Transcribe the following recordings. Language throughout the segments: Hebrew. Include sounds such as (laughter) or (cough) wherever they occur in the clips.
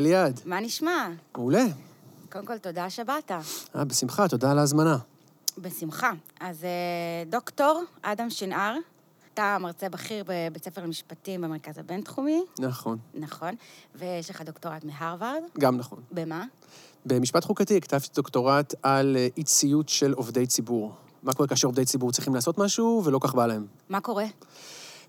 אדם, היי ליעד. מה נשמע? מעולה. קודם כל, תודה שבאת. אה, בשמחה, תודה על ההזמנה. בשמחה. אז אה, דוקטור אדם שנהר, אתה מרצה בכיר בבית ספר למשפטים במרכז הבינתחומי, נכון. נכון, ויש לך דוקטורט מהרווארד. גם נכון. במה? במשפט חוקתי כתבתי דוקטורט על אה, אי ציות של עובדי ציבור. מה קורה כאשר עובדי ציבור צריכים לעשות משהו ולא כך בא להם? מה קורה?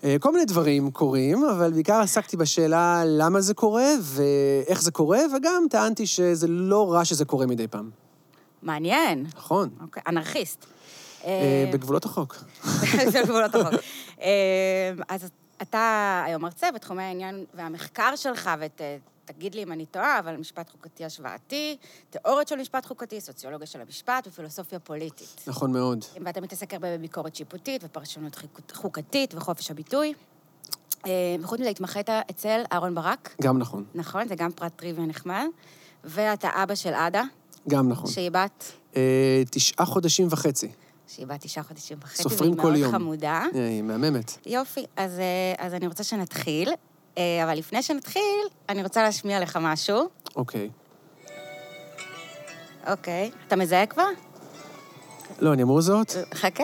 אה, כל מיני דברים קורים, אבל בעיקר עסקתי בשאלה למה זה קורה ואיך זה קורה, וגם טענתי שזה לא רע שזה קורה מדי פעם. מעניין. נכון. אוקיי, אנרכיסט. אה, בגבולות החוק. (laughs) זה גבולות החוק. אה, אז אתה היום מרצה בתחומי העניין והמחקר שלך, ותגיד לי אם אני טועה, אבל משפט חוקתי השוואתי, תיאוריות של משפט חוקתי, סוציולוגיה של המשפט ופילוסופיה פוליטית. נכון מאוד. ואתה מתעסק הרבה בביקורת שיפוטית ופרשנות חוקתית וחופש הביטוי. אה, וחוץ מזה התמחית אצל אהרן ברק, גם נכון. נכון? זה גם פרט טריוויה נחמד. ואתה אבא של עדה, גם נכון. שהיא בת, אה, תשעה חודשים וחצי. שהיא בת תשעה חודשים וחצי, סופרים כל והיא יום. מאוד חמודה. אה, היא מהממת. יופי, אז, אז אני רוצה שנתחיל, אבל לפני שנתחיל, אני רוצה להשמיע לך משהו. אוקיי. אוקיי. אתה מזהה כבר? לא, אני אמור זאת? חכה.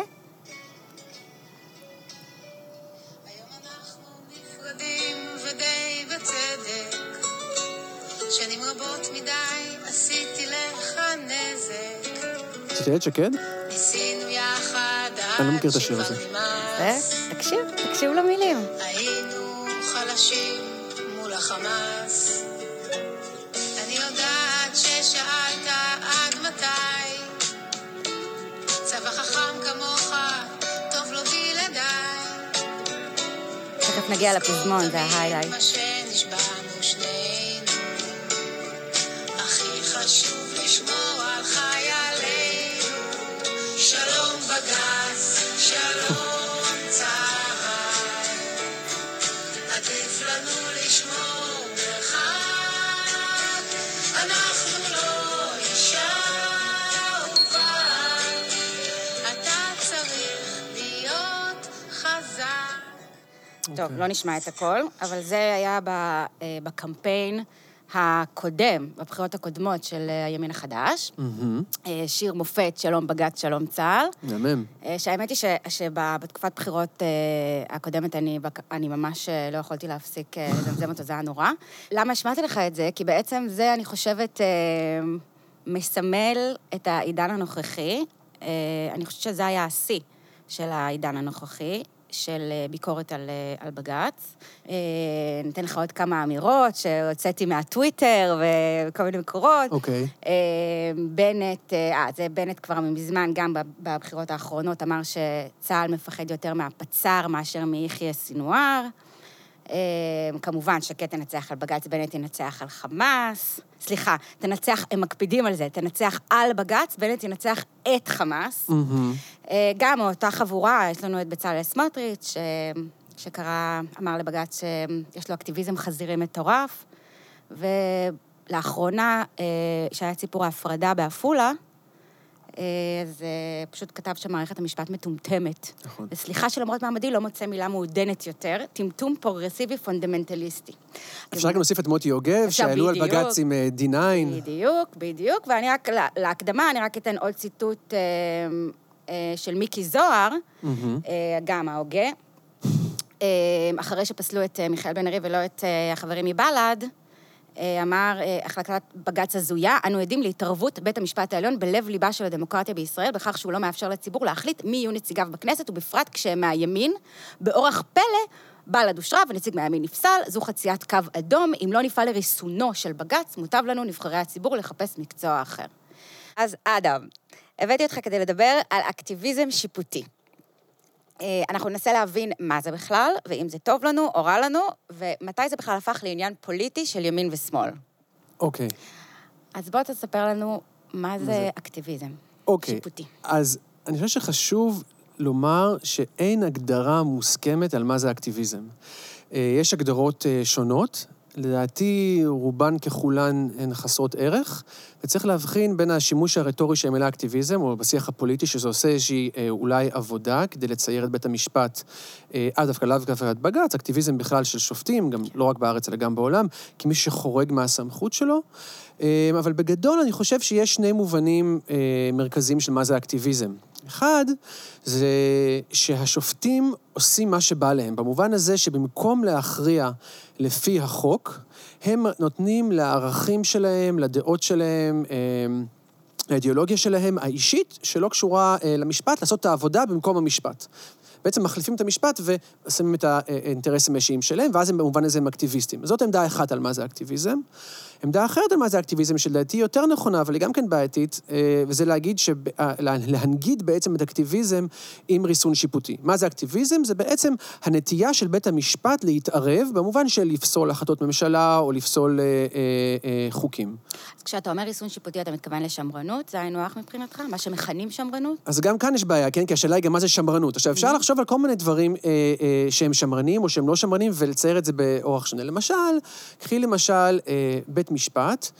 זאת איילת שקד? ניסינו יחד לא עד את. שכבר אה, נמאס תקשיב, תקשיב למילים. חלשים מול החמאס. אני יודעת ששאלת עד מתי. צבא חכם כמוך טוב לו בלעדיי תכף נגיע לפזמון, זה ההיילייט. טוב, לא נשמע את הכל, אבל זה היה אה, בקמפיין הקודם, בבחירות הקודמות של אה, הימין החדש. אה, שיר מופת, שלום בג"ץ, שלום צה"ל. מהמם. שהאמת היא ש- שבתקופת בחירות הקודמת אני, אני ממש לא יכולתי להפסיק לזמזם אותו, זה היה נורא. למה השמעתי לך את זה? כי בעצם זה, אני חושבת, מסמל את העידן הנוכחי. אני חושבת שזה היה השיא של העידן הנוכחי. של אה, ביקורת על, אה, על בג"ץ. אה, ניתן לך עוד כמה אמירות שהוצאתי מהטוויטר וכל מיני מקורות. אוקיי. אה, בנט, אה, זה בנט כבר מזמן, גם בב- בבחירות האחרונות, אמר שצה"ל מפחד יותר מהפצ"ר מאשר מיחיא סינואר. אה, כמובן, שקד תנצח על בג"ץ, בנט ינצח על חמאס. סליחה, תנצח, הם מקפידים על זה, תנצח על בג"ץ, בנט ינצח את חמאס. אה, גם מאותה חבורה, יש לנו את בצלאל סמוטריץ', ש... שקרא, אמר לבג"ץ שיש לו אקטיביזם חזירי מטורף, ולאחרונה, אה, שהיה את סיפור ההפרדה בעפולה, אה, אז אה, פשוט כתב שמערכת המשפט מטומטמת. נכון. וסליחה שלמרות מעמדי לא מוצא מילה מעודנת יותר, טמטום פרוגרסיבי פונדמנטליסטי. אפשר גם להוסיף את מוטי יוגב, שעלו על. בג"ץ עם אה, D9. בדיוק, בדיוק, ואני רק, לה- להקדמה, אני רק אתן עוד ציטוט אה, אה, של מיקי זוהר. אה, גם ההוגה. אה, אחרי שפסלו את אה, מיכאל בן ארי ולא את אה, החברים מבל"ד, אה, אמר, אה, החלטת בג"ץ הזויה, אנו עדים להתערבות בית המשפט העליון בלב-ליבה של הדמוקרטיה בישראל, בכך שהוא לא מאפשר לציבור להחליט מי יהיו נציגיו בכנסת, ובפרט כשהם מהימין. באורח פלא, בל"ד אושרה ונציג מהימין נפסל, זו חציית קו אדום. אם לא נפעל לריסונו של בג"ץ, מוטב לנו, נבחרי הציבור, לחפש מקצוע אחר. אז אדם, הבאתי אותך כדי לדבר על אקטיביזם שיפוטי. אה, אנחנו ננסה להבין מה זה בכלל, ואם זה טוב לנו או רע לנו, ומתי זה בכלל הפך לעניין פוליטי של ימין ושמאל. אוקיי. אז בוא תספר לנו מה זה זה? אקטיביזם אוקיי. שיפוטי. אז אני חושב שחשוב לומר שאין הגדרה מוסכמת על מה זה אקטיביזם. אה, יש הגדרות אה, שונות. לדעתי, רובן ככולן הן חסרות ערך, וצריך להבחין בין השימוש הרטורי של המילה אקטיביזם, או בשיח הפוליטי, שזה עושה איזושהי אה, אולי עבודה כדי לצייר את בית המשפט, אה, אה, דווקא לאו דווקא את בג"ץ, אקטיביזם בכלל של שופטים, גם לא רק בארץ אלא גם בעולם, כמי שחורג מהסמכות שלו. אה, אבל בגדול אני חושב שיש שני מובנים אה, מרכזיים של מה זה אקטיביזם. אחד, זה שהשופטים עושים מה שבא להם, במובן הזה שבמקום להכריע לפי החוק, הם נותנים לערכים שלהם, לדעות שלהם, אה, לאידיאולוגיה שלהם האישית, שלא קשורה אה, למשפט, לעשות את העבודה במקום המשפט. בעצם מחליפים את המשפט ושמים את האינטרסים האישיים שלהם, ואז הם במובן הזה הם אקטיביסטים. זאת עמדה אחת על מה זה אקטיביזם. עמדה אחרת על מה זה אקטיביזם, שלדעתי יותר נכונה, אבל היא גם כן בעייתית, אה, וזה להגיד, ש... אה, להנגיד בעצם את אקטיביזם עם ריסון שיפוטי. מה זה אקטיביזם? זה בעצם הנטייה של בית המשפט להתערב, במובן של לפסול החלטות ממשלה או לפסול אה, אה, אה, חוקים. אז כשאתה אומר ריסון שיפוטי, אתה מתכוון לשמרנות? זה היינו הך מבחינתך? מה שמכנים שמרנות? אז גם כאן יש בעיה, כן? כי השאלה היא גם מה זה שמרנות. עכשיו, אפשר לחשוב על כל מיני דברים אה, אה, שהם שמרנים או שהם לא שמרנים, ולצייר את זה באורח שונה. למשל, קחי למשל אה, בית משפט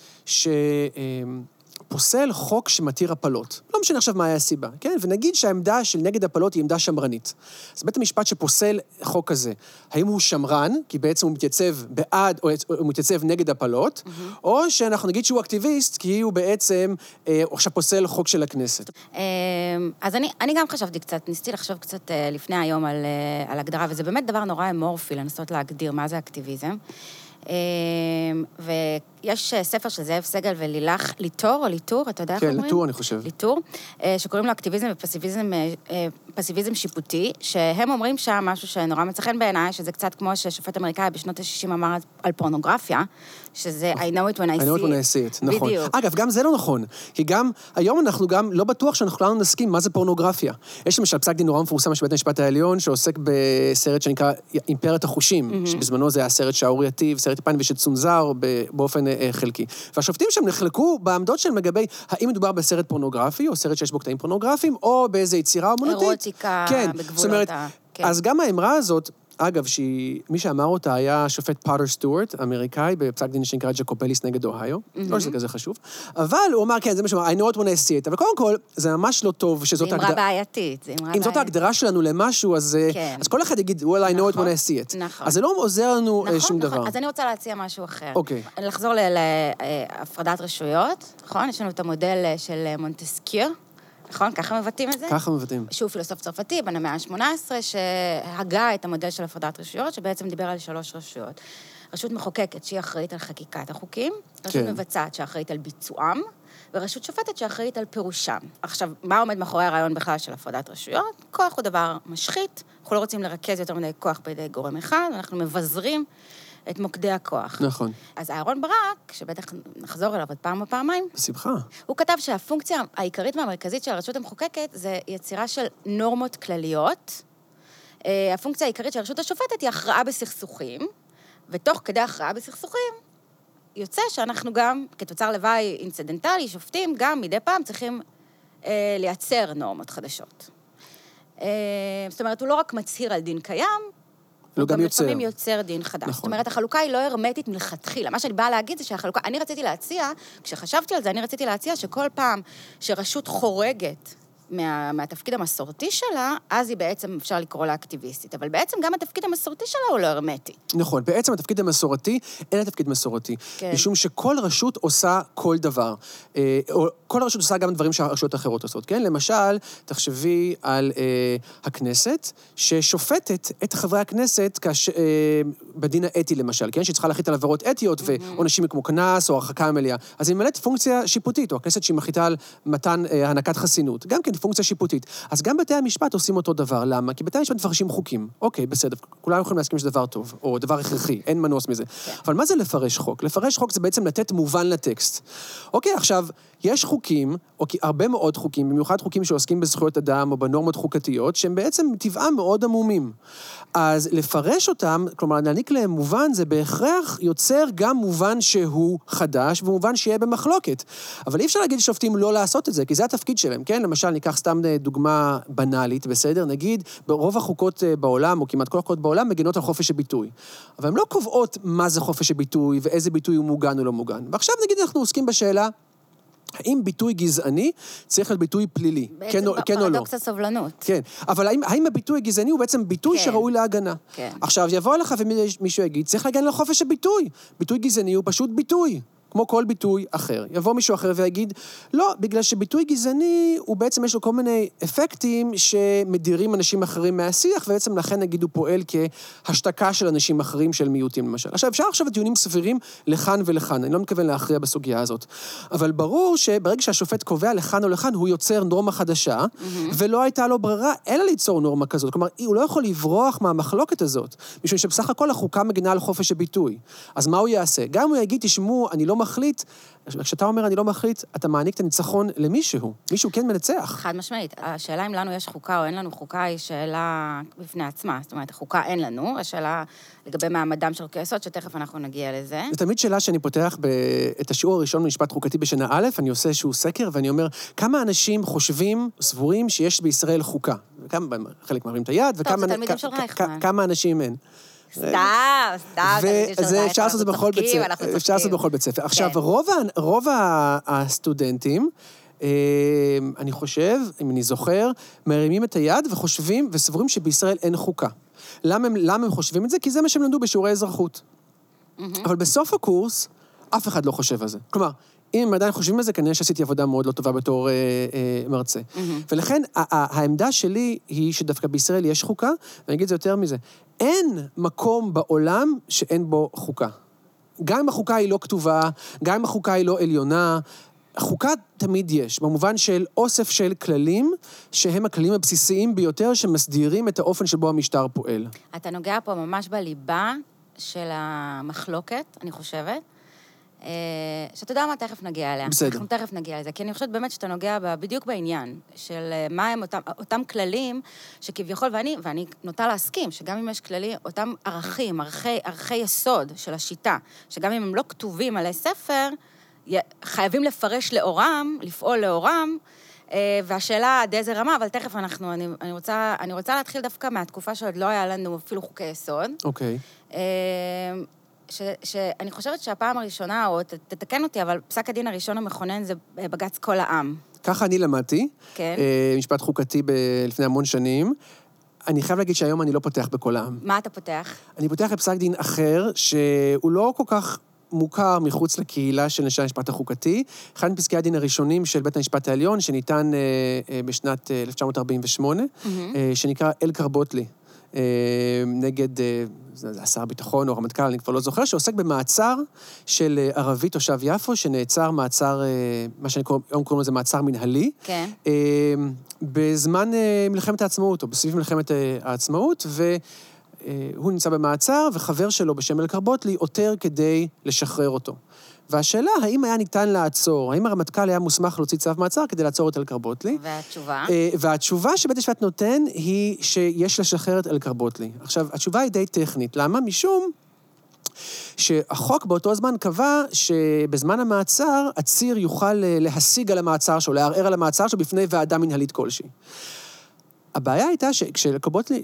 שפוסל חוק שמתיר הפלות. לא משנה עכשיו מה היה הסיבה, כן? ונגיד שהעמדה של נגד הפלות היא עמדה שמרנית. אז בית המשפט שפוסל חוק כזה, האם הוא שמרן, כי בעצם הוא מתייצב בעד, או הוא מתייצב נגד הפלות, mm-hmm. או שאנחנו נגיד שהוא אקטיביסט, כי הוא בעצם אה, עכשיו פוסל חוק של הכנסת. אמ, אז אני, אני גם חשבתי קצת, ניסיתי לחשוב קצת אה, לפני היום על, אה, על הגדרה, וזה באמת דבר נורא אמורפי לנסות להגדיר מה זה אקטיביזם. אמ, ויש אה, ספר של זאב סגל ולילך ליטור, או ליטור, אתה יודע איך כן, אומרים? ליטור, אני חושב. ליטור, אה, שקוראים לו אקטיביזם ופסיביזם אה, שיפוטי, שהם אומרים שם משהו שנורא מצא חן בעיניי, שזה קצת כמו ששופט אמריקאי בשנות ה-60 אמר על פורנוגרפיה, שזה I know it when I see I know it when I see it, נכון. בדיוק. אגב, גם זה לא נכון, כי גם היום אנחנו גם לא בטוח שאנחנו כולנו נסכים מה זה פורנוגרפיה. יש למשל פסק דין נורא מפורסם של בית המשפט העליון, שעוסק בסרט שנקרא אימפריית החושים, שבזמנו זה היה סרט שערורייתי וסרט יפני ושצונזר באופן אה, חלקי. והשופטים שם נחלקו בעמדות שלהם לגבי האם מדובר בסרט פורנוגרפי, או סרט שיש בו קטעים פורנוגרפיים, או באיזו יצירה אומנותית. אירוטיקה, כן, בגבולות ה- כן. אז גם האמרה הזאת, אגב, שהיא, מי שאמר אותה היה השופט פוטר סטיוארט, אמריקאי, בפסק דין שנקרא ג'קובליס נגד אוהיו. לא שזה כזה חשוב. אבל הוא אמר, כן, זה מה שהוא אמר, I know it when I see it. אבל קודם כל, זה ממש לא טוב שזאת אמרה ההגדרה. בעייתית, זו אמרה בעייתית. אם זאת ההגדרה שלנו למשהו, אז, אה, כן. אז כל אחד יגיד, well, I know it when נכון, I see it. נכון. אז זה לא עוזר לנו אה, נכון, שום נכון. דבר. אז אני רוצה להציע משהו אחר. אוקיי. לחזור להפרדת רשויות, נכון? יש לנו את המודל אה, של אה, מונטסקיו, נכון? ככה מבטאים את זה? ככה מבטאים. שהוא פילוסוף צרפתי, בן המאה ה-18, שהגה את המודל של הפרדת רשויות, שבעצם דיבר על שלוש רשויות. רשות מחוקקת, שהיא אחראית על חקיקת החוקים, רשות כן. מבצעת, שאחראית על ביצועם, ורשות שופטת, שאחראית על פירושם. עכשיו, מה עומד מאחורי הרעיון בכלל של הפרדת רשויות? כוח הוא דבר משחית, אנחנו לא רוצים לרכז יותר מדי כוח בידי גורם אחד, אנחנו מבזרים את מוקדי הכוח. נכון. אז אהרון ברק, שבטח נחזור אליו עוד פעם או פעמיים, בשמחה. הוא כתב שהפונקציה העיקרית והמרכזית של הרשות המחוקקת זה יצירה של נורמות כלליות. אה, הפונקציה העיקרית של הרשות השופטת היא הכרעה בסכסוכים, ותוך כדי הכרעה בסכסוכים, יוצא שאנחנו גם, כתוצר לוואי אינצידנטלי, שופטים, גם מדי פעם צריכים אה, לייצר נורמות חדשות. אה, זאת אומרת, הוא לא רק מצהיר על דין קיים, הוא גם גם יוצר. לפעמים יוצר דין חדש. נכון. זאת אומרת, החלוקה היא לא הרמטית מלכתחילה. מה שאני באה להגיד זה שהחלוקה... אני רציתי להציע, כשחשבתי על זה, אני רציתי להציע שכל פעם שרשות חורגת מה, מהתפקיד המסורתי שלה, אז היא בעצם, אפשר לקרוא לה אקטיביסטית. אבל בעצם גם התפקיד המסורתי שלה הוא לא הרמטי. נכון, בעצם התפקיד המסורתי, אין התפקיד מסורתי. כן. משום שכל רשות עושה כל דבר. אה, או כל רשות עושה גם דברים שהרשויות האחרות עושות, כן? למשל, תחשבי על אה, הכנסת, ששופטת את חברי הכנסת כאש, אה, בדין האתי, למשל, כן? שהיא צריכה להחליט על עבירות אתיות ועונשים כמו קנס או הרחקה מלאה. אז היא ממלאת פונקציה שיפוטית, או הכנסת שהיא מחליטה על מתן, אה, הענקת חסינות. גם כן פונקציה שיפוטית. אז גם בתי המשפט עושים אותו דבר. למה? כי בתי המשפט מפרשים חוקים. אוקיי, בסדר, כולם יכולים להסכים שזה דבר טוב, או דבר הכרחי, אין מנוס מזה. אבל מה זה לפרש חוק? לפרש חוק זה בעצם לתת מובן לטקסט. אוקיי, עכשיו, יש חוקים, או הרבה מאוד חוקים, במיוחד חוקים שעוסקים בזכויות אדם או בנורמות חוקתיות, שהם בעצם מטבעם מאוד עמומים. אז לפרש אותם, כלומר, להעניק להם מובן, זה בהכרח יוצר גם מובן שהוא חדש, ומובן שיהיה במחלוקת. אבל אי אפשר להגיד לשופטים לא לעשות את זה, כי זה התפקיד שלהם, כן? למשל, ניקח סתם אה, דוגמה בנאלית, בסדר? נגיד, ברוב החוקות אה, בעולם, או כמעט כל החוקות בעולם, מגינות על חופש הביטוי. אבל הן לא קובעות מה זה חופש הביטוי, ואיזה ביטוי הוא מוגן או לא מוגן. ועכשיו נגיד אנחנו עוסקים בשאלה, האם ביטוי גזעני צריך להיות ביטוי פלילי? כן או, כן או לא? פרדוקס הסובלנות. כן, אבל האם, האם הביטוי הגזעני הוא בעצם ביטוי כן. שראוי להגנה? כן. עכשיו, יבוא אליך ומישהו יגיד, צריך להגן על חופש הביטוי. ביטוי גזעני הוא פשוט ביטוי. כמו כל ביטוי אחר. יבוא מישהו אחר ויגיד, לא, בגלל שביטוי גזעני, הוא בעצם יש לו כל מיני אפקטים שמדירים אנשים אחרים מהשיח, ובעצם לכן נגיד הוא פועל כהשתקה של אנשים אחרים של מיעוטים למשל. עכשיו, אפשר עכשיו דיונים סבירים לכאן ולכאן, אני לא מתכוון להכריע בסוגיה הזאת. אבל ברור שברגע שהשופט קובע לכאן או לכאן, הוא יוצר נורמה חדשה, ולא הייתה לו ברירה אלא ליצור נורמה כזאת. כלומר, הוא לא יכול לברוח מהמחלוקת הזאת, משום שבסך הכל החוקה מגינה על חופש הביטוי. אז מה הוא יעשה? גם אם הוא יגיד, תשמעו, אני לא מחליט, כשאתה אומר אני לא מחליט, אתה מעניק את הניצחון למישהו. מישהו כן מנצח. חד משמעית. השאלה אם לנו יש חוקה או אין לנו חוקה היא שאלה בפני עצמה. זאת אומרת, חוקה אין לנו, השאלה לגבי מעמדם של חוקי יסוד, שתכף אנחנו נגיע לזה. זו תמיד שאלה שאני פותח ב... את השיעור הראשון במשפט חוקתי בשנה א', אני עושה איזשהו סקר ואני אומר, כמה אנשים חושבים, סבורים שיש בישראל חוקה? וכמה, חלק מרים את היד, וכמה... זה תלמידים של רייכמן. כמה אנשים אין. סתם, סתם, וזה אפשר לעשות את זה בכל בית ספר. אפשר לעשות. בכל בית ספר. עכשיו. רוב, הסטודנטים, אה, אני חושב, אם אני זוכר, מרימים את היד וחושבים וסבורים שבישראל אין חוקה. למה הם, למה הם חושבים את זה? כי זה מה שהם למדו בשיעורי אזרחות. אבל בסוף הקורס, אף אחד לא חושב על זה. כלומר, אם הם עדיין חושבים על זה, כנראה שעשיתי עבודה מאוד לא טובה בתור אה, אה, מרצה. ולכן ה- ה- העמדה שלי היא שדווקא בישראל יש חוקה, ואני אגיד את זה יותר מזה, אין מקום בעולם שאין בו חוקה. גם אם החוקה היא לא כתובה, גם אם החוקה היא לא עליונה, חוקה תמיד יש, במובן של אוסף של כללים, שהם הכללים הבסיסיים ביותר שמסדירים את האופן שבו המשטר פועל. אתה נוגע פה ממש בליבה של המחלוקת, אני חושבת. אה, שאתה יודע מה, תכף נגיע אליה. בסדר. אנחנו תכף נגיע לזה, כי אני חושבת באמת שאתה נוגע ב- בדיוק בעניין של אה, מה הם אותם, אותם כללים שכביכול, ואני, ואני נוטה להסכים, שגם אם יש כללים, אותם ערכים, ערכי, ערכי יסוד של השיטה, שגם אם הם לא כתובים עלי ספר, חייבים לפרש לאורם, לפעול לאורם, אה, והשאלה עד איזה רמה, אבל תכף אנחנו, אני, אני, רוצה, אני רוצה להתחיל דווקא מהתקופה שעוד לא היה לנו אפילו חוקי יסוד. אוקיי. אה, ש, שאני חושבת שהפעם הראשונה, או ת, תתקן אותי, אבל פסק הדין הראשון המכונן זה בג"ץ כל העם. ככה אני למדתי. כן. אה, משפט חוקתי ב- לפני המון שנים. אני חייב להגיד שהיום אני לא פותח בכל העם. מה אתה פותח? אני פותח בפסק דין אחר, שהוא לא כל כך מוכר מחוץ לקהילה של אנשי המשפט החוקתי. אחד מפסקי הדין הראשונים של בית המשפט העליון, שניתן אה, אה, בשנת אה, 1948, אה, שנקרא אל קרבוטלי. אה, נגד אה, זה זה שר הביטחון או הרמטכ"ל, אני כבר לא זוכר, שעוסק במעצר של אה, ערבי תושב יפו, שנעצר מעצר, מה שאני קורא, היום קוראים לזה מעצר מנהלי. כן. בזמן מלחמת העצמאות, או בסביב מלחמת העצמאות, והוא נמצא במעצר, וחבר שלו בשם אלקרבוטלי עותר כדי לשחרר אותו. והשאלה, האם היה ניתן לעצור, האם הרמטכ"ל היה מוסמך להוציא צו מעצר כדי לעצור את אלקרבוטלי? והתשובה? אה, והתשובה שבית המשפט נותן היא שיש לשחרר את אלקרבוטלי. עכשיו, התשובה היא די טכנית. למה? משום שהחוק באותו זמן קבע שבזמן המעצר, עציר יוכל אה, להשיג על המעצר שלו, לערער על המעצר שלו בפני ועדה מנהלית כלשהי. הבעיה הייתה שכשקבוטלי,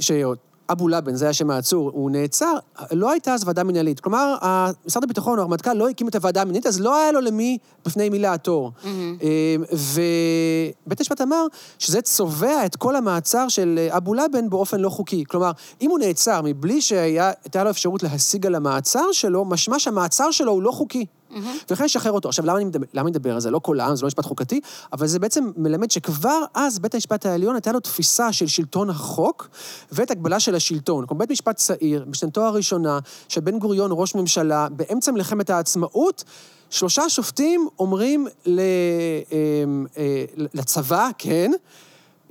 שאבו לבן, זה היה שם העצור, הוא נעצר, לא הייתה אז ועדה מנהלית. כלומר, משרד הביטחון או הרמטכ"ל לא הקים את הוועדה המנהלית, אז לא היה לו למי, בפני מי לעתור. אה, ובית המשפט אמר שזה צובע את כל המעצר של אבו לבן באופן לא חוקי. כלומר, אם הוא נעצר מבלי שהייתה לו אפשרות להשיג על המעצר שלו, משמע שהמעצר שלו הוא לא חוקי. ולכן לשחרר אותו. עכשיו, למה אני מדבר, למה אני מדבר על זה? לא כל העם, זה לא משפט חוקתי, אבל זה בעצם מלמד שכבר אז בית המשפט העליון הייתה לו תפיסה של שלטון החוק ואת הגבלה של השלטון. כלומר, בית משפט צעיר, בשנתו הראשונה, שבן גוריון ראש ממשלה, באמצע מלחמת העצמאות, שלושה שופטים אומרים ל, אה, אה, לצבא, כן,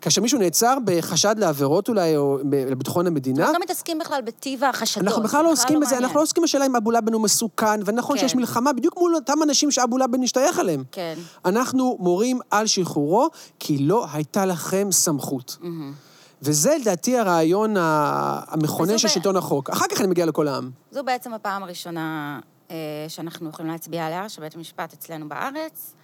כאשר מישהו נעצר בחשד לעבירות אולי, או לביטחון המדינה, אנחנו לא מתעסקים בכלל בטיב החשדות. אנחנו בכלל לא עוסקים בזה, מעניין. אנחנו לא עוסקים בשאלה אם אבו לאבן הוא מסוכן, ונכון כן. שיש מלחמה בדיוק מול אותם אנשים שאבו לאבן משתייך אליהם. כן. אנחנו מורים על שחרורו, כי לא הייתה לכם סמכות. וזה לדעתי הרעיון המכונן של שלטון החוק. אחר כך אני מגיע לכל העם. זו בעצם הפעם הראשונה אה, שאנחנו יכולים להצביע עליה, שבית המשפט אצלנו בארץ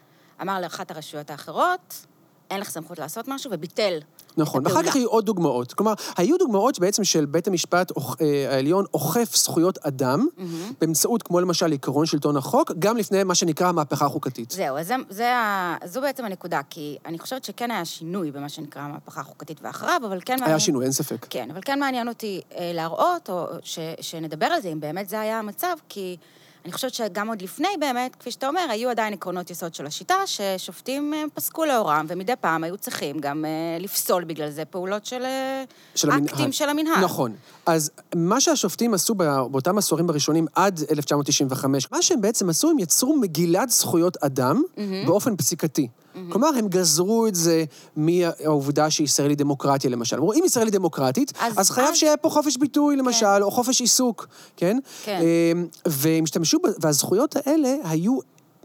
אמר לאחת הרשויות האחרות, אין לך סמכות לעשות משהו, וביטל. נכון, ואחר. כך היו עוד דוגמאות. כלומר, היו דוגמאות בעצם של בית המשפט אה, העליון אוכף זכויות אדם, באמצעות, כמו למשל עקרון שלטון החוק, גם לפני מה שנקרא המהפכה החוקתית. זהו, אז זה, זה, זו בעצם הנקודה, כי אני חושבת שכן היה שינוי במה שנקרא המהפכה החוקתית ואחריו, אבל כן מעניין... היה שינוי, אין ספק. כן, אבל כן מעניין אותי אה, להראות, או ש, שנדבר על זה, אם באמת זה היה המצב, כי אני חושבת שגם עוד לפני באמת, כפי שאתה אומר, היו עדיין עקרונות יסוד של השיטה, ששופטים אה, פסקו לאורם, ומדי פעם היו צריכים גם אה, לפסול בגלל זה פעולות של, אה, של המנהל. אקטים של המנהל. נכון. אז מה שהשופטים עשו בא- באותם עשורים הראשונים עד 1995, מה שהם בעצם עשו, הם יצרו מגילת זכויות אדם באופן פסיקתי. כלומר, הם גזרו את זה מהעובדה שישראל היא דמוקרטיה, למשל. אמרו, אם ישראל היא דמוקרטית, אז- אז חייב אז- שיהיה פה חופש ביטוי, למשל, או חופש עיסוק, כן? כן. אמ, והם השתמשו, והזכויות האלה היו...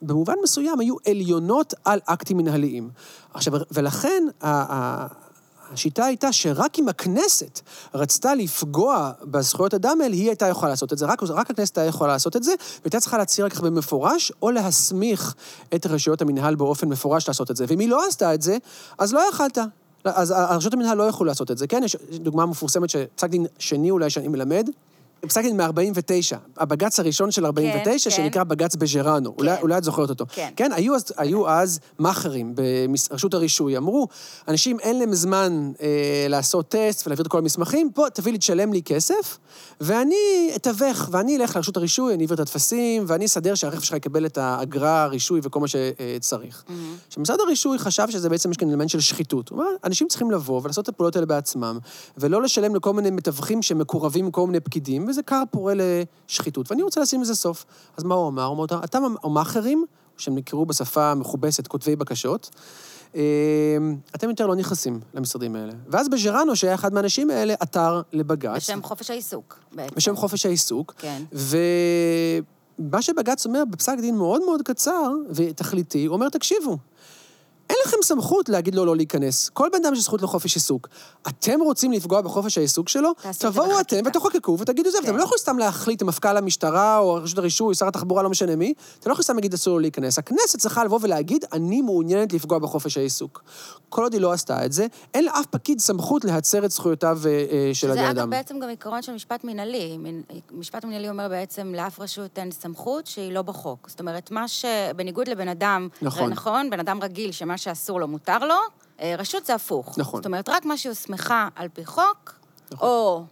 במובן מסוים היו עליונות על אקטים מנהליים. עכשיו, ולכן השיטה הייתה שרק אם הכנסת רצתה לפגוע בזכויות אדם האלה, היא הייתה יכולה לעשות את זה. רק, רק הכנסת הייתה יכולה לעשות את זה, והייתה צריכה להצהיר רק במפורש, או להסמיך את רשויות המנהל באופן מפורש לעשות את זה. ואם היא לא עשתה את זה, אז לא יכלת. אז רשויות המנהל לא יכלו לעשות את זה, כן? יש דוגמה מפורסמת שפסק דין שני אולי שאני מלמד. פסק דין מ-49, הבג"ץ הראשון של 49, כן. שנקרא בג"ץ בג'רנו. אולי, אולי את זוכרת אותו. כן. כן, היו אז, היו אז מאכערים ברשות הרישוי. אמרו, אנשים אין להם זמן אה, לעשות טסט ולהעביר את כל המסמכים, פה תביא לי, תשלם לי כסף, ואני אתווך, ואני אלך לרשות הרישוי, אני אעביר את הטפסים, ואני אסדר שהרכב שלך יקבל את האגרה, הרישוי וכל מה שצריך. עכשיו, משרד הרישוי חשב שזה בעצם יש כאן אלמנט של שחיתות. הוא אמר, אנשים צריכים לבוא ולעשות את הפעולות האלה בעצמם, ולא לשלם לכל מיני מתווכים שמקורבים כל מיני פקידים, וזה כר פורה לשחיתות, ואני רוצה לשים לזה סוף. אז מה הוא אמר? הוא אמר, אתה המאכערים, שהם נקראו בשפה המכובסת כותבי בקשות, אה, אתם יותר לא נכנסים למשרדים האלה. ואז בג'רנו, שהיה אחד מהאנשים האלה, עתר לבג"ץ. בשם חופש העיסוק, בעצם. בשם חופש העיסוק. כן. ומה שבג"ץ אומר בפסק דין מאוד מאוד קצר ותכליתי, הוא אומר, תקשיבו, אין לכם סמכות להגיד לו לא להיכנס. כל בן אדם יש זכות לחופש עיסוק. אתם רוצים לפגוע בחופש העיסוק שלו? זה תבואו אתם. ותחוקקו ותגידו זה. כן. אתם לא יכולים סתם להחליט, מפכ"ל המשטרה או רשות הרישוי, שר התחבורה, לא משנה מי, אתם לא יכולים סתם להגיד אסור לו להיכנס. הכנסת צריכה לבוא ולהגיד, אני מעוניינת לפגוע בחופש העיסוק. כל עוד היא לא עשתה את זה, אין לאף פקיד סמכות להצר את זכויותיו אה, אה, של זה הבן אדם. בעצם גם עיקרון של משפט מינהלי. מין- משפט מינהלי אומר בעצם לאף רשות אין סמכות שהיא לא בחוק. זאת אומרת, מה שבניגוד לבן אדם, נכון. נכון, בן אדם רגיל שמה שאסור לו מותר לו, אה, רשות זה הפוך. נכון. זאת אומרת, רק מה שהיא הוסמכה על פי חוק, או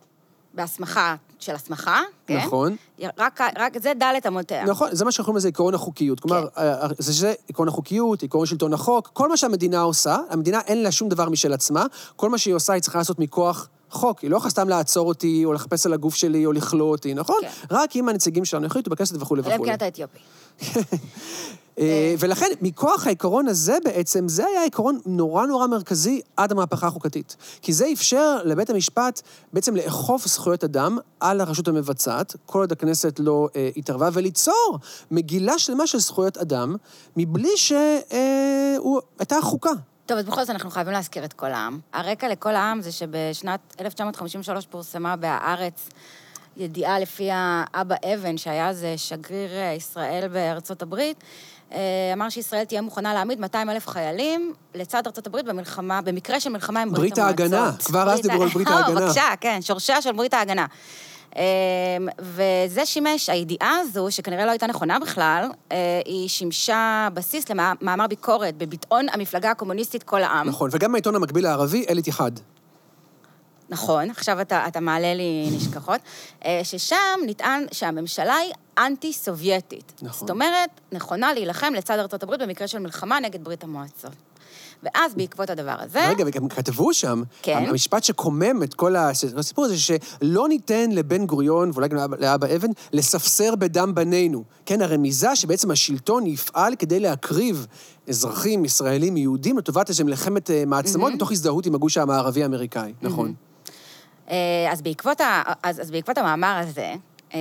בהסמכה של הסמכה, כן? נכון. רק, רק, זה דלת אמותיה. נכון, זה מה שקוראים לזה עקרון החוקיות. כלומר, כן. אה, זה שזה עקרון החוקיות, עקרון שלטון החוק, כל מה שהמדינה עושה, המדינה אין לה שום דבר משל עצמה, כל מה שהיא עושה היא צריכה לעשות מכוח חוק. היא לא יכולה סתם לעצור אותי, או לחפש על הגוף שלי, או לכלוא אותי, נכון? כן. רק אם הנציגים שלנו החליטו בכנסת וכולי אלא אם וכולי. כן אתה אתיופי. (laughs) אה, ולכן, מכוח העיקרון הזה בעצם, זה היה עיקרון נורא נורא מרכזי עד המהפכה החוקתית. כי זה אפשר לבית המשפט בעצם לאכוף זכויות אדם על הרשות המבצעת, כל עוד הכנסת לא אה, התערבה, וליצור מגילה שלמה של זכויות אדם, מבלי שהייתה חוקה. טוב, אז בכל זאת אנחנו חייבים להזכיר את כל העם. הרקע לכל העם זה שבשנת 1953 פורסמה בהארץ ידיעה לפיה אבא אבן, שהיה אז שגריר אה, ישראל בארצות הברית, אה, אמר שישראל תהיה מוכנה להעמיד 200 אלף חיילים לצד ארצות הברית במלחמה, במקרה של מלחמה עם ברית ברית המועצות. ההגנה, כבר אז דיברו על ברית אה, ההגנה. בבקשה, כן, שורשיה של ברית ההגנה. אה, וזה שימש, הידיעה הזו, שכנראה לא הייתה נכונה בכלל, אה, היא שימשה בסיס למאמר ביקורת בביטאון המפלגה הקומוניסטית כל העם. נכון, וגם העיתון המקביל הערבי, אל איתיחד. נכון, עכשיו אתה, אתה מעלה לי נשכחות, אה, ששם נטען שהממשלה היא אנטי-סובייטית. נכון. זאת אומרת, נכונה להילחם לצד הברית במקרה של מלחמה נגד ברית המועצות. ואז בעקבות הדבר הזה... רגע, וגם כתבו שם, כן. המשפט שקומם את כל הסיפור הזה, שלא ניתן לבן גוריון, ואולי גם לאבא- אבן, לספסר בדם בנינו. כן, הרמיזה שבעצם השלטון יפעל כדי להקריב אזרחים ישראלים יהודים לטובת איזו מלחמת אה, מעצמות, מתוך הזדהות עם הגוש המערבי-אמריקאי, נכון. אה, אז בעקבות, ה, אז, אז בעקבות המאמר הזה, אה,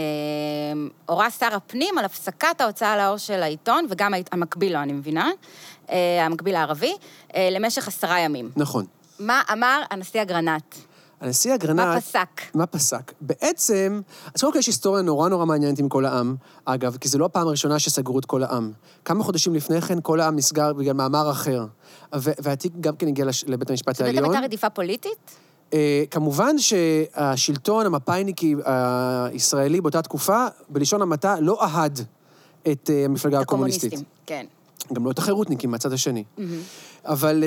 הורה שר הפנים על הפסקת ההוצאה לאור של העיתון, וגם המקביל לו, אני מבינה, אה, המקביל הערבי, למשך עשרה ימים. נכון. מה אמר הנשיא אגרנט? הנשיא אגרנט... מה פסק? מה פסק? בעצם, אז קודם כל יש היסטוריה נורא נורא מעניינת עם כל העם, אגב, כי זו לא הפעם הראשונה שסגרו את כל העם. כמה חודשים לפני כן כל העם נסגר בגלל מאמר אחר. והתיק גם כן הגיע לש- לבית המשפט זאת בעצם העליון. הייתה רדיפה פוליטית? אה, כמובן שהשלטון המפא"יניקי הישראלי באותה תקופה, בלשון המעטה, לא אהד את אה, המפלגה הקומוניסטית. הקומוניסטים, כן. גם לא את החירותניקים מהצד השני. אבל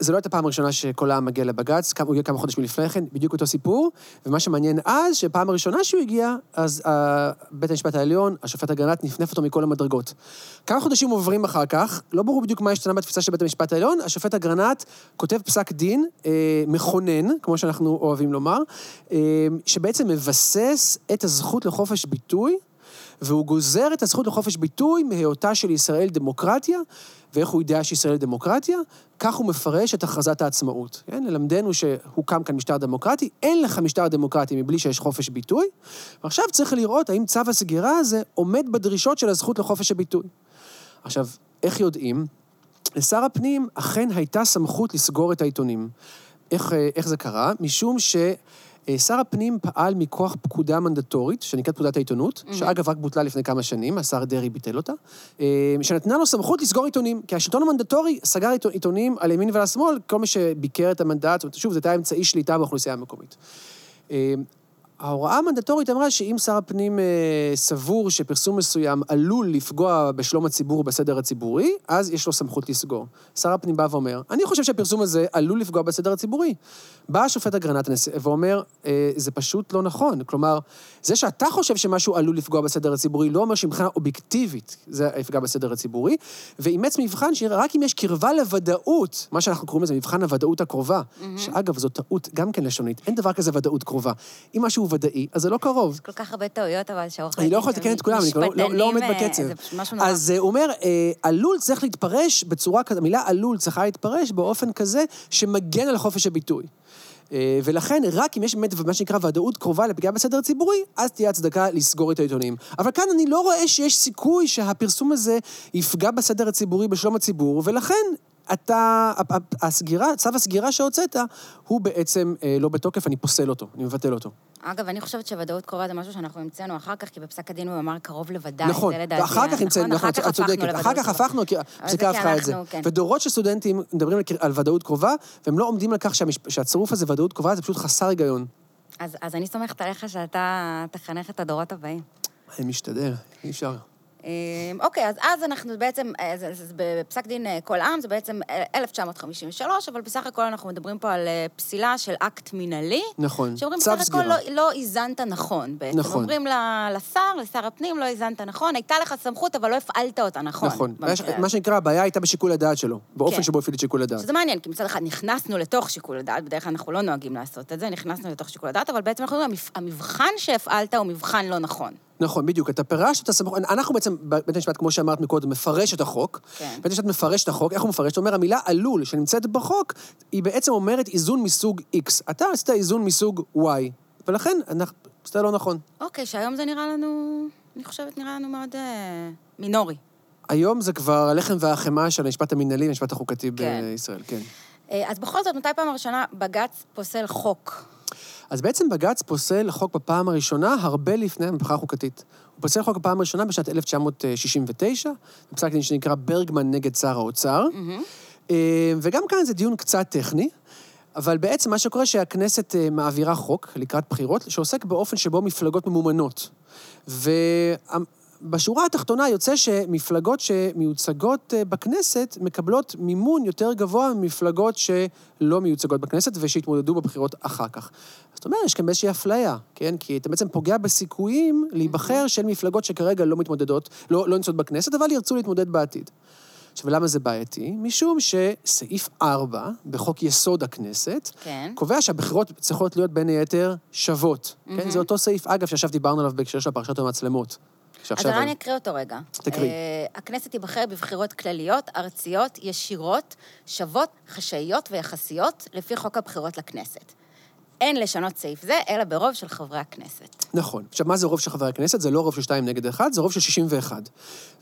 זו לא הייתה הפעם הראשונה שכל העם מגיע לבג"ץ, הוא הגיע כמה חודשים לפני כן, בדיוק אותו סיפור, ומה שמעניין אז, שפעם הראשונה שהוא הגיע, אז אה, בית המשפט העליון, השופט אגרנט, נפנף אותו מכל המדרגות. כמה חודשים עוברים אחר כך, לא ברור בדיוק מה השתנה בתפיסה של בית המשפט העליון, השופט אגרנט כותב פסק דין אה, מכונן, כמו שאנחנו אוהבים לומר, אה, שבעצם מבסס את הזכות לחופש ביטוי, והוא גוזר את הזכות לחופש ביטוי מהיותה של ישראל דמוקרטיה, ואיך הוא יודע שישראל דמוקרטיה? כך הוא מפרש את הכרזת העצמאות. כן? ללמדנו שהוקם כאן משטר דמוקרטי, אין לך משטר דמוקרטי מבלי שיש חופש ביטוי, ועכשיו צריך לראות האם צו הסגירה הזה עומד בדרישות של הזכות לחופש הביטוי. עכשיו, איך יודעים? לשר הפנים אכן הייתה סמכות לסגור את העיתונים. איך, אה, איך זה קרה? משום ששר הפנים פעל מכוח פקודה מנדטורית, שנקראת פקודת העיתונות, mm-hmm. שאגב רק בוטלה לפני כמה שנים, השר דרעי ביטל אותה, אה, שנתנה לו סמכות לסגור עיתונים, כי השלטון המנדטורי סגר עיתו- עיתונים על ימין ועל השמאל, כל מי שביקר את המנדט, שוב, זה הייתה אמצעי שליטה באוכלוסייה המקומית. אה, ההוראה המנדטורית אמרה שאם שר הפנים אה, סבור שפרסום מסוים עלול לפגוע בשלום הציבור ובסדר הציבורי, אז יש לו סמכות לסגור. שר הפנים בא ואומר, אני חושב שהפרסום הזה עלול לפגוע בסדר הציבורי. בא השופט אגרנט ואומר, אה, זה פשוט לא נכון. כלומר, זה שאתה חושב שמשהו עלול לפגוע בסדר הציבורי, לא אומר שמבחינה אובייקטיבית זה יפגע בסדר הציבורי, ואימץ מבחן שרק אם יש קרבה לוודאות, מה שאנחנו קוראים לזה מבחן הוודאות הקרובה, שאגב, זו טעות גם כן לשונית, אין דבר כזה ודאות קרובה. אם משהו ודאי, אז זה לא קרוב. כל כך הרבה טעויות, אבל שעורכי אני לא יכול לתקן את כולם, אני כבר לא- לא- לא עומד אה, בקצב. נורא. אז אה, הוא אומר, אה, עלול צריך להתפרש בצורה כזאת, המילה עלול צריכה להתפרש באופן כזה שמגן על חופש הביטוי. אה, ולכן, רק אם יש באמת מה שנקרא ודאות קרובה לפגיעה בסדר הציבורי, אז תהיה הצדקה לסגור את העיתונים. אבל כאן אני לא רואה שיש סיכוי שהפרסום הזה יפגע בסדר הציבורי, בשלום הציבור, ולכן אתה, הסגירה, צו הסגירה שהוצאת, הוא בעצם אה, לא בתוקף, אני פוסל אותו, אני מבטל אותו. אגב, אני חושבת שוודאות קרובה זה משהו שאנחנו המצאנו אחר כך, כי בפסק הדין הוא אמר קרוב לוודאי, נכון, זה לדעתי. כך המצאנו, נכון, אחר כך את צודקת, אחר כך. הפכנו, כי הפסיקה הפכה את זה. כן. ודורות של סטודנטים מדברים על- ודאות קרובה, והם לא עומדים על כך שהצירוף הזה, ודאות קרובה, זה פשוט חסר היגיון. אז, אז אני סומכת עליך שאתה תחנך את הדורות הבאים. אני משתדל, אי אפשר. אה, אוקיי, אז אז אנחנו בעצם, אה, זה- זה- זה בפסק דין אה, כל עם, זה בעצם אה, 1953, אבל בסך הכל אנחנו מדברים פה על אה, פסילה של אקט מינהלי. נכון, שאומרים, צו בסך הכל סגירה. לא, לא האזנת נכון בעצם. נכון. אומרים לשר, לשר הפנים, לא האזנת נכון, הייתה לך סמכות, אבל לא הפעלת אותה נכון. נכון. במקרה. מה שנקרא, הבעיה הייתה בשיקול הדעת שלו, באופן כן. שבו הפעיל את שיקול הדעת. שזה מעניין, כי מצד אחד נכנסנו לתוך שיקול הדעת, בדרך כלל אנחנו לא נוהגים לעשות את זה, נכנסנו לתוך שיקול הדעת, אבל בעצם אנחנו אומרים, המבח- המבחן שהפעלת הוא מבחן לא נכון. נכון, בדיוק. אתה פירשת את הסמכות, אנחנו בעצם, בית המשפט, כמו שאמרת מקודם, מפרש את החוק. כן. בית המשפט מפרש את החוק, איך הוא מפרש? הוא אומר, המילה עלול, שנמצאת בחוק, היא בעצם אומרת איזון מסוג X. אתה עשית איזון מסוג Y, ולכן, אנחנו, זה לא נכון. אוקיי, שהיום זה נראה לנו, אני חושבת, נראה לנו מאוד אה, מינורי. היום זה כבר הלחם והחמאה של המשפט המינהלי, המשפט החוקתי כן. בישראל, כן. אה, אז בכל זאת, מתי פעם הראשונה בג"ץ פוסל חוק? אז בעצם בג"ץ פוסל חוק בפעם הראשונה הרבה לפני המהפכה החוקתית. הוא פוסל חוק בפעם הראשונה בשנת 1969, בפסק דין שנקרא ברגמן נגד שר האוצר. אה, וגם כאן זה דיון קצת טכני, אבל בעצם מה שקורה שהכנסת אה, מעבירה חוק לקראת בחירות, שעוסק באופן שבו מפלגות ממומנות. ובשורה התחתונה יוצא שמפלגות שמיוצגות אה, בכנסת מקבלות מימון יותר גבוה ממפלגות שלא מיוצגות בכנסת ושהתמודדו בבחירות אחר כך. זאת אומרת, יש כאן איזושהי אפליה, כן? כי אתה בעצם פוגע בסיכויים להיבחר של מפלגות שכרגע לא מתמודדות, לא, לא נמצאות בכנסת, אבל ירצו להתמודד בעתיד. עכשיו, למה זה בעייתי? משום שסעיף 4 בחוק יסוד הכנסת, כן. קובע שהבחירות צריכות להיות בין היתר שוות. כן? זה אותו סעיף, אגב, שעכשיו דיברנו עליו בהקשר של פרשת המצלמות. אז. אולי אני אקריא אותו רגע. תקריאי. אה, הכנסת תיבחר בבחירות כלליות, ארציות, ישירות, שוות, חשאיות ויחסיות, לפי חוק הבחירות לכנסת. אין לשנות סעיף זה, אלא ברוב של חברי הכנסת. נכון. עכשיו, מה זה רוב של חברי הכנסת? זה לא רוב של 2 נגד 1, זה רוב של 61.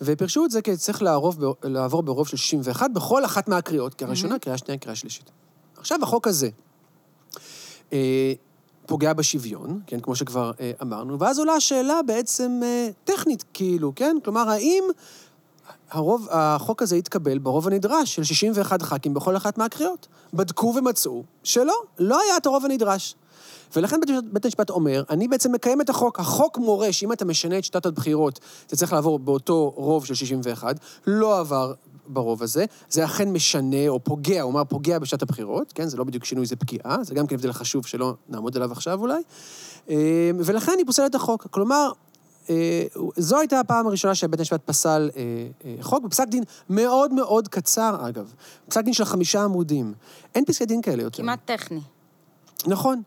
ופירשו את זה כי צריך לערוב, לעבור ברוב של 61 בכל אחת מהקריאות, קריאה ראשונה, קריאה שנייה, קריאה שלישית. עכשיו, החוק הזה אה, פוגע בשוויון, כן, כמו שכבר אה, אמרנו, ואז עולה השאלה בעצם אה, טכנית, כאילו, כן? כלומר, האם הרוב, החוק הזה התקבל ברוב הנדרש של 61 ח"כים בכל אחת מהקריאות? בדקו ומצאו שלא, לא היה את הרוב הנדרש. ולכן בית, בית המשפט אומר, אני בעצם מקיים את החוק. החוק מורה שאם אתה משנה את שיטת הבחירות, זה צריך לעבור באותו רוב של 61, לא עבר ברוב הזה, זה אכן משנה או פוגע, הוא אמר פוגע בשיטת הבחירות, כן? זה לא בדיוק שינוי, זה פגיעה, זה גם כן הבדל חשוב שלא נעמוד עליו עכשיו אולי. אה, ולכן היא פוסלת את החוק. כלומר, אה, זו הייתה הפעם הראשונה שבית המשפט פסל אה, אה, חוק, בפסק דין מאוד מאוד קצר, אגב. פסק דין של חמישה עמודים. אין פסקי דין כאלה יותר. כמעט טכני. נכון.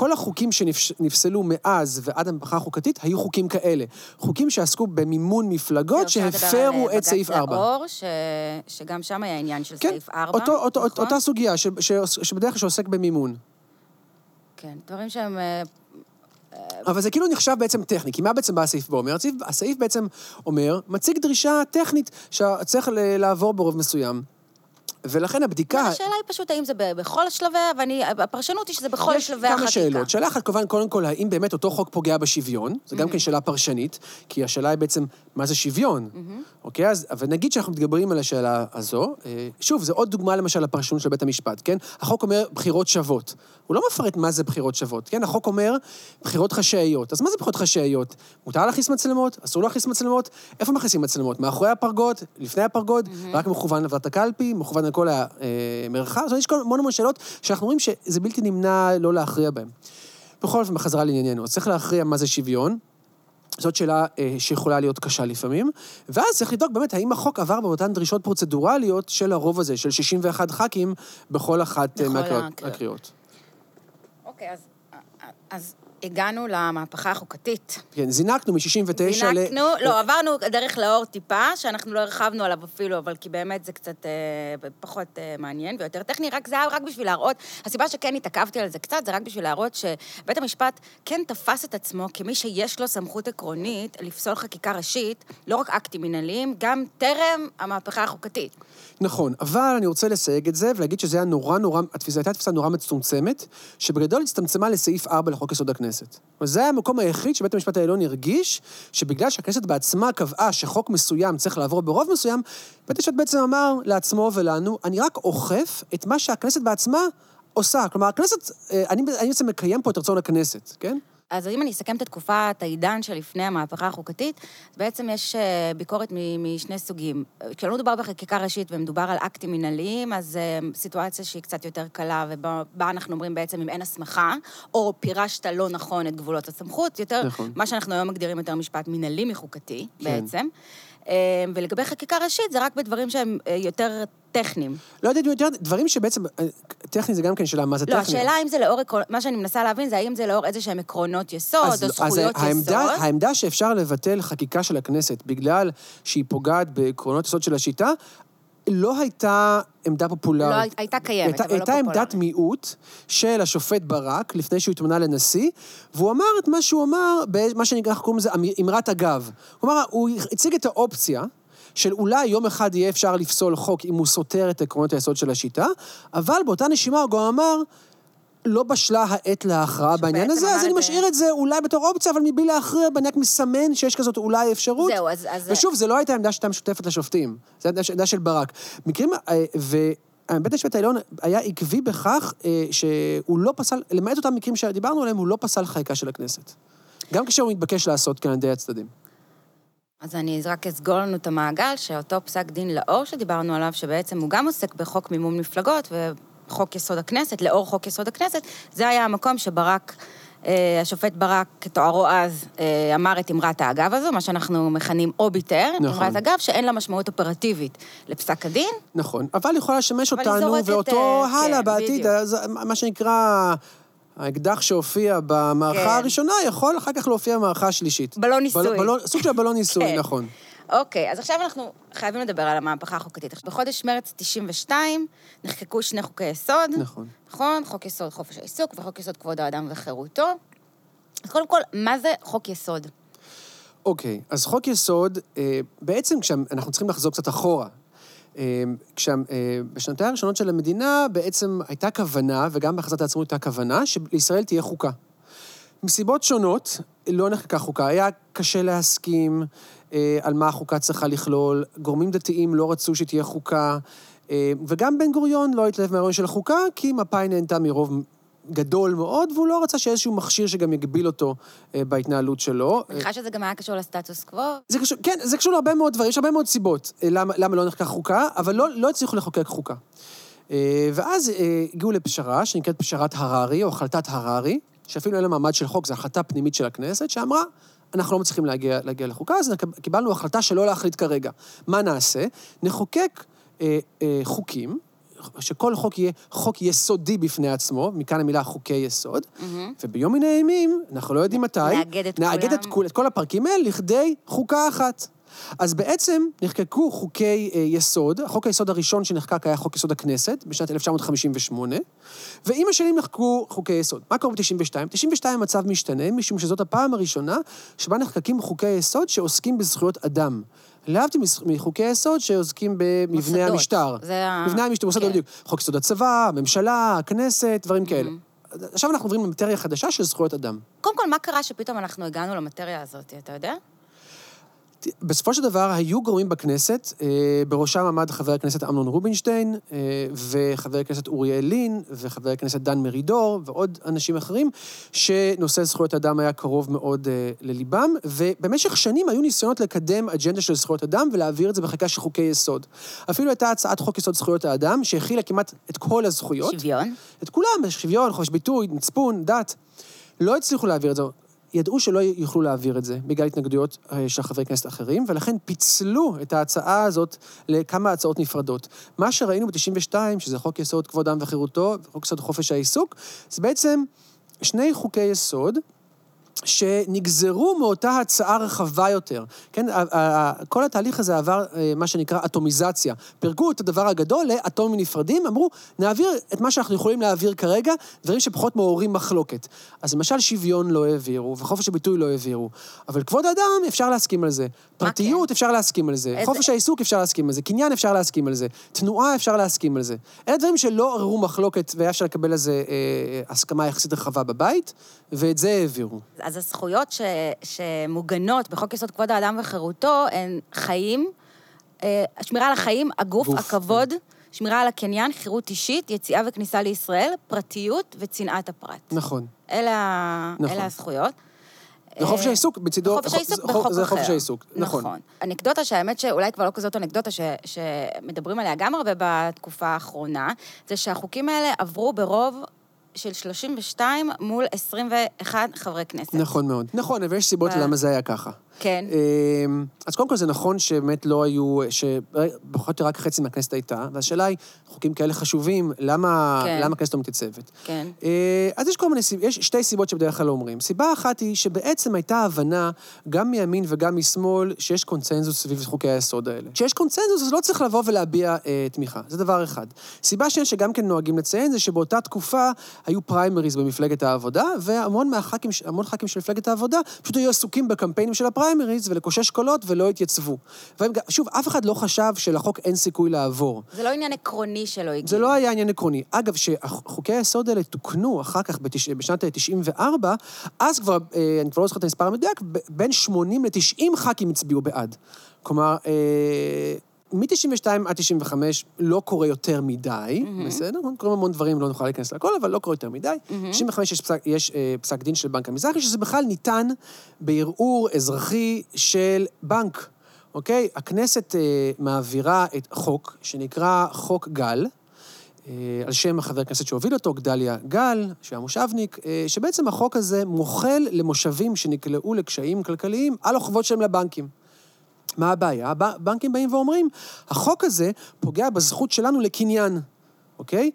כל החוקים שנפסלו מאז ועד המהפכה החוקתית היו חוקים כאלה. חוקים שעסקו במימון מפלגות שהפרו אה, את סעיף 4. בג"ץ לאור, ש... שגם שם היה עניין של כן, סעיף 4. אותו, אותו, נכון? אותה סוגיה ש, ש, שבדרך כלל שעוסק במימון. כן, דברים שהם... אה, אבל זה כאילו נחשב בעצם טכני, כי מה בעצם בא הסעיף בו אומר? הסעיף, הסעיף בעצם אומר, מציג דרישה טכנית שצריך לעבור ברוב מסוים. ולכן הבדיקה... השאלה היא פשוט האם זה בכל שלבי, ואני... הפרשנות היא שזה בכל יש שלבי החקיקה. כמה שאלות. שאלה אחת, כמובן, קודם כל, האם באמת אותו חוק פוגע בשוויון? זו גם כן שאלה פרשנית, כי השאלה היא בעצם, מה זה שוויון? אוקיי? אז, אבל נגיד שאנחנו מתגברים על השאלה הזו, אה, שוב, זו עוד דוגמה למשל לפרשנות של בית המשפט, כן? החוק אומר בחירות שוות. הוא לא מפרט מה זה בחירות שוות, כן? החוק אומר בחירות חשאיות. אז מה זה בחירות חשאיות? מותר להכניס מצלמות? אסור להכניס מצלמות? איפה מכניסים מצלמות? מאחורי הפרגוד? לפני הפרגוד? רק מכוון לוועדת הקלפי? מכוון לכל המרחב? זאת אומרת, יש כל המון המון שאלות שאנחנו רואים שזה בלתי נמנע לא להכריע בהן. בכל אופן, בחזרה לענייננו, אז צריך להכריע מה זה שוויון. זאת שאלה אה, שיכולה להיות קשה לפעמים, ואז צריך לבדוק באמת האם החוק עבר באותן דרישות פרוצדורליות של הרוב הזה, של 61 ח"כים בכל אחת אה, בכל מהקריאות. הקריאות. הקריאות. אוקיי, אז, אז הגענו למהפכה החוקתית. כן, זינקנו מ-69 ל... זינקנו, לא, עברנו דרך לאור טיפה, שאנחנו לא הרחבנו עליו אפילו, אבל כי באמת זה קצת אה, פחות אה, מעניין ויותר טכני, רק זה היה רק בשביל להראות, הסיבה שכן התעכבתי על זה קצת, זה רק בשביל להראות שבית המשפט כן תפס את עצמו כמי שיש לו סמכות עקרונית לפסול חקיקה ראשית, לא רק אקטים מנהליים, גם טרם המהפכה החוקתית. נכון, אבל אני רוצה לסייג את זה ולהגיד שזה היה נורא נורא, התפיסה הייתה תפיסה נורא מצומצמת, שבגדול הצטמצמה לסעיף 4 לחוק יסוד הכנסת. וזה היה המקום היחיד שבית המשפט העליון הרגיש שבגלל שהכנסת בעצמה קבעה שחוק מסוים צריך לעבור ברוב מסוים, בית המשפט בעצם אמר לעצמו ולנו, אני רק אוכף את מה שהכנסת בעצמה עושה. כלומר, הכנסת, אה, אני, אני בעצם מקיים פה את רצון הכנסת, כן? אז אם אני אסכם את תקופת העידן שלפני המהפכה החוקתית, אז בעצם יש אה, ביקורת משני סוגים. כשלא מדובר בחקיקה ראשית ומדובר על אקטים מנהליים, אז אה, סיטואציה שהיא קצת יותר קלה, ובה בה אנחנו אומרים בעצם אם אין הסמכה, או פירשת לא נכון את גבולות הסמכות, יותר נכון. מה שאנחנו היום מגדירים יותר משפט מנהלי מחוקתי, כן. בעצם. אה, ולגבי חקיקה ראשית, זה רק בדברים שהם אה, יותר טכניים. לא יודעת, יותר דברים שבעצם, אה, טכני זה גם כן שאלה מה זה לא, טכני. השאלה אם זה לאור, מה שאני מנסה להבין זה האם זה לאור איזה שהם עקרונות יסוד, אז- או אז זכויות העמדה, יסוד. העמדה שאפשר לבטל חקיקה של הכנסת בגלל שהיא פוגעת בעקרונות יסוד של השיטה, לא הייתה עמדה פופולרית. לא, הי- הייתה קיימת, הייתה, אבל לא הייתה עמדת פופולרית. מיעוט של השופט ברק, לפני שהוא התמנה לנשיא, והוא אמר את מה שהוא אמר, במה שנקרא, אנחנו קוראים לזה אמ- אמרת אגב. כלומר, הוא הציג את האופציה. של אולי יום אחד יהיה אפשר לפסול חוק אם הוא סותר את עקרונות היסוד של השיטה, אבל באותה נשימה הוא גם אמר, לא בשלה העת להכרעה בעניין הזה, אז אני זה- משאיר את זה אולי בתור אופציה, אבל מבלי להכריע, ואני רק מסמן שיש כזאת אולי אפשרות. זהו, אז... אז ושוב, זו לא הייתה עמדה שהייתה משותפת לשופטים, זו הייתה עמדה של ברק. מקרים, אה, ובית המשפט העליון היה עקבי בכך אה, שהוא לא פסל, למעט אותם מקרים שדיברנו עליהם, הוא לא פסל חקיקה של הכנסת. גם כשהוא מתבקש לעשות כאן על ידי הצדדים. אז אני רק אסגור לנו את המעגל, שאותו פסק דין לאור שדיברנו עליו, שבעצם הוא גם עוסק בחוק מימון מפלגות וחוק יסוד הכנסת, לאור חוק יסוד הכנסת, זה היה המקום שברק אה, השופט ברק, כתוארו אז, אה, אמר את אמרת האגב הזו, מה שאנחנו מכנים אוביטר, נכון. אמרת אגב, שאין לה משמעות אופרטיבית לפסק הדין. נכון, אבל יכולה לשמש אבל אותנו, ואותו אה, הלאה כן, בעתיד. אז מה שנקרא... האקדח שהופיע במערכה כן. הראשונה יכול אחר כך להופיע במערכה השלישית. בלון ניסוי. בל- בלון- סוג של בלון (laughs) ניסוי, כן. נכון. אוקיי, אז עכשיו אנחנו חייבים לדבר על המהפכה החוקתית. בחודש מרץ 92 נחקקו שני חוקי יסוד. נכון. נכון? חוק יסוד חופש העיסוק וחוק יסוד כבוד האדם וחירותו. אז קודם כל, מה זה חוק יסוד? אוקיי, אז חוק יסוד, אה, בעצם כשאנחנו צריכים לחזור קצת אחורה. אה, כשה- אה, בשנותיה הראשונות של המדינה בעצם הייתה כוונה, וגם בהכרזת העצמאות הייתה כוונה, שלישראל תהיה חוקה. מסיבות שונות לא נחקקה חוקה. היה קשה להסכים אה, על מה החוקה צריכה לכלול, גורמים דתיים לא רצו שתהיה חוקה, אה, וגם בן גוריון לא התלהב מהרעיון של החוקה, כי מפא"י נהנתה מרוב גדול מאוד, והוא לא רצה שאיזשהו מכשיר שגם יגביל אותו אה, בהתנהלות שלו. אני מניחה שזה גם היה קשור לסטטוס קוו. זה קשור, כן, זה קשור להרבה מאוד דברים, יש הרבה מאוד סיבות אה, למה, למה לא נחקק חוקה, אבל לא, לא הצליחו לחוקק חוקה. אה, ואז אה, הגיעו לפשרה שנקראת פשרת הררי, או החלטת הררי, שאפילו אין לה מעמד של חוק, זו החלטה פנימית של הכנסת, שאמרה, אנחנו לא מצליחים להגיע, להגיע לחוקה, אז קיבלנו החלטה שלא להחליט כרגע. מה נעשה? נחוקק אה, אה, חוקים, שכל חוק יהיה חוק יסודי בפני עצמו, מכאן המילה חוקי יסוד, וביום מן הימים, אנחנו לא יודעים מתי, נאגד את נאגד כולם. את, כול, את כל הפרקים האלה לכדי חוקה אחת. אז בעצם נחקקו חוקי אה, יסוד, חוק היסוד הראשון שנחקק היה חוק יסוד הכנסת, בשנת 1958, ועם השנים נחקקו חוקי יסוד. מה קורה ב-92? ב-92 המצב משתנה, משום שזאת הפעם הראשונה שבה נחקקים חוקי יסוד שעוסקים בזכויות אדם. להבדיל מחוקי יסוד שעוסקים במבנה מוסדות. המשטר. זה ה- מבנה המשטר, מוסדות כן. בדיוק. חוק יסוד הצבא, הממשלה, הכנסת, דברים כאלה. עכשיו אנחנו עוברים למטריה חדשה של זכויות אדם. קודם כל, מה קרה שפתאום אנחנו הגענו למטריה הזאת, אתה יודע? בסופו של דבר, היו גורמים בכנסת, אה, בראשם עמד חבר הכנסת אמנון רובינשטיין, אה, וחבר הכנסת אוריאל לין, וחבר הכנסת דן מרידור, ועוד אנשים אחרים, שנושא זכויות אדם היה קרוב מאוד אה, לליבם, ובמשך שנים היו ניסיונות לקדם אג'נדה של זכויות אדם ולהעביר את זה בחקיקה של חוקי יסוד. אפילו הייתה הצעת חוק יסוד זכויות האדם, שהכילה כמעט את כל הזכויות. שוויון. את כולם, שוויון, חופש ביטוי, מצפון, דת. לא הצליחו להעביר את זה. ידעו שלא יוכלו להעביר את זה בגלל התנגדויות אה, של חברי כנסת אחרים, ולכן פיצלו את ההצעה הזאת לכמה הצעות נפרדות. מה שראינו ב-92, שזה חוק יסוד כבוד האדם וחירותו, וחוק יסוד חופש העיסוק, זה בעצם שני חוקי יסוד שנגזרו מאותה הצעה רחבה יותר. כן, כל התהליך הזה עבר אה, מה שנקרא אטומיזציה. פירקו את הדבר הגדול לאטומים נפרדים, אמרו, נעביר את מה שאנחנו יכולים להעביר כרגע, דברים שפחות מעוררים מחלוקת. אז למשל שוויון לא העבירו, וחופש הביטוי לא העבירו, אבל כבוד האדם אפשר להסכים על זה. פרטיות אפשר להסכים על זה, איזה- חופש העיסוק אפשר להסכים על זה, קניין אפשר להסכים על זה, תנועה אפשר להסכים על זה. אלה דברים שלא עוררו מחלוקת והיה אפשר לקבל על זה אה, הסכמה יחסית רחבה בבית, ואת זה העבירו. אז הזכויות ש, שמוגנות בחוק יסוד כבוד האדם וחירותו הן חיים, אה, שמירה על החיים, הגוף, גוף, הכבוד, שמירה על הקניין, חירות אישית, יציאה וכניסה לישראל, פרטיות וצנעת הפרט. נכון. אלה, נכון. אלה הזכויות. וחופש אה, העיסוק בצידו... וחופש העיסוק זה- בחוק אחר. זה חופש העיסוק, נכון. נכון. אנקדוטה שהאמת שאולי כבר לא כזאת אנקדוטה ש, שמדברים עליה גם הרבה בתקופה האחרונה, זה שהחוקים האלה עברו ברוב של 32 מול 21 חברי כנסת. נכון מאוד. נכון, ויש סיבות ב- למה זה היה ככה. כן. אמ, אז קודם כל זה נכון שבאמת לא היו, שפחות או רק חצי מהכנסת הייתה, והשאלה היא, חוקים כאלה חשובים, למה כן. למה הכנסת לא מתייצבת? כן. אה, אז יש כל מיני סיבות, יש שתי סיבות שבדרך כלל לא אומרים. סיבה אחת היא שבעצם הייתה הבנה, גם מימין וגם משמאל, שיש קונצנזוס סביב חוקי היסוד האלה. כשיש קונצנזוס, אז לא צריך לבוא ולהביע אה, תמיכה. זה דבר אחד. סיבה שנייה שגם כן נוהגים לציין, זה שבאותה תקופה היו פריימריז במפלגת העבודה, והמון מהח"כים, המון ח"כים של מפלגת העבודה, פשוט היו עסוקים בקמפיינים של הפריימריז ולקושש קולות ולא התייצבו. והם, שוב, אף אחד לא חשב שלחוק אין סיכוי לעבור. זה לא עניין עקרוני שלא הגיע. זה לא היה עניין עקרוני. אגב, כשחוקי היסוד האלה תוקנו אחר כך בתש... בשנת 94, אז כבר, אה, אני כבר לא זוכר את המספר המדויק, בין 80 ל-90 ח"כים הצביעו בעד. כלומר, אה, מ-92 עד 95 לא קורה יותר מדי, בסדר? קורים המון דברים, לא נוכל להיכנס לכל, אבל לא קורה יותר מדי. 95 יש, פסק, יש אה, פסק דין של בנק המזרחי, שזה בכלל ניתן בערעור אזרחי של בנק. אוקיי? הכנסת אה, מעבירה את חוק שנקרא חוק גל, אה, על שם החבר הכנסת שהוביל אותו, גדליה גל, שהיה מושבניק, אה, שבעצם החוק הזה מוחל למושבים שנקלעו לקשיים כלכליים על החובות שלהם לבנקים. מה הבעיה? הבנקים באים ואומרים, החוק הזה פוגע בזכות שלנו לקניין, אוקיי?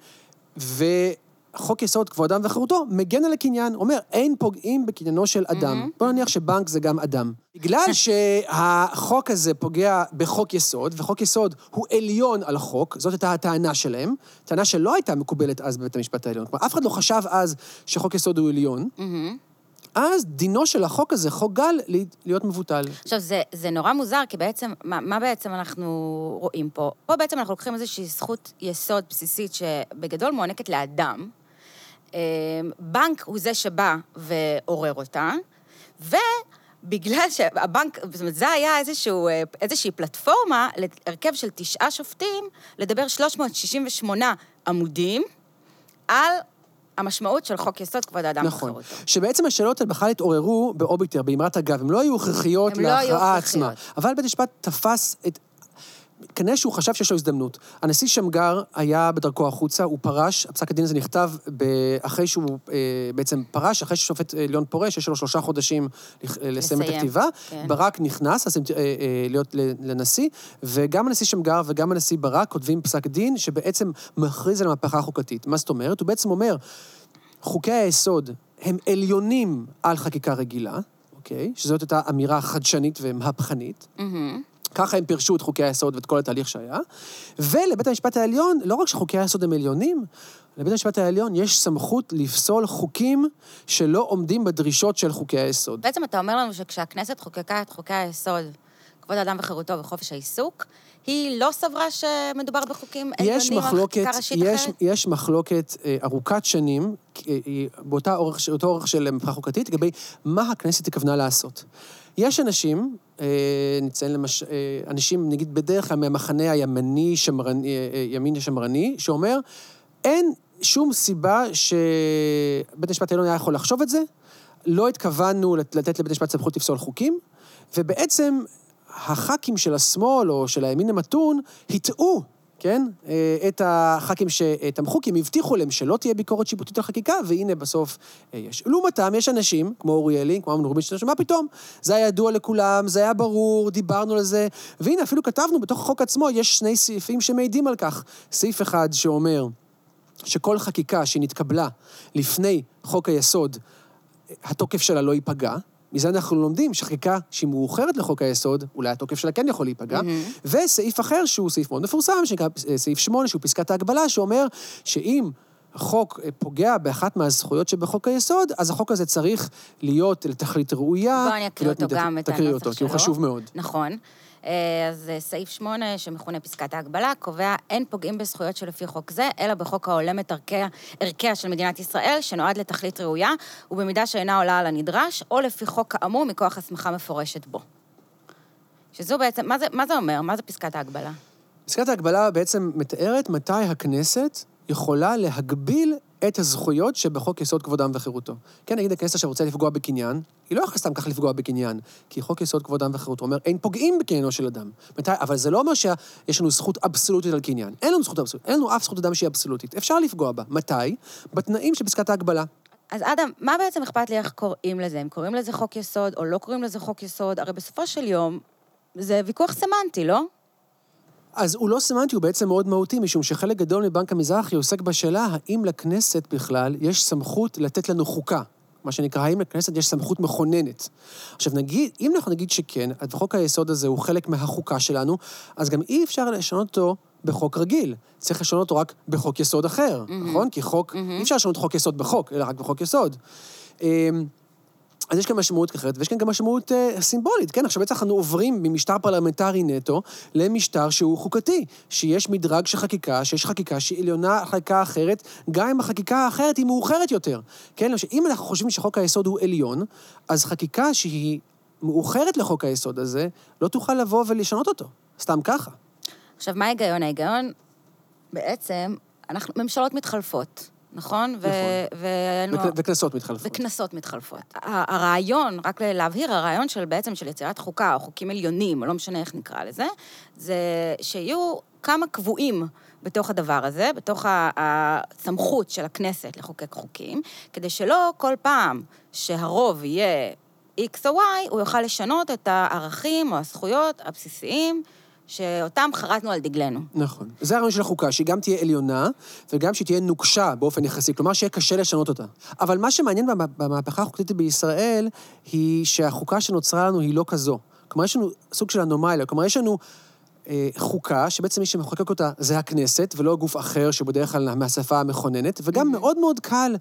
וחוק יסוד כבוד אדם וחירותו מגן על הקניין, אומר, אין פוגעים בקניינו של אדם. בוא נניח שבנק זה גם אדם. בגלל (laughs) שהחוק הזה פוגע בחוק יסוד, וחוק יסוד הוא עליון על החוק, זאת הייתה הטענה שלהם, טענה שלא הייתה מקובלת אז בבית המשפט העליון. כלומר, אף אחד לא חשב אז שחוק יסוד הוא עליון. אז דינו של החוק הזה, חוק גל, להיות מבוטל. עכשיו, זה, זה נורא מוזר, כי בעצם, מה, מה בעצם אנחנו רואים פה? פה בעצם אנחנו לוקחים איזושהי זכות יסוד בסיסית שבגדול מוענקת לאדם. אה, בנק הוא זה שבא ועורר אותה, ובגלל שהבנק, זאת אומרת, זה היה איזשהו, אה, איזושהי פלטפורמה להרכב של תשעה שופטים, לדבר 368 עמודים על המשמעות של חוק יסוד כבוד האדם נכון. וחירותו. שבעצם השאלות האלה בכלל התעוררו באוביטר, באמרת אגב, הן לא היו הכרחיות לא להכרעה הכרחיות. עצמה. אבל בית המשפט תפס את... כנראה שהוא חשב שיש לו הזדמנות. הנשיא שמגר היה בדרכו החוצה, הוא פרש, פסק הדין הזה נכתב. אחרי שהוא אה, בעצם פרש, אחרי ששופט עליון פורש, יש לו שלושה חודשים אה, לסיים את הכתיבה. כן. ברק נכנס, אז אה, אה, להיות לנשיא, וגם הנשיא שמגר וגם הנשיא ברק כותבים פסק דין שבעצם מכריז על המהפכה החוקתית. מה זאת אומרת? הוא בעצם אומר, חוקי היסוד הם עליונים על חקיקה רגילה, אוקיי? שזאת הייתה אמירה חדשנית ומהפכנית. מהמם. ככה הם פירשו את חוקי היסוד ואת כל התהליך שהיה. ולבית המשפט העליון, לא רק שחוקי היסוד הם עליונים, לבית המשפט העליון יש סמכות לפסול חוקים שלא עומדים בדרישות של חוקי היסוד. בעצם אתה אומר לנו שכשהכנסת חוקקה את חוקי היסוד, כבוד האדם וחירותו וחופש העיסוק, היא לא סברה שמדובר בחוקים עליונים על מחלוקת, חקיקה ראשית יש, אחרת? יש מחלוקת אה, ארוכת שנים, אה, אה, באותה אורך, אורך של מהפכה חוקתית, לגבי מה הכנסת התכוונה לעשות. יש אנשים, אה, נציין למש... אה, אנשים, נגיד בדרך כלל מהמחנה הימני, שמרני, אה, ימין שמרני, שאומר, אין שום סיבה שבית המשפט העליון היה יכול לחשוב את זה, לא התכוונו לת- לתת לבית המשפט סמכות לפסול חוקים, ובעצם הח"כים של השמאל או של הימין המתון הטעו, כן, אה, את הח"כים שתמכו, כי הם הבטיחו להם שלא תהיה ביקורת שיפוטית על חקיקה, והנה בסוף אה, יש. לעומתם, יש אנשים, כמו אורי אלין, כמו אמנון רובינשטיין, שמה פתאום? זה היה ידוע לכולם, זה היה ברור, דיברנו על זה, והנה, אפילו כתבנו, בתוך החוק עצמו יש שני סעיפים שמעידים על כך. סעיף אחד שאומר שכל חקיקה שנתקבלה לפני חוק היסוד, התוקף שלה לא ייפגע. מזה אנחנו לומדים שחקיקה שהיא מאוחרת לחוק היסוד, אולי התוקף שלה כן יכול להיפגע. Mm-hmm. וסעיף אחר, שהוא סעיף מאוד מפורסם, שנקרא אה, סעיף 8, שהוא פסקת ההגבלה, שאומר שאם החוק אה, פוגע באחת מהזכויות שבחוק היסוד, אז החוק הזה צריך להיות לתכלית ראויה. בוא אני אקריא אותו. גם, את תקריא הנוסח אותו, כי הוא שלו. חשוב מאוד. נכון. אה, אז אה, סעיף 8, שמכונה פסקת ההגבלה, קובע אין פוגעים בזכויות שלפי חוק זה, אלא בחוק ההולם את ערכיה, ערכיה של מדינת ישראל, שנועד לתכלית ראויה, ובמידה שאינה עולה על הנדרש, או לפי חוק כאמור מכוח הסמכה מפורשת בו. שזו בעצם, מה זה, מה זה אומר? מה זה פסקת ההגבלה? פסקת ההגבלה בעצם מתארת מתי הכנסת יכולה להגביל את הזכויות שבחוק יסוד כבודם וחירותו. כן, נגיד הכנסת עכשיו רוצה לפגוע בקניין, היא לא יכולה סתם ככה לפגוע בקניין, כי חוק יסוד כבודם וחירותו אומר, אין פוגעים בקניינו של אדם. מתי, אבל זה לא אומר שיש לנו זכות אבסולוטית על קניין. אין לנו זכות אבסולוטית, אין לנו אף זכות אדם שהיא אבסולוטית. אפשר לפגוע בה. מתי? בתנאים של פסקת ההגבלה. אז אדם, מה בעצם אכפת לי איך קוראים לזה? אם קוראים לזה חוק יסוד או לא קוראים לזה חוק יסוד? הרי בסופו של יום, זה ויכוח סמנטי, לא? אז הוא לא סמנטי, הוא בעצם מאוד מהותי, משום שחלק גדול מבנק המזרחי עוסק בשאלה האם לכנסת בכלל יש סמכות לתת לנו חוקה. מה שנקרא, האם לכנסת יש סמכות מכוננת. עכשיו נגיד, אם אנחנו נגיד שכן, אז חוק היסוד הזה הוא חלק מהחוקה שלנו, אז גם אי אפשר לשנות אותו בחוק רגיל. צריך לשנות אותו רק בחוק יסוד אחר, נכון? כי חוק, אי אפשר לשנות חוק יסוד בחוק, אלא רק בחוק יסוד. אז יש כאן משמעות אחרת, ויש כאן גם משמעות אה, סימבולית, כן? עכשיו בעצם אנחנו עוברים ממשטר פרלמנטרי נטו למשטר שהוא חוקתי, שיש מדרג של חקיקה, שיש חקיקה שהיא עליונה על חקיקה אחרת, גם אם החקיקה האחרת היא מאוחרת יותר. כן? למשל, אם אנחנו חושבים שחוק היסוד הוא עליון, אז חקיקה שהיא מאוחרת לחוק היסוד הזה, לא תוכל לבוא ולשנות אותו, סתם ככה. עכשיו, מה ההיגיון? ההיגיון, בעצם, אנחנו, ממשלות מתחלפות, נכון? ו- והיינו- וכנסות מתחלפות. וכנסות מתחלפות. הרעיון, רק להבהיר, הרעיון של בעצם של יצירת חוקה, או חוקים עליונים, או לא משנה איך נקרא לזה, זה שיהיו כמה קבועים בתוך הדבר הזה, בתוך הסמכות של הכנסת לחוקק חוקים, כדי שלא כל פעם שהרוב יהיה X או Y, הוא יוכל לשנות את הערכים או הזכויות הבסיסיים שאותם חרטנו על דגלנו. נכון. זה הרעיון של החוקה, שהיא גם תהיה עליונה, וגם שהיא תהיה נוקשה באופן יחסי, כלומר שיהיה קשה לשנות אותה. אבל מה שמעניין במה- במהפכה החוקתית בישראל, היא שהחוקה שנוצרה לנו היא לא כזו. כלומר, יש לנו סוג של אנומליה, כלומר, יש לנו חוקה, שבעצם מי שמחוקק אותה זה הכנסת, ולא גוף אחר שבדרך כלל מהשפה המכוננת, וגם מאוד מאוד קל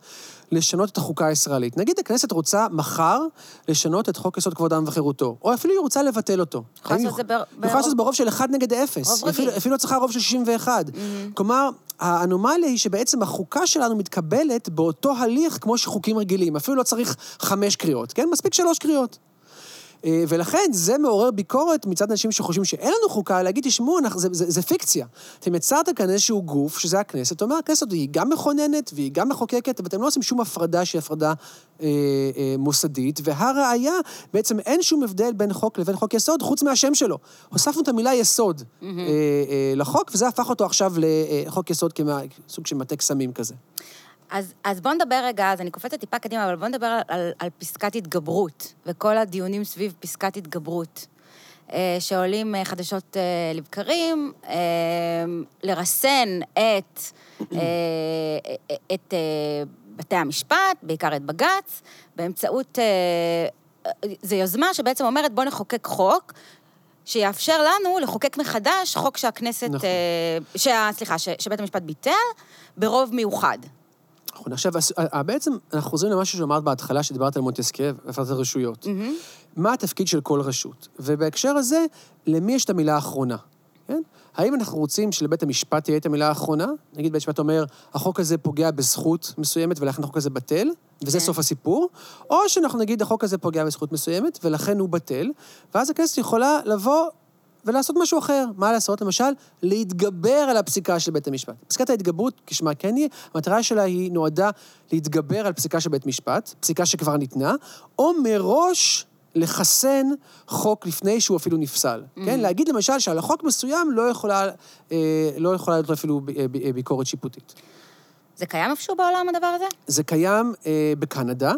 לשנות את החוקה הישראלית. נגיד הכנסת רוצה מחר לשנות את חוק יסוד כבוד האדם וחירותו, או אפילו היא רוצה לבטל אותו. יכולה לעשות את זה היא בר- יכולה לעשות את זה ברוב של 1 נגד 0. רוב אפילו, רגיל. אפילו לא צריכה רוב של 61. כלומר, האנומליה היא שבעצם החוקה שלנו מתקבלת באותו הליך כמו שחוקים רגילים. אפילו לא צריך חמש קריאות, כן? מספיק שלוש קריאות. אה, ולכן זה מעורר ביקורת מצד אנשים שחושבים שאין לנו חוקה, להגיד, תשמעו, אנחנו- זה, זה, זה פיקציה. אתם יצרת כאן איזשהו גוף, שזה הכנסת, אומר, הכנסת היא גם מכוננת והיא גם מחוקקת, ואתם לא עושים שום הפרדה שהיא הפרדה אה, אה, מוסדית, והראיה, בעצם אין שום הבדל בין חוק לבין חוק יסוד, חוץ מהשם שלו. הוספנו את המילה יסוד אה, אה, לחוק, וזה הפך אותו עכשיו לחוק יסוד כסוג של מטה קסמים כזה. אז, אז בואו נדבר רגע, אז אני קופצת טיפה קדימה, אבל בואו נדבר על, על, על פסקת התגברות, וכל הדיונים סביב פסקת התגברות, אה, שעולים אה, חדשות אה, לבקרים, אה, לרסן את, אה, את אה, בתי המשפט, בעיקר את בג"ץ, באמצעות... אה, זו יוזמה שבעצם אומרת, בואו נחוקק חוק. שיאפשר לנו לחוקק מחדש חוק שהכנסת, נכון. אה, שה, סליחה, ש, שבית המשפט ביטל, ברוב מיוחד. נכון, עכשיו, בעצם אנחנו חוזרים למשהו שאמרת בהתחלה, שדיברת על מונטסקיה והפרדת הרשויות. מה התפקיד של כל רשות? ובהקשר הזה, למי יש את המילה האחרונה? כן? האם אנחנו רוצים שלבית המשפט תהיה את המילה האחרונה? נגיד בית המשפט אומר, החוק הזה פוגע בזכות מסוימת ולכן החוק הזה בטל, וזה כן. סוף הסיפור, או שאנחנו נגיד, החוק הזה פוגע בזכות מסוימת ולכן הוא בטל, ואז הכנסת יכולה לבוא ולעשות משהו אחר. מה לעשות? למשל, להתגבר על הפסיקה של בית המשפט. פסקת ההתגברות, כשמה כן היא, המטרה שלה היא נועדה להתגבר על פסיקה של בית משפט, פסיקה שכבר ניתנה, או מראש לחסן חוק לפני שהוא אפילו נפסל. כן? להגיד למשל שעל החוק מסוים לא יכולה, אה, לא יכולה להיות לו אפילו אה, אה, ביקורת שיפוטית. זה קיים איפשהו בעולם, הדבר הזה? זה קיים אה, בקנדה,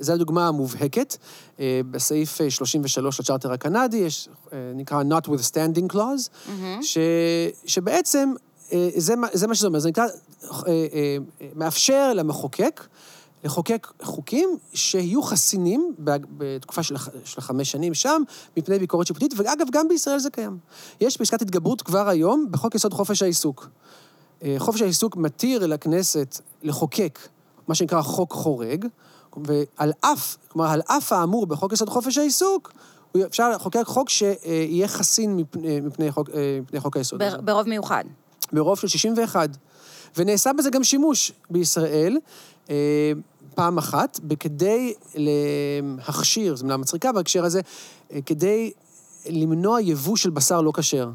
זו הדוגמה המובהקת. אה, בסעיף אה, 33 לצ'רטר הקנדי, יש, אה, נקרא Notwithstanding Clause, ש, שבעצם אה, זה, זה מה שזה אומר, זה נקרא, אה, אה, מאפשר למחוקק לחוקק חוקים שיהיו חסינים בתקופה של, של חמש שנים שם, מפני ביקורת שיפוטית, ואגב, גם בישראל זה קיים. יש פסקת התגברות כבר היום בחוק יסוד חופש העיסוק. אה, חופש העיסוק מתיר לכנסת לחוקק מה שנקרא חוק חורג, ועל אף, כלומר, על אף האמור בחוק יסוד חופש העיסוק, אפשר לחוקק חוק שיהיה חסין מפני, מפני, חוק, אה, מפני חוק היסוד. בר- ברוב מיוחד. ברוב של 61. ונעשה בזה גם שימוש בישראל, אה, פעם אחת, בכדי להכשיר, זו מילה מצחיקה בהקשר הזה, אה, כדי למנוע יבוא של בשר לא כשר.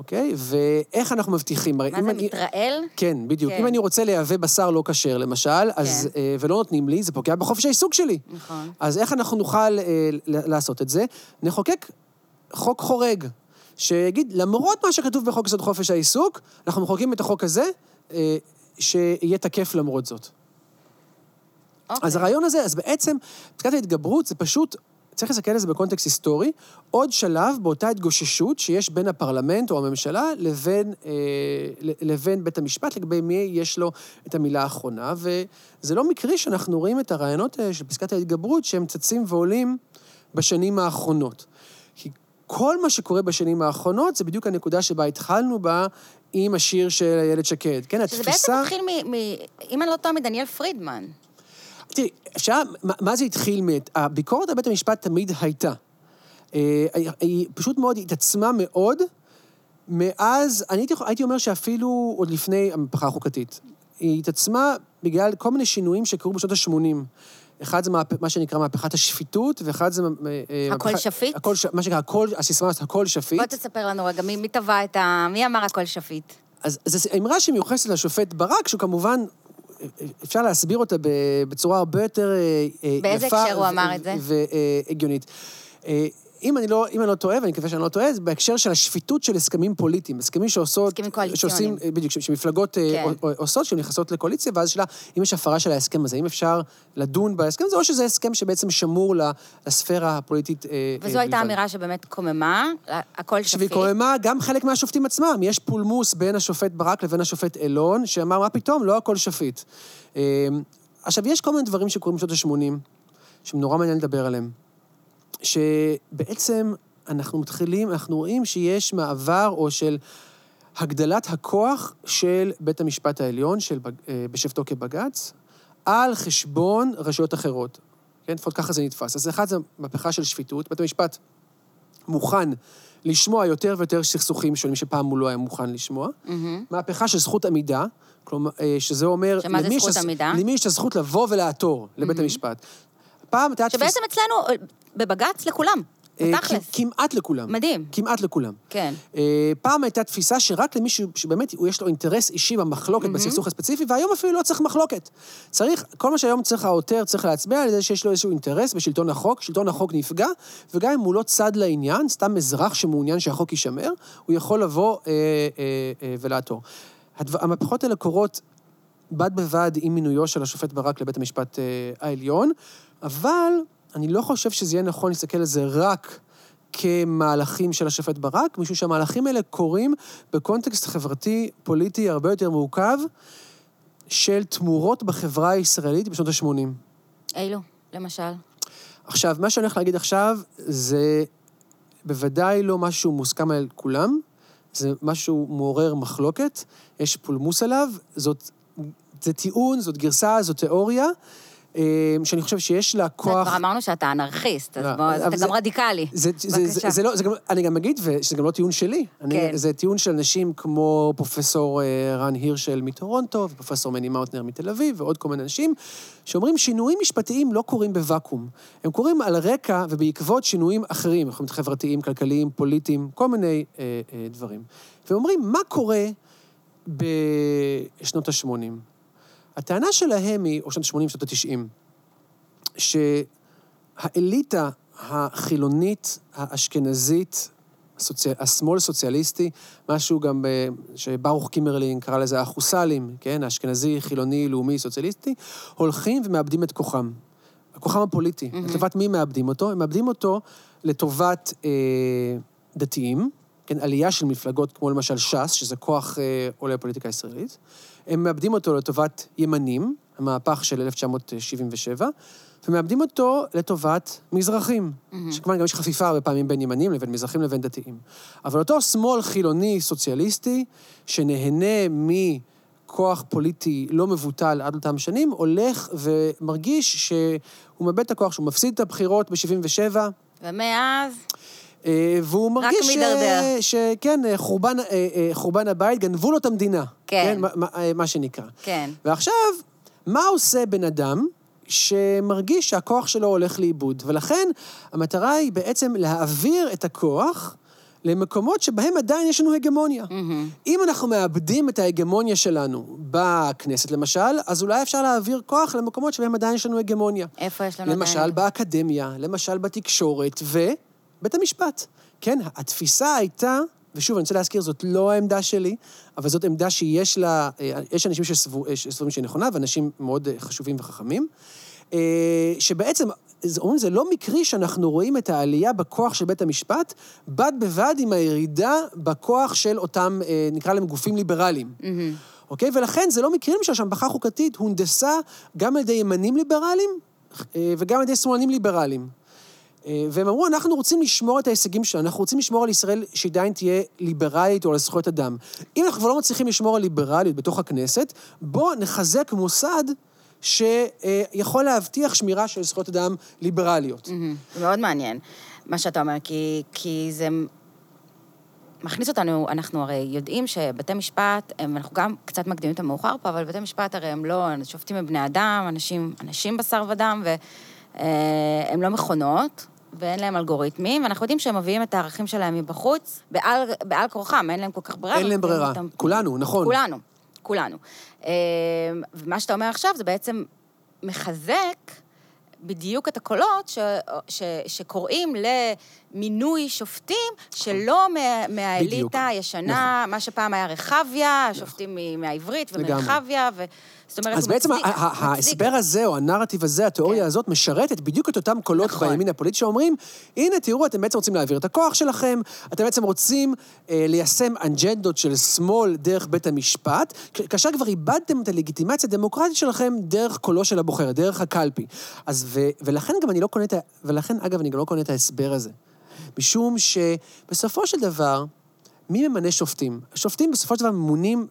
אוקיי? ואיך אנחנו מבטיחים? מה זה, אני- מתרעל? כן, בדיוק. כן. אם אני רוצה לייבא בשר לא כשר, למשל, אז, כן. אה, ולא נותנים לי, זה פוגע בחופש העיסוק שלי. נכון. אז איך אנחנו נוכל אה, לעשות את זה? נחוקק חוק חורג, שיגיד, למרות מה שכתוב בחוק יסוד חופש העיסוק, אנחנו מחוקקים את החוק הזה, אה, שיהיה תקף למרות זאת. אוקיי. אז הרעיון הזה, אז בעצם, פסקת ההתגברות זה פשוט, צריך להסתכל על זה בקונטקסט היסטורי, עוד שלב באותה התגוששות שיש בין הפרלמנט או הממשלה לבין, אה, לבין בית המשפט, לגבי מי יש לו את המילה האחרונה, וזה לא מקרי שאנחנו רואים את הרעיונות האלה של פסקת ההתגברות, שהם צצים ועולים בשנים האחרונות. כי כל מה שקורה בשנים האחרונות זה בדיוק הנקודה שבה התחלנו בה עם השיר של איילת שקד. כן, שזה התפיסה... בעצם מתחיל מ... מ... אם אני לא טועה, מדניאל פרידמן. תראי, אפשר, מה, מה זה התחיל מ... הביקורת על בית המשפט תמיד הייתה. אה, היא, פשוט מאוד התעצמה מאוד מאז, אני הייתי, הייתי אומר שאפילו עוד לפני המהפכה החוקתית. היא התעצמה בגלל כל מיני שינויים שקרו בשנות ה-80. אחד זה מהפ... מה שנקרא מהפכת השפיטות, ואחד זה... אה, הכל מהפכת- שפיט? הכל, ש- מה שנקרא, הכל, הסיסמה הזאת, הכל שפיט. בוא תספר לנו רגע, מי, מי טבע את ה... מי אמר הכל שפיט? אז זו אמרה שמיוחסת לשופט ברק, שהוא כמובן, אפשר להסביר אותה בצורה הרבה יותר אה, אה, יפה. באיזה הקשר הוא אמר את זה? והגיונית. אה, אם אני לא, אם אני לא טועה, ואני מקווה שאני לא טועה, זה בהקשר של השפיטות של הסכמים פוליטיים. הסכמים שעושות... הסכמים קואליציוניים. שעושים, בדיוק, ש- שמפלגות אה, כן. עושות, שנכנסות לקואליציה, ואז שאלה, אם יש הפרה של ההסכם הזה, אם אפשר לדון בהסכם הזה, או שזה הסכם שבעצם שמור לספירה הפוליטית אה, אה, וזו הייתה בלבד. אמירה שבאמת קוממה, הכל שהיא שפיט. קוממה גם חלק מהשופטים עצמם. יש פולמוס בין השופט ברק לבין השופט אלון, שאמר, מה פתאום, לא הכל שפיט. אה, עכשיו, יש כל מיני דברים שקורים בשנות ה-80, שנורא מעניין לדבר עליהם. שבעצם אנחנו מתחילים, אנחנו רואים שיש מעבר או של הגדלת הכוח של בית המשפט העליון, של, אה, בשבתו כבג"ץ, על חשבון רשויות אחרות. כן, לפחות ככה זה נתפס. אז אחד זה מהפכה של שפיטות. בית המשפט מוכן לשמוע יותר ויותר סכסוכים שונים שפעם הוא לא היה מוכן לשמוע. מהמם. מהפכה של זכות עמידה, כלומר, אה, שזה אומר... שמה זה זכות עמידה? למי יש הזכות לבוא ולעתור לבית המשפט. פעם הייתה תפיסה... שבעצם אצלנו, בבג"ץ, לכולם, אה, בתכלס. כ- כמעט לכולם. מדהים. כמעט לכולם. כן. אה, פעם הייתה תפיסה שרק למי ש- שבאמת יש לו אינטרס אישי במחלוקת, בסכסוך הספציפי, והיום אפילו לא צריך מחלוקת. צריך, כל מה שהיום צריך העותר, צריך להצביע על זה שיש לו איזשהו אינטרס בשלטון החוק, שלטון החוק נפגע, וגם אם הוא לא צד לעניין, סתם אזרח שמעוניין שהחוק יישמר, הוא יכול לבוא אה, אה, אה, ולעתור. הדבר, המהפכות האלה קורות בד בבד עם מינויו של השופט ברק לבית המשפט אה, העליון, אבל אני לא חושב שזה יהיה נכון להסתכל על זה רק כמהלכים של השופט ברק, משום שהמהלכים האלה קורים בקונטקסט חברתי-פוליטי הרבה יותר מורכב של תמורות בחברה הישראלית בשנות ה-80. אילו, למשל. עכשיו, מה שאני הולך להגיד עכשיו זה בוודאי לא משהו מוסכם על כולם, זה משהו מעורר מחלוקת, יש פולמוס עליו, זאת, זה טיעון, זאת גרסה, זאת תיאוריה, שאני חושב שיש לה כוח... כבר אמרנו שאתה אנרכיסט, אז לא, בוא, אתה גם רדיקלי. זה, לא, אני גם אגיד, שזה גם לא טיעון שלי. כן. זה טיעון של אנשים כמו פרופסור אה, רן הירשל מטורונטו, ופרופסור מני מאוטנר מתל אביב, ועוד כל מיני אנשים, שאומרים שינויים משפטיים לא קורים בוואקום. הם קורים על רקע ובעקבות שינויים אחרים, יכולים להיות חברתיים, כלכליים, פוליטיים, כל מיני אה, אה, דברים. ואומרים, מה קורה בשנות ה-80? הטענה שלהם היא, או שנות ה-80, שנות ה-90, שהאליטה החילונית, האשכנזית, הסוצי... השמאל סוציאליסטי, משהו גם ב... שברוך קימרלין קרא לזה החוסלים, כן? האשכנזי, חילוני, לאומי, סוציאליסטי, הולכים ומאבדים את כוחם. כוחם הפוליטי. Mm-hmm. לטובת מי מאבדים אותו? הם מאבדים אותו לטובת אה, דתיים, כן? עלייה של מפלגות כמו למשל ש"ס, שזה כוח אה, עולה בפוליטיקה הישראלית. הם מאבדים אותו לטובת ימנים, המהפך של 1977, ומאבדים אותו לטובת מזרחים, mm-hmm. שכמובן גם יש חפיפה הרבה פעמים בין ימנים לבין מזרחים לבין דתיים. אבל אותו שמאל חילוני סוציאליסטי, שנהנה מכוח פוליטי לא מבוטל עד אותם שנים, הולך ומרגיש שהוא מאבד את הכוח, שהוא מפסיד את הבחירות ב-77, ומאז, והוא מרגיש ש- מידרדר. שכן, אה, חורבן, אה, אה, חורבן הבית, גנבו לו את המדינה. כן. מה, מה, אה, מה שנקרא. כן. ועכשיו, מה עושה בן אדם שמרגיש שהכוח שלו הולך לאיבוד? ולכן, המטרה היא בעצם להעביר את הכוח למקומות שבהם עדיין יש לנו הגמוניה. מהמם. אם אנחנו מאבדים את ההגמוניה שלנו בכנסת, למשל, אז אולי אפשר להעביר כוח למקומות שבהם עדיין יש לנו הגמוניה. איפה יש לנו למשל עדיין? באקדמיה, למשל בתקשורת, ובית המשפט. כן, התפיסה הייתה, ושוב, אני רוצה להזכיר, זאת לא העמדה שלי, אבל זאת עמדה שיש לה, אה, יש אנשים שסבור- אה, שסבורים שהיא נכונה, ואנשים מאוד אה, חשובים וחכמים, שבעצם, אומרים, זה לא מקרי שאנחנו רואים את העלייה בכוח של בית המשפט, בד בבד עם הירידה בכוח של אותם, נקרא להם גופים ליברליים. מהמם. אוקיי? ולכן זה לא מקרי למשל שהמהפכה החוקתית הונדסה גם על ידי ימנים ליברליים וגם על ידי שמאלנים ליברליים. אה, והם אמרו, אנחנו רוצים לשמור את ההישגים שלנו, אנחנו רוצים לשמור על ישראל שעדיין תהיה ליברלית או על זכויות אדם. אם אנחנו כבר לא מצליחים לשמור על ליברליות בתוך הכנסת, בואו נחזק מוסד שיכול להבטיח שמירה של זכויות אדם ליברליות. מאוד מעניין, מה שאתה אומר, כי, כי זה מכניס אותנו, אנחנו הרי יודעים שבתי משפט, הם, אנחנו גם קצת מקדימים את המאוחר פה, אבל בתי משפט הרי הם לא, שופטים הם בני אדם, אנשים, אנשים בשר ודם, והם לא מכונות. ואין להם אלגוריתמים, ואנחנו יודעים שהם מביאים את הערכים שלהם מבחוץ, בעל, בעל כורחם, אין להם כל כך ברירה. אין להם ברירה. אותם- כולנו, נכון. כולנו, כולנו. אה, ומה שאתה אומר עכשיו זה בעצם מחזק בדיוק את הקולות ש, ש, שקוראים מינוי שופטים שלא מה, מהאליטה בדיוק. נכון. הישנה, מה שפעם היה רחביה, השופטים מ- מהעברית. ומרחביה, ו... זאת אומרת, אז בעצם. ההסבר הזה, או הנרטיב הזה, התיאוריה כן. הזאת, משרתת בדיוק את אותם קולות נכון. בימין הפוליטי שאומרים, הנה, תראו, אתם בעצם רוצים להעביר את הכוח שלכם, אתם בעצם רוצים אה, ליישם אג'נדות של שמאל דרך בית המשפט, כאשר כבר איבדתם את הלגיטימציה הדמוקרטית שלכם דרך קולו של הבוחר, דרך הקלפי. אז ולכן גם אני לא קונה את ה... ולכן, אגב, אני גם לא קונה את ההסבר הזה. משום שבסופו של דבר, מי ממנה שופטים? השופטים בסופו של דבר ממונים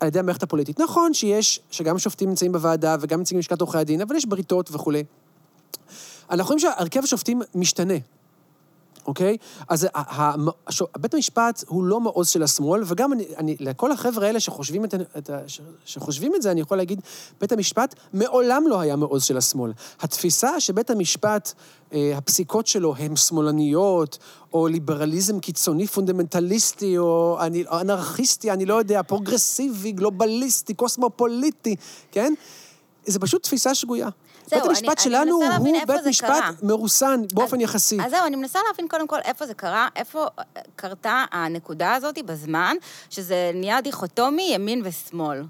על ידי המערכת הפוליטית. נכון שיש, שגם שופטים נמצאים בוועדה וגם נציגים בלשכת עורכי הדין, אבל יש בריתות וכולי. אנחנו רואים שהרכב השופטים משתנה, אוקיי? אז בית המשפט הוא לא מעוז של השמאל, וגם אני, אני, לכל החבר'ה האלה שחושבים את, את, שחושבים את זה, אני יכול להגיד, בית המשפט מעולם לא היה מעוז של השמאל. התפיסה שבית המשפט, אה, הפסיקות שלו הן שמאלניות, או ליברליזם קיצוני פונדמנטליסטי, או אני, אנרכיסטי, אני לא יודע, פרוגרסיבי, גלובליסטי, קוסמופוליטי, כן? זה פשוט תפיסה שגויה. זהו, בית המשפט אני- אני מנסה להבין הוא בית משפט קרה. מרוסן באופן אז- יחסי. אז זהו, אני מנסה להבין קודם כל איפה זה קרה, איפה אה, קרתה הנקודה הזאת בזמן, שזה נהיה דיכוטומי ימין ושמאל.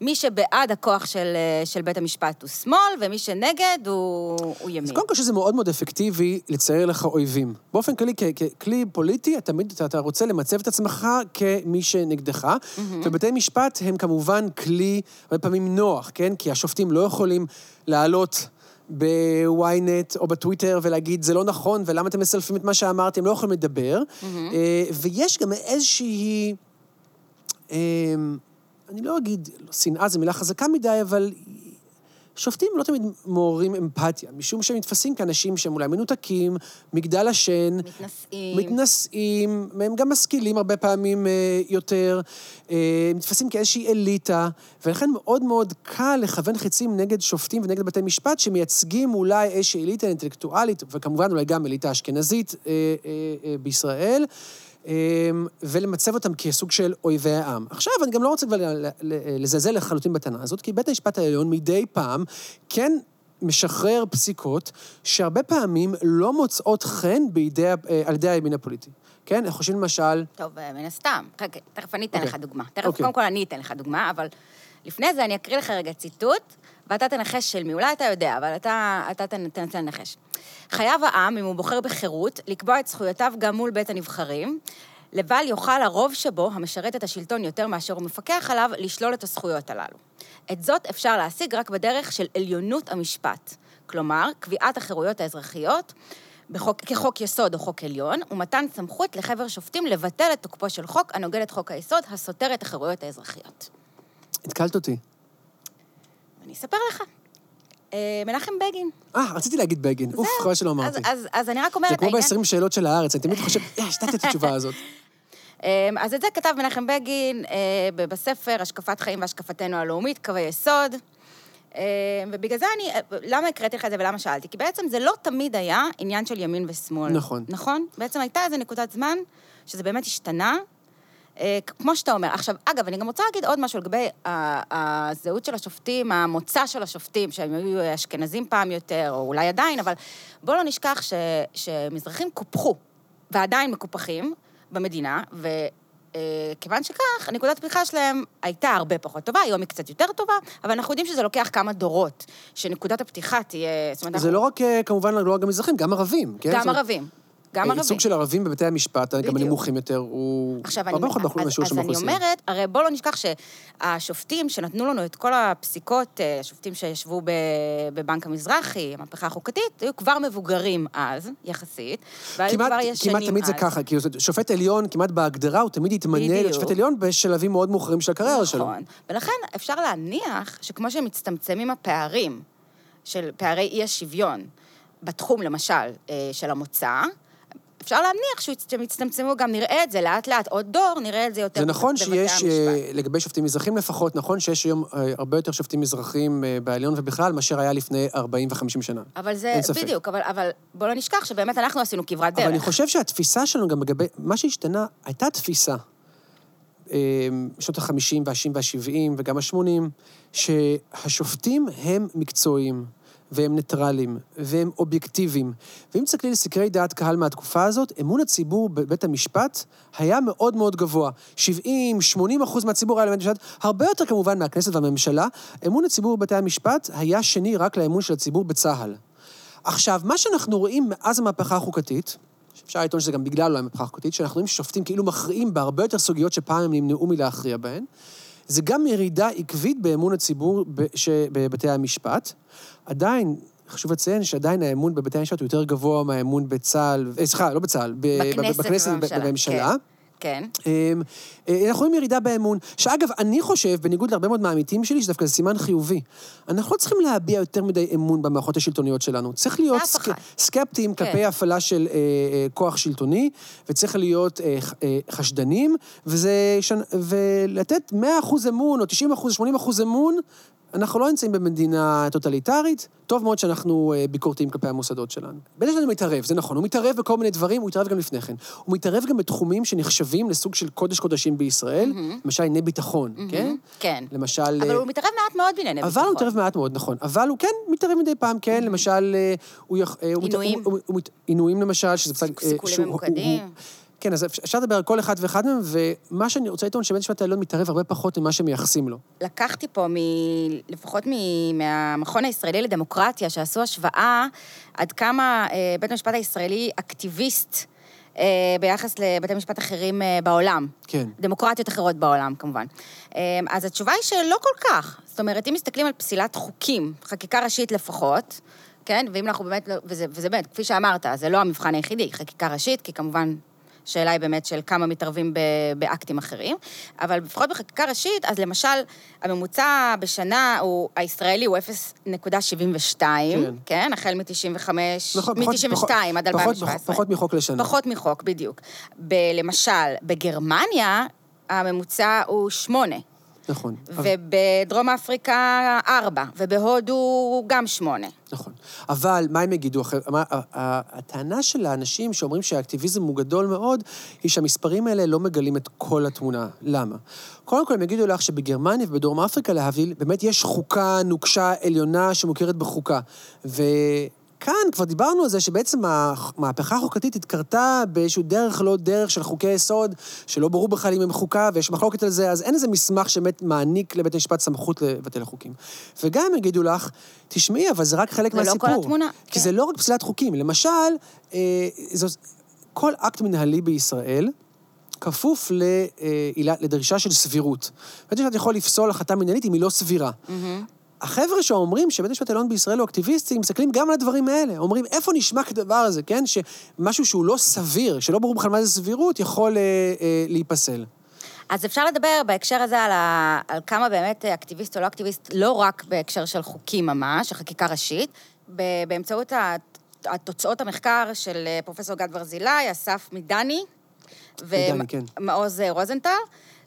מי שבעד הכוח של, אה, של בית המשפט הוא שמאל, ומי שנגד הוא, הוא ימין. אז קודם כל שזה מאוד מאוד אפקטיבי לצייר לך אויבים. באופן כללי, ככלי פוליטי, תמיד אתה, אתה רוצה למצב את עצמך כמי שנגדך, ובתי משפט הם כמובן כלי, הרבה פעמים נוח, כן? כי השופטים לא יכולים לעלות ב-ynet או בטוויטר ולהגיד, זה לא נכון, ולמה אתם מסלפים את מה שאמרתי, הם לא יכולים לדבר. אה, ויש גם איזושהי... אני לא אגיד, שנאה זו מילה חזקה מדי, אבל שופטים לא תמיד מעוררים אמפתיה, משום שהם נתפסים כאנשים שהם אולי מנותקים, מגדל השן, מתנשאים. מתנשאים, הם גם משכילים הרבה פעמים אה, יותר, אה, נתפסים כאיזושהי אליטה, ולכן מאוד מאוד קל לכוון חצים נגד שופטים ונגד בתי משפט שמייצגים אולי איזושהי אליטה אינטלקטואלית, וכמובן אולי גם אליטה אשכנזית אה, אה, אה, בישראל. אה, ולמצב אותם כסוג של אויבי העם. עכשיו, אני גם לא רוצה כבר לזלזל לחלוטין בטענה הזאת, כי בית המשפט העליון מדי פעם כן משחרר פסיקות שהרבה פעמים לא מוצאות חן בידי, אה, על ידי הימין הפוליטי. כן? אנחנו חושבים למשל... טוב, אה, מן הסתם. רגע, תכף אני אתן אוקיי. לך דוגמה. תכף, אוקיי. קודם כל אני אתן לך דוגמה, אבל לפני זה אני אקריא לך רגע ציטוט, ואתה תנחש של מי. אולי אתה יודע, אבל אתה, אתה תנ- תנסה לנחש. חייב העם, אם הוא בוחר בחירות, לקבוע את זכויותיו גם מול בית הנבחרים, לבל יוכל הרוב שבו, המשרת את השלטון יותר מאשר הוא מפקח עליו, לשלול את הזכויות הללו. את זאת אפשר להשיג רק בדרך של עליונות המשפט. כלומר, קביעת החירויות האזרחיות בחוק, כחוק יסוד או חוק עליון, ומתן סמכות לחבר שופטים לבטל את תוקפו של חוק הנוגד את חוק היסוד, הסותר את החירויות האזרחיות. התקלת אותי. אני אספר לך. אה, מנחם בגין. אה, רציתי להגיד בגין. אוף, חבל שלא אמרתי. אז, אני רק אומרת, זה כמו העניין- ב-20 שאלות של הארץ, אני תמיד חושב, אה, השתת את התשובה הזאת. (laughs) אמ, אז את זה כתב מנחם בגין אה, בספר השקפת חיים והשקפתנו הלאומית, קווי יסוד. אמ, ובגלל זה אני, למה הקראתי לך את זה ולמה שאלתי? כי בעצם זה לא תמיד היה עניין של ימין ושמאל. נכון. נכון? בעצם הייתה איזו נקודת זמן שזה באמת השתנה. אה, כמו שאתה אומר. עכשיו, אגב, אני גם רוצה להגיד עוד משהו לגבי הזהות של השופטים, המוצא של השופטים, שהם היו אשכנזים פעם יותר, או אולי עדיין, אבל בואו לא נשכח ש, שמזרחים קופחו, ועדיין מקופחים במדינה, וכיוון שכך, נקודת הפתיחה שלהם הייתה הרבה פחות טובה, היום היא קצת יותר טובה, אבל אנחנו יודעים שזה לוקח כמה דורות, שנקודת הפתיחה תהיה... זה אנחנו- לא רק, אה, כמובן, לא רק המזרחים, גם ערבים, כן? גם אומרת, ערבים. גם אה, ערבים. ייצוג של ערבים בבתי המשפט, גם בדיוק. הנמוכים יותר, הוא עכשיו, אני, הרבה פחות באחוז אז, מהשיעור אז אני. אומרת, הרי בואו לא נשכח שהשופטים שנתנו לנו את כל הפסיקות, אה, השופטים שישבו בבנק המזרחי, המהפכה החוקתית, היו כבר מבוגרים אז, יחסית, והיו כמעט, כבר ישנים כמעט תמיד אז. זה ככה, כי שופט עליון, כמעט בהגדרה, הוא תמיד יתמנה להיות בדיוק. שופט עליון בשלבים מאוד מאוחרים של הקריירה שלו. נכון. ולכן אפשר להניח שכמו שמצטמצמים הפערים של פערי אי השוויון בתחום, למשל, אה, של המוצא, אפשר להניח שהם יצטמצמו, גם נראה את זה לאט-לאט, עוד דור, נראה את זה יותר זה נכון בבתי שיש, המשפט. אה, לגבי שופטים מזרחים לפחות, נכון שיש היום אה, הרבה יותר שופטים מזרחים אה, בעליון ובכלל, מאשר היה לפני 40 ו-50 שנה. אבל זה, אין ספק. בדיוק, אבל, אבל בואו לא נשכח שבאמת אנחנו עשינו כברת דרך. אבל אני חושב שהתפיסה שלנו גם לגבי, מה שהשתנה, הייתה תפיסה, אה, בשנות ה-50 וה-60 וה-70 וגם ה-80, שהשופטים הם מקצועיים, והם ניטרלים, והם אובייקטיביים. ואם תסתכלי על סקרי דעת קהל מהתקופה הזאת, אמון הציבור בבית המשפט היה מאוד מאוד גבוה. 70, 80 אחוז מהציבור היה לבית המשפט, הרבה יותר כמובן מהכנסת והממשלה. אמון הציבור בבתי המשפט היה שני רק לאמון של הציבור בצה"ל. עכשיו, מה שאנחנו רואים מאז המהפכה החוקתית, אפשר לטעון שזה גם בגלל המהפכה החוקתית, שאנחנו רואים ששופטים כאילו מכריעים בהרבה יותר סוגיות שפעם הם נמנעו מלהכריע בהן, זה גם ירידה עקבית באמון הציבור בבתי המשפט. עדיין, חשוב לציין שעדיין האמון בבתי המשפט הוא יותר גבוה מהאמון בצה"ל, אה, סליחה, לא בצה"ל, בכנסת בכנסת ובממשלה, ובממשלה. כן. אמ, אה, אנחנו רואים ירידה באמון, שאגב, אני חושב, בניגוד להרבה מאוד מהעמיתים שלי, שדווקא זה סימן חיובי. אנחנו לא צריכים להביע יותר מדי אמון במערכות השלטוניות שלנו. צריך להיות סק... סקפטיים כן. כלפי הפעלה של אה, אה, כוח שלטוני, וצריך להיות אה, אה, חשדנים, וזה... שנ... ולתת 100% אמון, או 90%, 80% אמון, אנחנו לא נמצאים במדינה טוטליטרית, טוב מאוד שאנחנו אה, ביקורתיים כלפי המוסדות שלנו. בית המשפט מתערב, זה נכון, הוא מתערב בכל מיני דברים, הוא התערב גם לפני כן. הוא מתערב גם בתחומים שנחשבים לסוג של קודש קודשים בישראל, למשל ענייני ביטחון, כן? כן. למשל... אבל אה, הוא מתערב מעט מאוד בענייני ביטחון. אבל הוא מתערב מעט מאוד, נכון. אבל הוא כן מתערב מדי פעם, כן, למשל, הוא... הוא מת- עינויים. הוא- הוא מת- עינויים למשל, שזה קצת... אה, סיכולים ממוקדים. כן, אז אפשר- לדבר על כל אחד ואחד מהם, ומה שאני רוצה לטעון, שבית המשפט העליון מתערב הרבה פחות ממה שמייחסים לו. לקחתי פה, מ... לפחות מ... מהמכון הישראלי לדמוקרטיה, שעשו השוואה עד כמה אה, בית המשפט הישראלי אקטיביסט אה, ביחס לבתי משפט אחרים אה, בעולם. כן. דמוקרטיות אחרות בעולם, כמובן. אה, אז התשובה היא שלא כל כך. זאת אומרת, אם מסתכלים על פסילת חוקים, חקיקה ראשית לפחות, כן? ואם אנחנו באמת, לא- וזה, וזה באמת, כפי שאמרת, זה לא המבחן היחידי, חקיקה ראשית, כי כמובן... השאלה היא באמת של כמה מתערבים באקטים אחרים, אבל לפחות בחקיקה ראשית, אז למשל, הממוצע בשנה הוא, הישראלי הוא 0.72, כן. כן? החל מ-95, נכון, פחות- מ-92 פחות- עד פחות- 2017. פחות מחוק לשנה. פחות מחוק, בדיוק. ב- למשל, בגרמניה, הממוצע הוא שמונה, נכון. ובדרום אפריקה, ארבע, ובהודו גם שמונה. נכון. אבל מה הם יגידו? הטענה של האנשים שאומרים שהאקטיביזם הוא גדול מאוד, היא שהמספרים האלה לא מגלים את כל התמונה. למה? קודם כל, הם יגידו לך שבגרמניה ובדרום אפריקה, להבדיל, באמת יש חוקה נוקשה עליונה שמוכרת בחוקה. וכאן כבר דיברנו על זה שבעצם המהפכה החוקתית התקרתה באיזשהו דרך לא דרך של חוקי יסוד, שלא ברור בכלל אם הם חוקה, ויש מחלוקת על זה, אז אין איזה מסמך שבאמת מעניק לבית המשפט סמכות לבטל חוקים. וגם יגידו לך, תשמעי, אבל זה רק חלק זה לא מהסיפור. כל התמונה, כי כן. זה לא רק פסילת חוקים. למשל, אה, זו, כל אקט מנהלי בישראל כפוף לעילה- לדרישה של סבירות. בית המשפט יכול לפסול החלטה מנהלית אם היא לא סבירה. החבר'ה שאומרים שבית המשפט העליון בישראל הוא אקטיביסטי, מסתכלים גם על הדברים האלה. אומרים, איפה נשמע כדבר הזה, כן? שמשהו שהוא לא סביר, שלא ברור בכלל מה זה סבירות, יכול אה, אה, להיפסל. אז אפשר לדבר בהקשר הזה על, ה... על כמה באמת אקטיביסט או לא אקטיביסט, לא רק בהקשר של חוקים ממש, של חקיקה ראשית, ב... באמצעות. התוצאות המחקר של אה, פרופסור גד ברזילי, אסף מדני, כן. ומעוז אה, רוזנטל,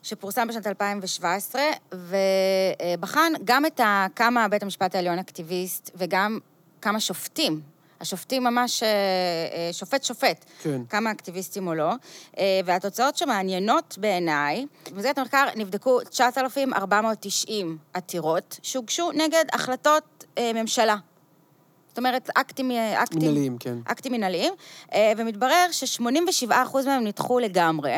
שפורסם בשנת 2017, ובחן גם את ה... כמה בית המשפט העליון אקטיביסט, וגם כמה שופטים. השופטים ממש, אה, אה, שופט-שופט, כן. כמה אקטיביסטים או לא, אה, והתוצאות שמעניינות בעיניי, במסגרת המחקר נבדקו 9,490 עטירות שהוגשו נגד החלטות אה, ממשלה. זאת אומרת, אקטים... אה, אקטים מנהליים, כן. אקטים מנהליים, אה, ומתברר ש-87% מהם נדחו לגמרי.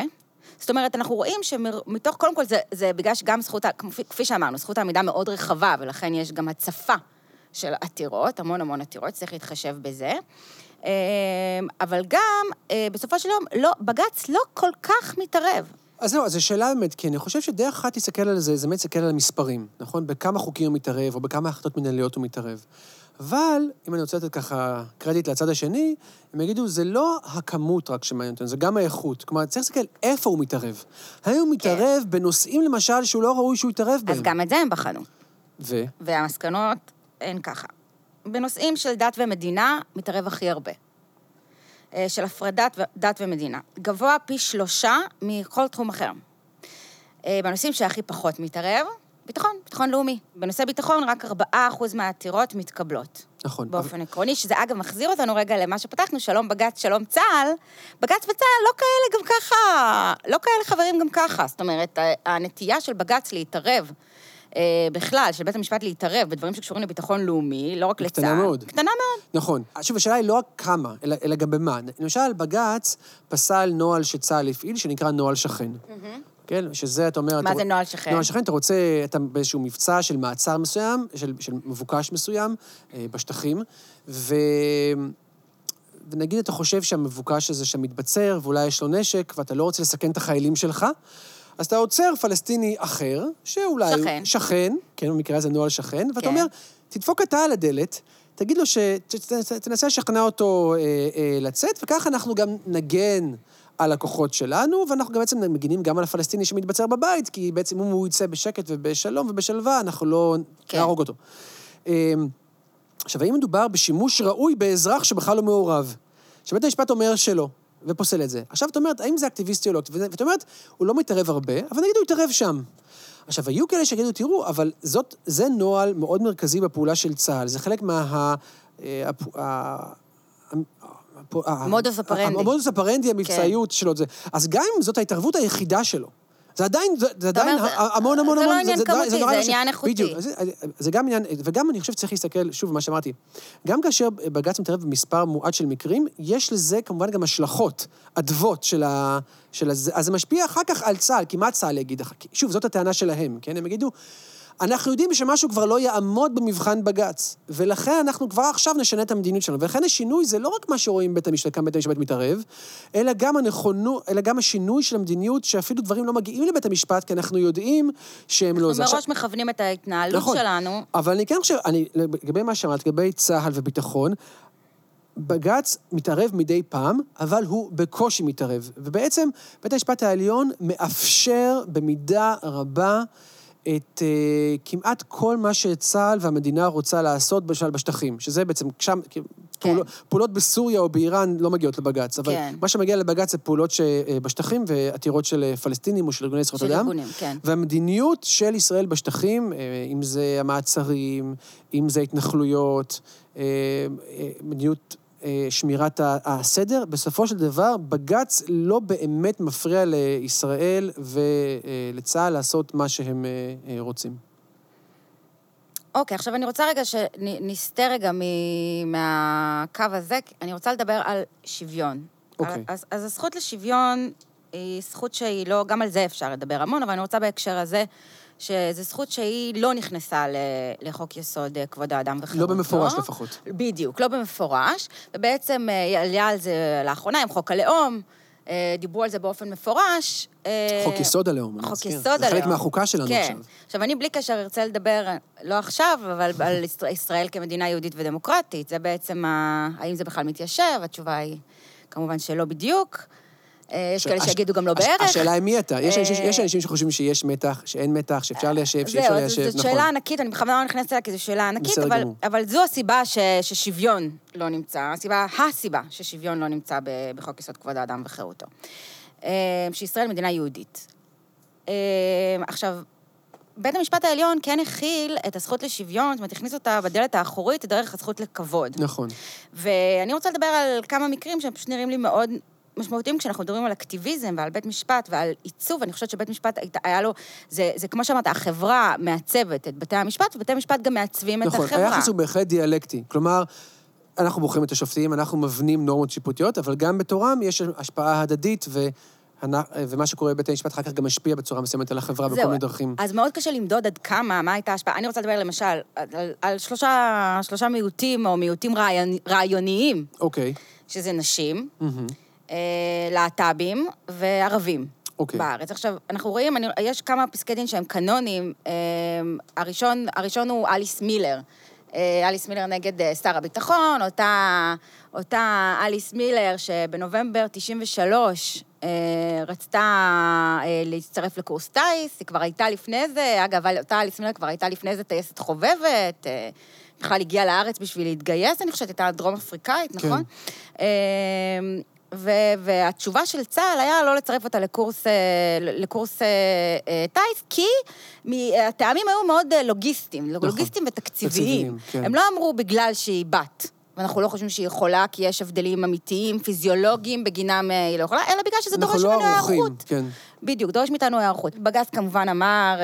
זאת אומרת, אנחנו רואים שמתוך, קודם כל, זה, זה בגלל שגם זכות, כפי, שאמרנו, זכות העמידה מאוד רחבה, ולכן יש גם הצפה של עתירות, המון המון עתירות, צריך להתחשב בזה. אה, אבל גם, אה, בסופו של יום, לא, בג"ץ לא כל כך מתערב. אז זהו, אז זו שאלה באמת, כי אני חושב שדרך אחת להסתכל על זה, זה באמת להסתכל על המספרים, נכון? בכמה חוקים הוא מתערב, או בכמה החלטות מנהליות הוא מתערב. אבל, אם אני רוצה לתת ככה קרדיט לצד השני, הם יגידו, זה לא הכמות רק שמעניין אותנו, זה גם האיכות. כלומר, צריך להסתכל איפה הוא מתערב. האם הוא מתערב בנושאים, למשל, שהוא לא ראוי שהוא יתערב בהם? אז גם את זה הם בחנו. ו? והמסקנות הן ככה. בנושאים של דת ומדינה, מתערב הכי הרבה. אה, של הפרדת דת ומדינה. גבוה פי שלושה מכל תחום אחר. אה, בנושאים שהכי פחות מתערב, ביטחון, ביטחון לאומי. בנושא ביטחון, רק 4% מהעתירות מתקבלות. נכון. באופן עקרוני, שזה אגב מחזיר אותנו רגע למה שפתחנו, שלום בג"ץ, שלום צה"ל. בג"ץ וצה"ל לא כאלה גם ככה, לא כאלה חברים גם ככה. זאת אומרת, הנטייה של בג"ץ להתערב אה, בכלל, של בית המשפט להתערב בדברים שקשורים לביטחון לאומי, לא רק לצה"ל. קטנה מאוד. קטנה מאוד. נכון. שוב, השאלה היא לא רק כמה, אלא, אלא גם במה. למשל, בג"ץ פסל נוהל שצה"ל הפעיל, שנקרא נוהל שכן. כן? שזה, אתה אומר... מה אתה- זה נוהל שכן? נוהל שכן, אתה רוצה, אתה באיזשהו מבצע של מעצר מסוים, של, של מבוקש מסוים, אה, בשטחים, ו... ונגיד אתה חושב שהמבוקש הזה שם מתבצר, ואולי יש לו נשק, ואתה לא רוצה לסכן את החיילים שלך, אז אתה עוצר פלסטיני אחר, שאולי הוא שכן. שכן, כן, במקרה הזה נוהל שכן, ואתה כן. אומר, תדפוק אתה על הדלת, תגיד לו ש... תנסה לשכנע אותו אה, אה, לצאת, וככה אנחנו גם נגן על הכוחות שלנו, ואנחנו גם בעצם מגינים גם על הפלסטיני שמתבצר בבית, כי בעצם אם הוא יצא בשקט ובשלום ובשלווה, אנחנו לא כן. נהרוג אותו. אה, עכשיו, האם מדובר בשימוש ראוי באזרח שבכלל לא מעורב? שבית המשפט אומר שלא, ופוסל את זה. עכשיו את אומרת, האם זה אקטיביסטי או לא? ואת אומרת, הוא לא מתערב הרבה, אבל נגיד הוא התערב שם. עכשיו, היו כאלה שיגידו, תראו, אבל זאת, זה נוהל מאוד מרכזי בפעולה של צה"ל. זה חלק מה... אה, הפ- המודוס אופרנדי. המודוס אופרנדי, המבצעיות שלו. זה. אז גם אם זאת ההתערבות היחידה שלו, זה עדיין, זה, עדיין אומר, זה- המון המון זה המון... לא עניין כמותי, זה. עניין איכותי. בדיוק, זה, גם עניין, וגם אני חושב שצריך להסתכל, שוב, מה שאמרתי, גם כאשר בג"ץ מתערב במספר מועט של מקרים, יש לזה כמובן גם השלכות אדוות של ה... של אז זה משפיע אחר כך על צה"ל, כי מה צה"ל יגיד אחר כך? שוב, זאת הטענה שלהם, כן? הם יגידו, אנחנו יודעים שמשהו כבר לא יעמוד במבחן בג"ץ, ולכן אנחנו כבר עכשיו נשנה את המדיניות שלנו. ולכן השינוי זה לא רק מה שרואים בית המשפט, כאן בית המשפט מתערב, אלא גם הנכונות, אלא גם השינוי של המדיניות, שאפילו דברים לא מגיעים לבית המשפט, כי אנחנו יודעים שהם לא... אנחנו זה עכשיו- מראש מכוונים את ההתנהלות נכון. שלנו. אבל אני כן חושב, אני, לגבי מה שאמרת, לגבי צה"ל וביטחון, בג"ץ מתערב מדי פעם, אבל הוא בקושי מתערב. ובעצם בית המשפט העליון מאפשר במידה רבה את uh, כמעט כל מה שצה"ל והמדינה רוצה לעשות בשל בשטחים, שזה בעצם שם, כן. פעול, פעולות בסוריה או באיראן לא מגיעות לבג"ץ, אבל כן. מה שמגיע לבג"ץ זה פעולות שבשטחים ועתירות של אה, פלסטינים או של ארגוני זכויות של אדם. ארגונים, כן. והמדיניות של ישראל בשטחים, אה, אם זה המעצרים, אם זה התנחלויות, אה, אה, מדיניות אה, שמירת ה- הסדר, בסופו של דבר בג"ץ לא באמת מפריע לישראל ולצה"ל לעשות מה שהם אה, אה, רוצים. אוקיי, עכשיו אני רוצה רגע שנסטה רגע מ- מהקו הזה, אני רוצה לדבר על שוויון. אוקיי. אז, אז הזכות לשוויון היא זכות שהיא לא, גם על זה אפשר לדבר המון, אבל אני רוצה בהקשר הזה, שזו זכות שהיא לא נכנסה לחוק יסוד אה, כבוד האדם וחירותו. לא במפורש לפחות. בדיוק, לא במפורש, ובעצם אה, היה על זה לאחרונה עם חוק הלאום, אה, דיברו על זה באופן מפורש. חוק יסוד הלאום, אני חוק מזכיר. יסוד זה חלק הלאום. מהחוקה שלנו כן. עכשיו. עכשיו, אני בלי קשר ארצה לדבר, לא עכשיו, אבל על ישראל כמדינה יהודית ודמוקרטית. זה בעצם, ה... האם זה בכלל מתיישב? התשובה היא כמובן שלא בדיוק. אה, יש כאלה שיגידו גם לא בערך. השאלה היא מי אתה. יש אנשים- אה, שחושבים שיש מתח, שאין מתח, שאפשר ליישב, שאי אפשר זהו, ליישב, אז זאת נכון. שאלה ענקית, אני בכוונה לא נכנסת אליה כי זו שאלה ענקית, אבל, זו הסיבה ששוויון לא נמצא, הסיבה, הסיבה ששוויון לא נמצא בחוק יסוד כבוד האדם וחירותו. אה, שישראל מדינה יהודית. אה, עכשיו, בית המשפט העליון כן הכיל את הזכות לשוויון, זאת אומרת, הכניס אותה בדלת האחורית דרך הזכות לכבוד. נכון. ואני רוצה לדבר על כמה מקרים שהם פשוט נראים לי מאוד משמעותיים כשאנחנו מדברים על אקטיביזם ועל בית משפט ועל עיצוב. אני חושבת שבית משפט היה לו, זה, זה כמו שאמרת, החברה מעצבת את בתי המשפט, ובתי המשפט גם מעצבים את נכון, החברה. היחס הוא בהחלט דיאלקטי. כלומר, אנחנו בוחרים את השופטים, אנחנו מבנים נורמות שיפוטיות, אבל גם בתורם יש השפעה הדדית, ו... ומה שקורה בבית המשפט אחר כך גם משפיע בצורה מסוימת על החברה בכל. מיני דרכים. אז מאוד קשה למדוד עד כמה, מה הייתה ההשפעה. אני רוצה לדבר למשל על, על, שלושה, שלושה מיעוטים או מיעוטים רעיון, רעיוניים, אוקיי, שזה נשים, מהמם. אה, להט"בים וערבים. אוקיי. בארץ. עכשיו, אנחנו רואים, אני, יש כמה פסקי דין שהם קנונים. אה, הראשון, הראשון הוא אליס מילר. אה, אליס מילר נגד אה, שר הביטחון, אותה, אותה אליס מילר שבנובמבר 93 אה, רצתה אה, להצטרף לקורס טיס, היא כבר הייתה לפני זה, אגב, אותה אליס מילר כבר הייתה לפני זה טייסת חובבת, אה, בכלל הגיעה לארץ בשביל להתגייס, אני חושבת, הייתה דרום אפריקאית, כן. נכון? אה, ו- והתשובה של צה"ל היה לא לצרף אותה לקורס, אה, לקורס אה, אה, טיס, כי הטעמים היו מאוד לוגיסטיים, נכון. לוגיסטיים ותקציביים. תקציביים, כן. הם לא אמרו בגלל שהיא בת. ואנחנו לא חושבים שהיא יכולה, כי יש הבדלים אמיתיים, פיזיולוגיים, בגינם היא לא יכולה, אלא בגלל שזה דורש לא ממנו היערכות. כן. בדיוק, דורש מאיתנו היערכות. בג"ץ כמובן אמר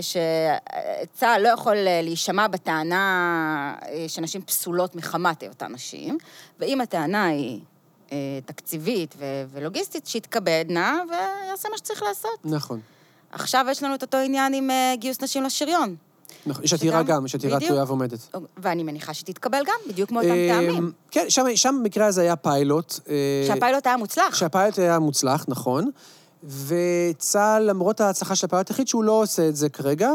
שצה"ל לא יכול להישמע בטענה שנשים פסולות מחמת היותן נשים, ואם הטענה היא תקציבית ו- ולוגיסטית, שיתכבד נא ויעשה מה שצריך לעשות. נכון. עכשיו יש לנו את אותו עניין עם אה, גיוס נשים לשריון. נכון. יש עתירה גם, יש עתירה. תלויה ועומדת. ואני מניחה שתתקבל גם, בדיוק מאותם טעמים. כן, שם, במקרה הזה היה פיילוט. אה, שהפיילוט היה מוצלח. שהפיילוט היה מוצלח, נכון. וצה"ל, למרות ההצלחה של הפיילוט, החליט שהוא לא עושה את זה כרגע,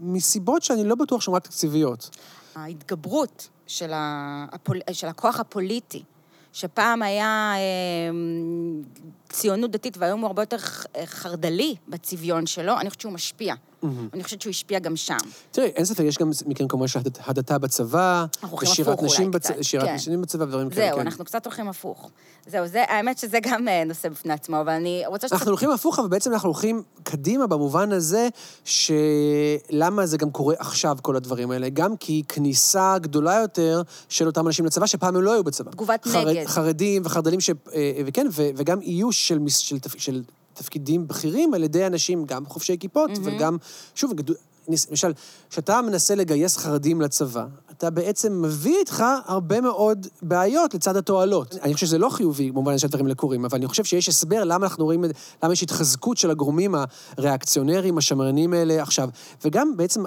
מסיבות שאני לא בטוח שהן רק תקציביות. ההתגברות של, ה... הפול... של הכוח הפוליטי, שפעם היה אה, ציונות דתית והיום הוא הרבה יותר ח- חרד"לי בצביון שלו, אני חושבת שהוא משפיע. אני חושבת שהוא השפיע גם שם. תראי, אין ספק, יש גם מקרים כמובן של הדת- הדתה בצבא, ושירת נשים, בצ... שירת כן. נשים בצבא, דברים כאלה, זהו, כן. אנחנו קצת הולכים הפוך. זהו, זה, האמת שזה גם אה, נושא בפני עצמו, אבל אני רוצה אנחנו הולכים הפוך, אבל בעצם אנחנו הולכים קדימה במובן הזה, שלמה זה גם קורה עכשיו, כל הדברים האלה? גם כי כניסה גדולה יותר של אותם אנשים לצבא, שפעם הם לא היו בצבא. תגובת נגד. חרדים וחרד"לים, ש... אה, וכן. וגם איוש של, של. של תפקידים בכירים על ידי אנשים, גם חובשי כיפות, וגם, שוב, למשל, כשאתה מנסה לגייס חרדים לצבא, אתה בעצם מביא איתך הרבה מאוד בעיות לצד התועלות. אני חושב שזה לא חיובי, במובן שהדברים האלה קורים, אבל אני חושב שיש הסבר למה אנחנו רואים, למה יש התחזקות של הגורמים הריאקציונריים, השמרנים האלה עכשיו. וגם בעצם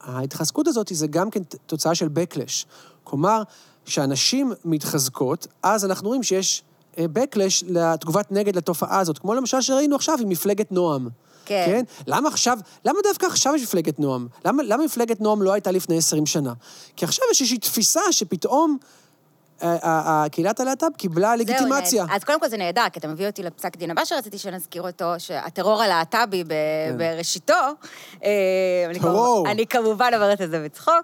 ההתחזקות הזאת זה גם כן תוצאה של backlash. כלומר, כשאנשים מתחזקות, אז אנחנו רואים שיש backlash לתגובת נגד לתופעה הזאת, כמו למשל שראינו עכשיו עם מפלגת נועם. כן. כן? למה עכשיו, למה דווקא עכשיו יש מפלגת נועם? למה, למה מפלגת נועם לא הייתה לפני 20 שנה? כי עכשיו יש איזושהי תפיסה שפתאום אה, אה, אה, קהילת הלהט"ב קיבלה לגיטימציה. זהו, אז קודם כל זה נהדר, כי אתה מביא אותי לפסק דין הבא שרציתי שנזכיר אותו, שהטרור הלהט"בי ב- בראשיתו, אה, אני כן. טרור. כמובן- אני כמובן אומרת את זה בצחוק,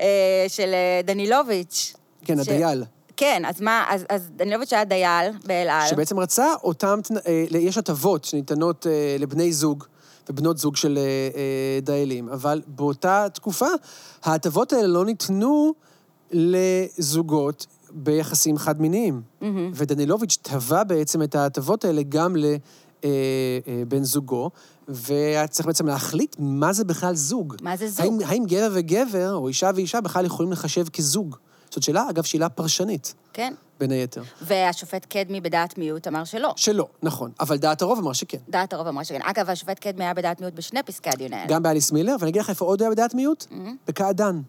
אה, של אה, דנילוביץ'. כן, הדייל. כן, אז מה, אז, אז דנילוביץ' היה דייל באל על. שבעצם רצה אותם, אה, יש הטבות שניתנות אה, לבני זוג ובנות זוג של אה, אה, דיילים, אבל באותה תקופה ההטבות האלה לא ניתנו לזוגות ביחסים חד-מיניים. ודנילוביץ' תבע בעצם את ההטבות האלה גם לבן זוגו, והיה צריך בעצם להחליט מה זה בכלל זוג. מה זה זוג? האם, האם גבר וגבר, או אישה ואישה, בכלל יכולים לחשב כזוג? זאת שאלה, אגב, שאלה פרשנית, כן. בין היתר. והשופט קדמי בדעת מיעוט אמר שלא. שלא, נכון. אבל דעת הרוב אמר שכן. דעת הרוב אמרה שכן. אגב, השופט קדמי היה בדעת מיעוט בשני פסקי הדיון האלה. גם באליס מילר, ואני אגיד לך איפה עוד היה בדעת מיעוט? בקעדן.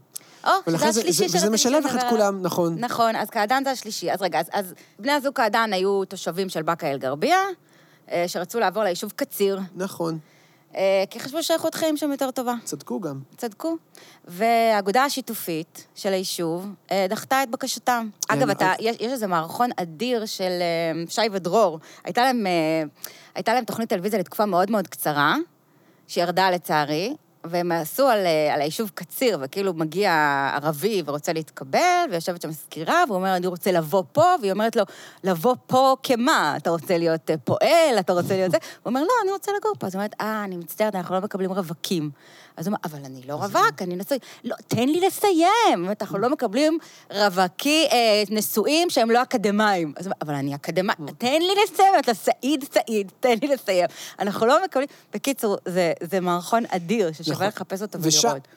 או, ולכן זה- השלישי זה- וזה משלב לך את. כולם, נכון. נכון, אז קעדאן זה השלישי. אז רגע, אז, אז בני הזוג קעדאן היו תושבים של באקה אל-גרבייה, אה, שרצו לעבור ליישוב קציר, נכון, כי חשבו שאיכות חיים שם יותר טובה. צדקו גם. צדקו. והאגודה השיתופית של היישוב אה, דחתה את בקשתם. כן, אגב, אתה, אז- יש, יש איזה מערכון אדיר של אה, שי ודרור. הייתה להם, אה, הייתה להם תוכנית טלוויזיה לתקופה מאוד מאוד קצרה, שירדה לצערי, והם עשו על, אה, על היישוב קציר, וכאילו מגיע ערבי ורוצה להתקבל, ויושבת שם מזכירה, והוא אומר, אני רוצה לבוא פה, והיא אומרת לו, לבוא פה כמה? אתה רוצה להיות אה, פועל? אתה רוצה להיות זה? הוא אומר, לא, אני רוצה לגור פה. אז היא אומרת, אה, אני מצטערת, אנחנו לא מקבלים רווקים. אז הוא אומר, אבל אני לא רווק, אני נשוי. לא, תן לי לסיים. אנחנו לא מקבלים רווקי אה, נשואים שהם לא אקדמאים. אז הוא אומר, אבל אני אקדמאי, תן לי לסיים, אתה סעיד סעיד, תן לי לסיים. אנחנו לא מקבלים... בקיצור, זה, מערכון אדיר, ששווה נכון. לחפש אותו ולראות.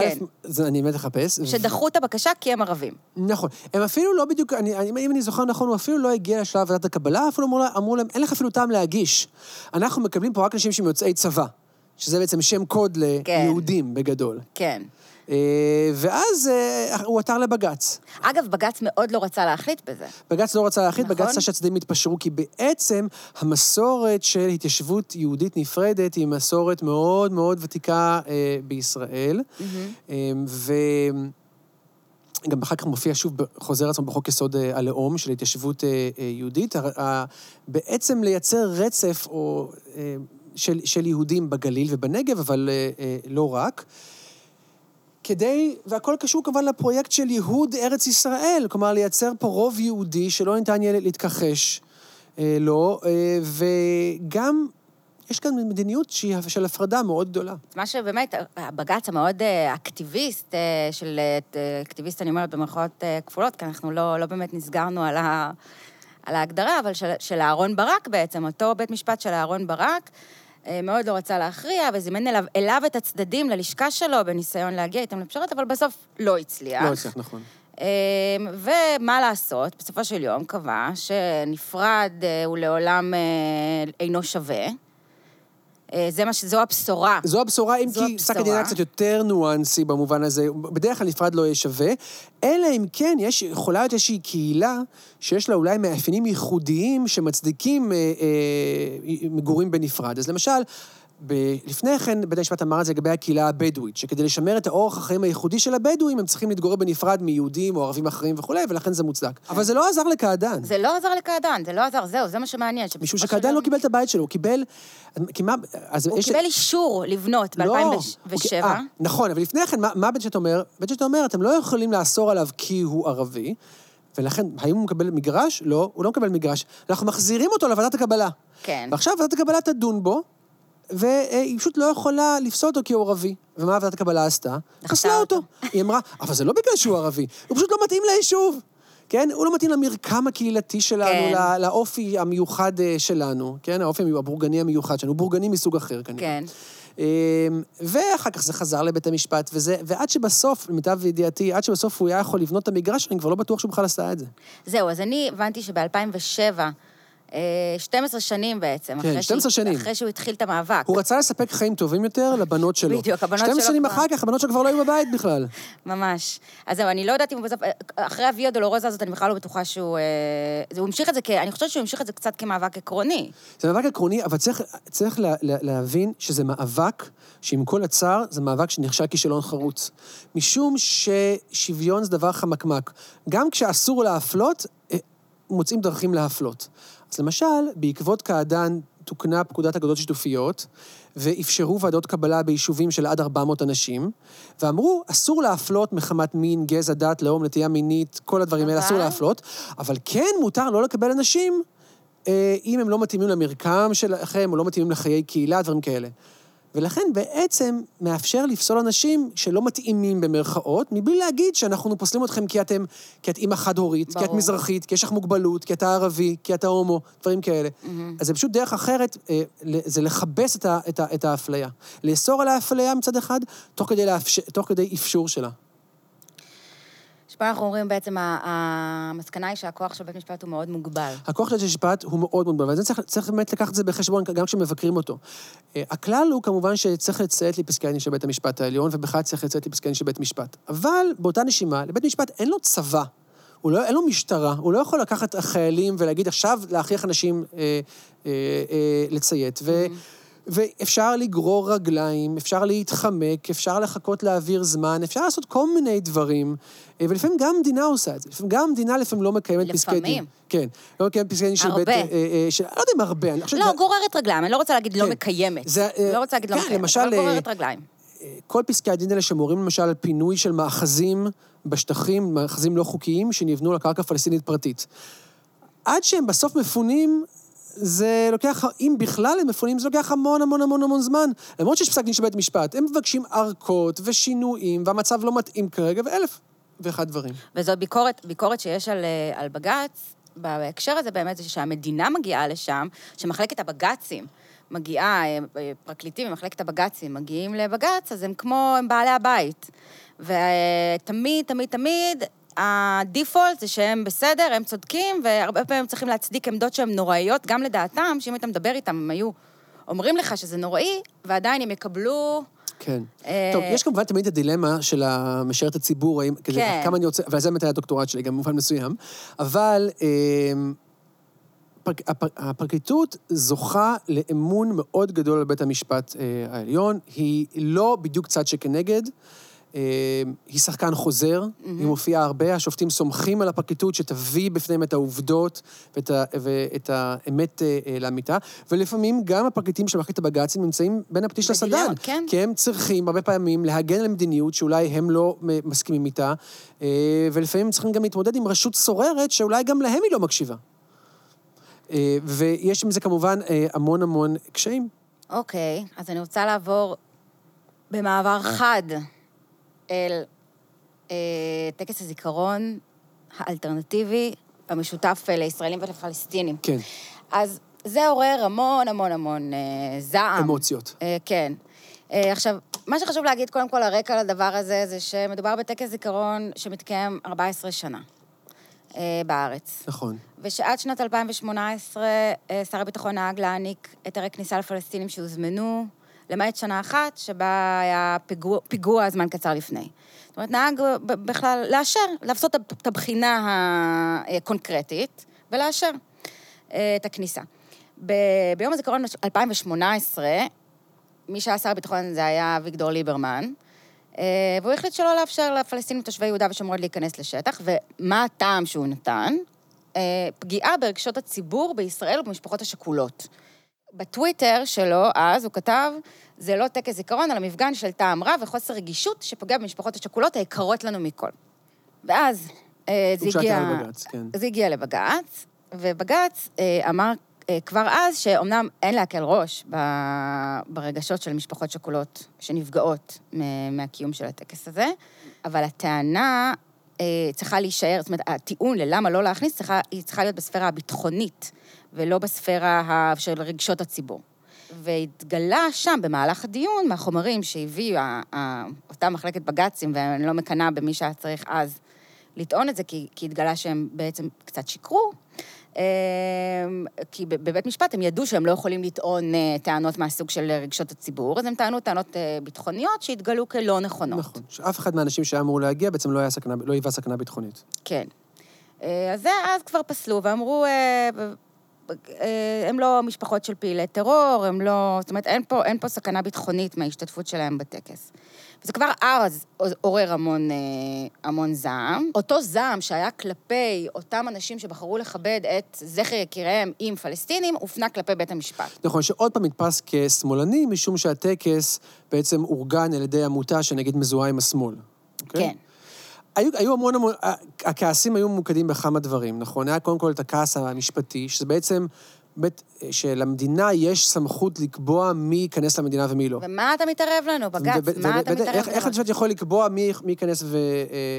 כן. זה אני באמת אחפש. שדחו את הבקשה כי הם ערבים. נכון. הם אפילו לא בדיוק, אני, אני, אם אני זוכר נכון, הוא אפילו לא הגיע לשלב ועדת הקבלה, אפילו אמרו, אמרו להם, אין לך אפילו טעם להגיש. אנחנו מקבלים פה רק אנשים שהם יוצאי צבא, שזה בעצם שם קוד כן. ליהודים בגדול. כן. אה, ואז אה, הוא עתר לבג"ץ. אגב, בג"ץ מאוד לא רצה להחליט בזה. בג"ץ לא רצה להחליט, נכון. בג"ץ רצה שהצדדים יתפשרו, כי בעצם המסורת של התיישבות יהודית נפרדת היא מסורת מאוד מאוד ותיקה אה, בישראל. אה, וגם אחר כך מופיע שוב, חוזר עצמו בחוק יסוד הלאום של התיישבות יהודית. בעצם לייצר רצף או, של, של יהודים בגליל ובנגב, אבל אה, אה, לא רק. כדי, והכל קשור כמובן לפרויקט של ייהוד ארץ ישראל, כלומר לייצר פה רוב יהודי שלא ניתן יהיה להתכחש אה, לו, אה, וגם יש כאן מדיניות שהיא של הפרדה מאוד גדולה. מה שבאמת, הבג"ץ המאוד אה, אקטיביסט, אה, של אה, אקטיביסט, אני אומרת במרכאות אה, כפולות, כי אנחנו לא, לא באמת נסגרנו על, ה, על ההגדרה, אבל של, של אהרון ברק בעצם, אותו בית משפט של אהרון ברק, מאוד לא רצה להכריע, וזימן אליו, אליו את הצדדים ללשכה שלו בניסיון להגיע איתם לפשרות, אבל בסוף לא הצליח. לא הצליח, נכון. אה, ומה לעשות, בסופו של יום קבע שנפרד אה, הוא לעולם אה, אינו שווה. אה, זה מה ש... זו הבשורה. זו הבשורה, אם זו כי פסק. הדין היה קצת יותר ניואנסי במובן הזה, בדרך כלל נפרד לא יהיה שווה, אלא אם כן יש, יכולה להיות איזושהי קהילה שיש לה אולי מאפיינים ייחודיים שמצדיקים אה, אה, מגורים בנפרד. אז למשל, ב- לפני כן בית המשפט אמר את זה לגבי הקהילה הבדואית, שכדי לשמר את האורח החיים הייחודי של הבדואים, הם צריכים להתגורר בנפרד מיהודים או ערבים אחרים וכולי, ולכן זה מוצדק. אבל זה לא עזר לקעדאן. זה לא עזר לקעדן, זה לא עזר, זהו, זה מה שמעניין. משום שקעדאן לא קיבל את הבית שלו, הוא קיבל... אז הוא יש- קיבל אישור לבנות לא, הוא- ב-2007. אה, נכון, אבל לפני כן, מה, מה בית המשפט אומר? בית המשפט אומר, אתם לא יכולים לאסור עליו כי הוא ערבי, ולכן, האם הוא מקבל מגרש? לא, הוא לא מקבל מגרש. אנחנו מחזירים אותו לוועדת הקבלה. כן. ועכשיו ועדת הקבלה תדון בו, והיא פשוט לא יכולה לפסול אותו כי הוא ערבי. ומה ועדת הקבלה עשתה? פסלה אותו. אותו. היא אמרה, אבל זה לא בגלל שהוא ערבי, הוא פשוט לא מתאים ליישוב. כן? הוא לא מתאים למרקם הקהילתי שלנו, כן. לא- לאופי המיוחד אה, שלנו, כן? האופי הבורגני המיוחד שלנו, הוא בורגני מסוג אחר כנראה. כן. אמ, ואחר כך זה חזר לבית המשפט, וזה, ועד שבסוף, למיטב ידיעתי, עד שבסוף הוא היה יכול לבנות את המגרש, אני כבר לא בטוח שהוא בכלל עשה את זה. זהו, אז אני הבנתי שב-2007, 12 שנים בעצם, כן, אחרי 12 שהוא- שנים. אחרי שהוא התחיל את המאבק. הוא רצה לספק חיים טובים יותר לבנות שלו. בדיוק, הבנות 12 שלו שנים כבר- אחר כך, הבנות שלו כבר לא היו בבית בכלל. (laughs) ממש. אז זהו, אני לא יודעת אם הוא בסוף... אחרי הוויה דולורוזה הזאת, אני בכלל לא בטוחה שהוא... אה, הוא המשיך את זה כ... אני חושבת שהוא המשיך את זה קצת כמאבק עקרוני. זה מאבק עקרוני, אבל צריך, צריך לה, לה, להבין שזה מאבק שעם כל הצער, זה מאבק שנכשל כישלון חרוץ. משום ששוויון זה דבר חמקמק. גם כשאסור להפלות, אה, מוצאים דרכים להפלות. אז למשל, בעקבות קעדאן תוקנה פקודת אגודות שיתופיות, ואפשרו ועדות קבלה ביישובים של עד 400 אנשים, ואמרו, אסור להפלות מחמת מין, גזע, דת, לאום, נטייה מינית, כל הדברים האלה, אסור? להפלות, אבל כן מותר לא לקבל אנשים אה, אם הם לא מתאימים למרקם שלכם, או לא מתאימים לחיי קהילה, דברים כאלה. ולכן בעצם מאפשר לפסול אנשים שלא מתאימים במרכאות, מבלי להגיד שאנחנו פוסלים אתכם כי אתם, כי את אימא חד-הורית, כי את ברור. מזרחית, כי יש לך מוגבלות, כי אתה ערבי, כי אתה הומו, דברים כאלה. אז זה פשוט דרך אחרת, אה, זה לכבס את, ה, את, ה, את האפליה. לאסור על האפליה מצד אחד, תוך כדי, לאפשר, תוך כדי אפשור שלה. שפה אנחנו אומרים בעצם, המסקנה היא שהכוח של בית משפט הוא מאוד מוגבל. הכוח של בית המשפט הוא מאוד מוגבל, וזה צריך, צריך באמת לקחת את זה בחשבון גם כשמבקרים אותו. אה, הכלל הוא כמובן שצריך לציית לפסקי הדין של בית המשפט העליון, ובכלל צריך לציית לפסקי הדין של בית משפט. אבל באותה נשימה, לבית משפט אין לו צבא. הוא לא, אין לו משטרה, הוא לא יכול לקחת חיילים ולהגיד עכשיו להכריח אנשים אה, אה, אה, לציית. ו, ואפשר לגרור רגליים, אפשר להתחמק, אפשר לחכות להעביר זמן, אפשר לעשות כל מיני דברים, אה, ולפעמים גם המדינה עושה את זה. לפעמים גם המדינה לפעמים לא מקיימת פסקי דין. לפעמים. כן, לא מקיימת פסקי דין של בית... הרבה. אה, אה, של, לא יודע אם הרבה, חושבת... לא, שזה- גוררת רגליים, אני לא רוצה להגיד לא כן. מקיימת. זה, אה, לא רוצה להגיד לא כן, מקיימת, למשל, אבל אה, גוררת רגליים. כל פסקי הדין האלה שמורים למשל על פינוי של מאחזים בשטחים, מאחזים לא חוקיים, שנבנו לקרקע פלסטינית פרטית. עד שהם בסוף מפונים, זה לוקח, אם בכלל הם מפונים, זה לוקח המון המון המון המון זמן. למרות שיש פסק דין של בית משפט, הם מבקשים ארכות ושינויים, והמצב לא מתאים כרגע, ואלף ואחד דברים. וזאת ביקורת, ביקורת שיש על, אה, על בג"ץ, בהקשר הזה באמת זה שהמדינה מגיעה לשם, שמחלקת הבג"צים מגיעה, אה, אה, פרקליטים ממחלקת הבג"צים מגיעים לבג"ץ, אז הם כמו, הם בעלי הבית. ותמיד, תמיד, תמיד, הדיפולט זה שהם בסדר, הם צודקים, והרבה פעמים הם צריכים להצדיק עמדות שהן נוראיות, גם לדעתם, שאם אתה מדבר איתם, הם היו אומרים לך שזה נוראי, ועדיין הם יקבלו... כן. אה, טוב, יש כמובן תמיד הדילמה של המשרת הציבור, האם, כזה, כן. כמה אני רוצה, ועל זה באמת היה הדוקטורט שלי, גם במובן מסוים, אבל אה, פרק, הפר, הפרקליטות זוכה לאמון מאוד גדול על בית המשפט אה, העליון, היא לא בדיוק צד שכנגד, היא שחקן חוזר, mm-hmm. היא מופיעה הרבה, השופטים סומכים על הפרקליטות שתביא בפניהם את העובדות ואת, ה, ואת האמת אה, אה, לאמיתה, ולפעמים גם הפרקליטים של מחלקת הבג"צים נמצאים בין הפטיש לסדן. כן. כי הם צריכים הרבה פעמים להגן על מדיניות שאולי הם לא מסכימים איתה, אה, ולפעמים צריכים גם להתמודד עם רשות סוררת שאולי גם להם היא לא מקשיבה. ויש עם זה כמובן המון המון קשיים. אוקיי, אז אני רוצה לעבור במעבר חד אל אה, טקס הזיכרון האלטרנטיבי המשותף אה, לישראלים ולפלסטינים. כן, אז זה עורר המון המון המון אה, זעם. אמוציות. אה, כן. אה, עכשיו, מה שחשוב להגיד, קודם כל, הרקע לדבר הזה, זה שמדובר בטקס זיכרון שמתקיים 14 שנה אה, בארץ. נכון. ושעד שנת 2018 אה, שר הביטחון נהג להעניק היתרי כניסה לפלסטינים שהוזמנו, למעט שנה אחת, שבה היה פיגוע, פיגוע זמן קצר לפני. זאת אומרת, נהג בכלל לאשר, לעשות את הבחינה הקונקרטית ולאשר אה, את הכניסה. ב- ביום הזיכרון 2018, מי שהיה שר הביטחון זה היה אביגדור ליברמן, אה, והוא החליט שלא לאפשר לפלסטינים תושבי יהודה ושומרון להיכנס לשטח, ומה הטעם שהוא נתן? אה, פגיעה ברגשות הציבור בישראל ובמשפחות השכולות. בטוויטר שלו, אז, הוא כתב, זה לא טקס זיכרון, אלא מפגן של טעם רע וחוסר רגישות שפוגע במשפחות השכולות היקרות לנו מכל. ואז אה, זה הגיע... לבג"ץ, כן. זה הגיע לבג"ץ, ובג"ץ אה, אמר אה, כבר אז שאומנם אין להקל ראש ברגשות של משפחות שכולות שנפגעות מהקיום של הטקס הזה, אבל הטענה צריכה להישאר, זאת אומרת, הטיעון ללמה לא להכניס, צריכה, היא צריכה להיות בספירה הביטחונית, ולא בספירה של רגשות הציבור. והתגלה שם, במהלך הדיון, מהחומרים שהביאו אותה מחלקת בג"צים, ואני לא מקנאה במי שהיה צריך אז לטעון את זה, כי, כי התגלה שהם בעצם קצת שיקרו. אמ, כי בבית משפט הם ידעו שהם לא יכולים לטעון אה, טענות מהסוג של רגשות הציבור, אז הם טענו טענות אה, ביטחוניות שהתגלו כלא נכונות. נכון. שאף אחד מהאנשים שהיה אמור להגיע בעצם לא סכנה, לא היווה סכנה ביטחונית. כן. אה, אז זה אז כבר פסלו, ואמרו, הם לא משפחות של פעילי טרור, הם לא... זאת אומרת, אין פה, אין פה סכנה ביטחונית מההשתתפות שלהם בטקס. וזה כבר אז עורר המון, אה, המון זעם. אותו זעם שהיה כלפי אותם אנשים שבחרו לכבד את זכר יקיריהם עם פלסטינים, הופנה כלפי בית המשפט. נכון, שעוד פעם נתפס כשמאלני, משום שהטקס בעצם אורגן על ידי עמותה שנגיד מזוהה עם השמאל. אוקיי? כן. היו, היו המון המון, הכעסים היו ממוקדים בכמה דברים, נכון? היה קודם כל את הכעס המשפטי, שזה בעצם, בית, שלמדינה יש סמכות לקבוע מי ייכנס למדינה ומי לא. ומה אתה מתערב לנו, בג"ץ? וב- מה וב- אתה וב- מתערב איך- איך לנו? המשפט יכול לקבוע מי מי ייכנס ו- אה,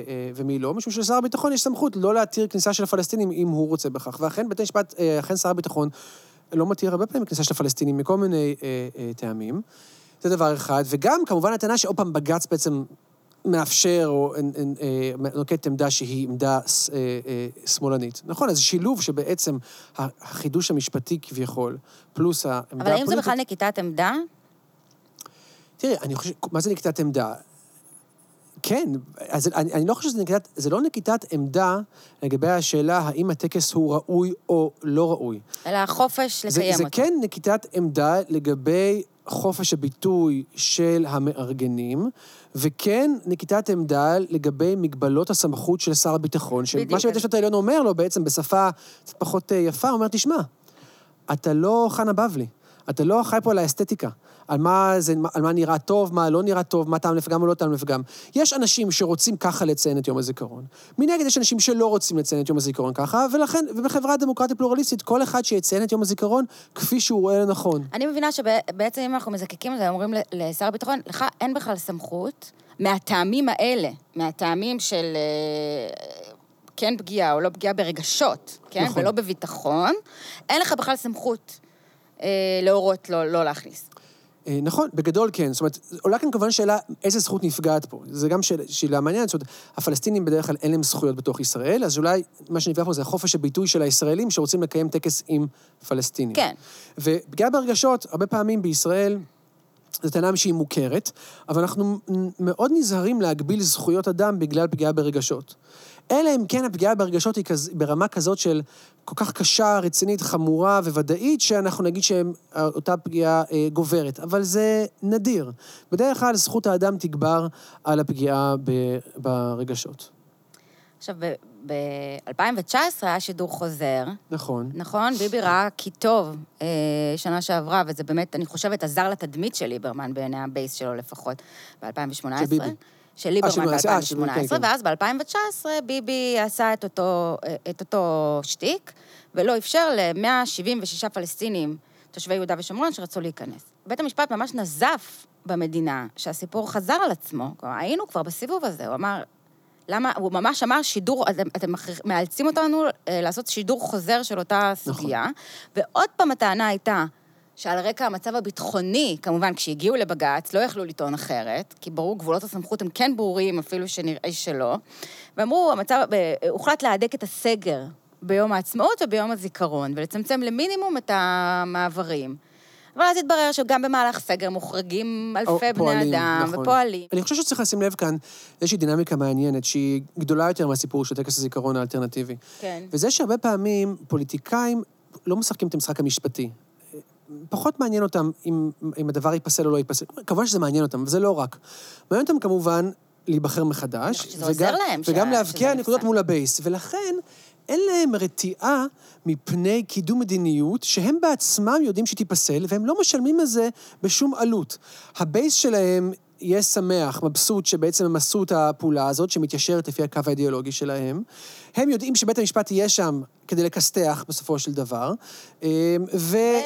אה, ומי לא? משום שלשר הביטחון יש סמכות לא להתיר כניסה של הפלסטינים אם הוא רוצה בכך. ואכן, בית המשפט, אה, אכן שר הביטחון לא מתיר הרבה פעמים כניסה של הפלסטינים מכל מיני אה, אה, טעמים. זה דבר אחד. וגם, כמובן, הטענה שעוד פעם בג"ץ בעצם מאפשר או אה, אה, נוקט עמדה שהיא עמדה אה, אה, שמאלנית. נכון, אז שילוב שבעצם החידוש המשפטי כביכול, פלוס העמדה אבל האם זה הפוליטית- בכלל נקיטת עמדה? תראי, אני חושב, מה זה נקיטת עמדה? כן, אז אני, אני לא חושב שזה נקיטת, זה לא נקיטת עמדה לגבי השאלה האם הטקס הוא ראוי או לא ראוי. אלא החופש זה, לקיים זה אותו. כן נקיטת עמדה לגבי חופש הביטוי של המארגנים, וכן נקיטת עמדה לגבי מגבלות הסמכות של שר הביטחון, שמה. שבית המשפט העליון אומר לו בעצם בשפה קצת פחות אה, יפה, הוא אומר, תשמע, אתה לא חנה בבלי, אתה לא חי פה על האסתטיקה, על מה, זה, על מה נראה טוב, מה לא נראה טוב, מה טעם לפגם או לא טעם לפגם. יש אנשים שרוצים ככה לציין את יום הזיכרון. מנגד יש אנשים שלא רוצים לציין את יום הזיכרון ככה, ולכן, ובחברה דמוקרטית פלורליסטית, כל אחד שיציין את יום הזיכרון כפי שהוא רואה לנכון. אני מבינה שבעצם אם אנחנו מזקקים את זה, אומרים לשר הביטחון, לך אין בכלל סמכות, מהטעמים האלה, מהטעמים של אה, כן פגיעה או לא פגיעה ברגשות, כן? נכון. ולא בביטחון, אין לך בכלל סמכות אה, להורות לו לא להכניס. אה, נכון, בגדול כן. זאת אומרת, עולה כאן כמובן שאלה איזה זכות נפגעת פה. זה גם שאלה, שאלה מעניינת. זאת אומרת, הפלסטינים בדרך כלל אין להם זכויות בתוך ישראל, אז אולי מה שנפגע פה זה חופש הביטוי של הישראלים שרוצים לקיים טקס עם פלסטינים. כן. ופגיעה ברגשות, הרבה פעמים בישראל, זו טענה שהיא מוכרת, אבל אנחנו מאוד נזהרים להגביל זכויות אדם בגלל פגיעה ברגשות. אלא אם כן הפגיעה ברגשות היא כז, ברמה כזאת של כל כך קשה, רצינית, חמורה וודאית, שאנחנו נגיד שאותה פגיעה אה, גוברת. אבל זה נדיר. בדרך כלל זכות האדם תגבר על הפגיעה ב, ברגשות. עכשיו, ב-2019 היה שידור חוזר, נכון. נכון? ביבי ראה כי טוב אה, שנה שעברה, וזה באמת, אני חושבת, עזר לתדמית של ליברמן בעיני הבייס שלו לפחות, ב-2018. של ביבי. של ליברמן אה, של- אה, של- ב-2018, כן, כן. ואז ב-2019 ביבי עשה את אותו, את אותו שטיק, ולא אפשר ל-176 פלסטינים, תושבי יהודה ושומרון, שרצו להיכנס. בית המשפט ממש נזף במדינה שהסיפור חזר על עצמו. כלומר, היינו כבר בסיבוב הזה, הוא אמר, למה, הוא ממש אמר שידור, אתם, אתם מאלצים אותנו אה, לעשות שידור חוזר של אותה סוגיה. ועוד פעם הטענה הייתה שעל רקע המצב הביטחוני, כמובן, כשהגיעו לבג"ץ, לא יכלו לטעון אחרת, כי ברור, גבולות הסמכות הם כן ברורים, אפילו שנראה שלא. ואמרו, המצב, אה, הוחלט להדק את הסגר ביום העצמאות וביום הזיכרון, ולצמצם למינימום את המעברים. אבל אז התברר שגם במהלך סגר מוחרגים אלפי בני פועלים, אדם, נכון. ופועלים. אני חושב שצריך לשים לב כאן איזושהי דינמיקה מעניינת, שהיא גדולה יותר מהסיפור של טקס הזיכרון האלטרנטיבי. כן. וזה שהרבה פעמים פוליטיקאים לא משחקים את המשחק המשפטי. פחות מעניין אותם אם, אם הדבר ייפסל או לא ייפסל. כמובן שזה מעניין אותם, אבל זה לא רק. מעניין אותם כמובן להיבחר מחדש. חושבת שזה עוזר להם וגם שה- להבקיע נקודות. מול הבייס. ולכן אין להם רתיעה מפני קידום מדיניות שהם בעצמם יודעים שתיפסל, והם לא משלמים על זה בשום עלות. הבייס שלהם יהיה שמח, מבסוט, שבעצם הם עשו את הפעולה הזאת, שמתיישרת לפי הקו האידיאולוגי שלהם. הם יודעים שבית המשפט יהיה שם כדי לכסתח בסופו של דבר, ו-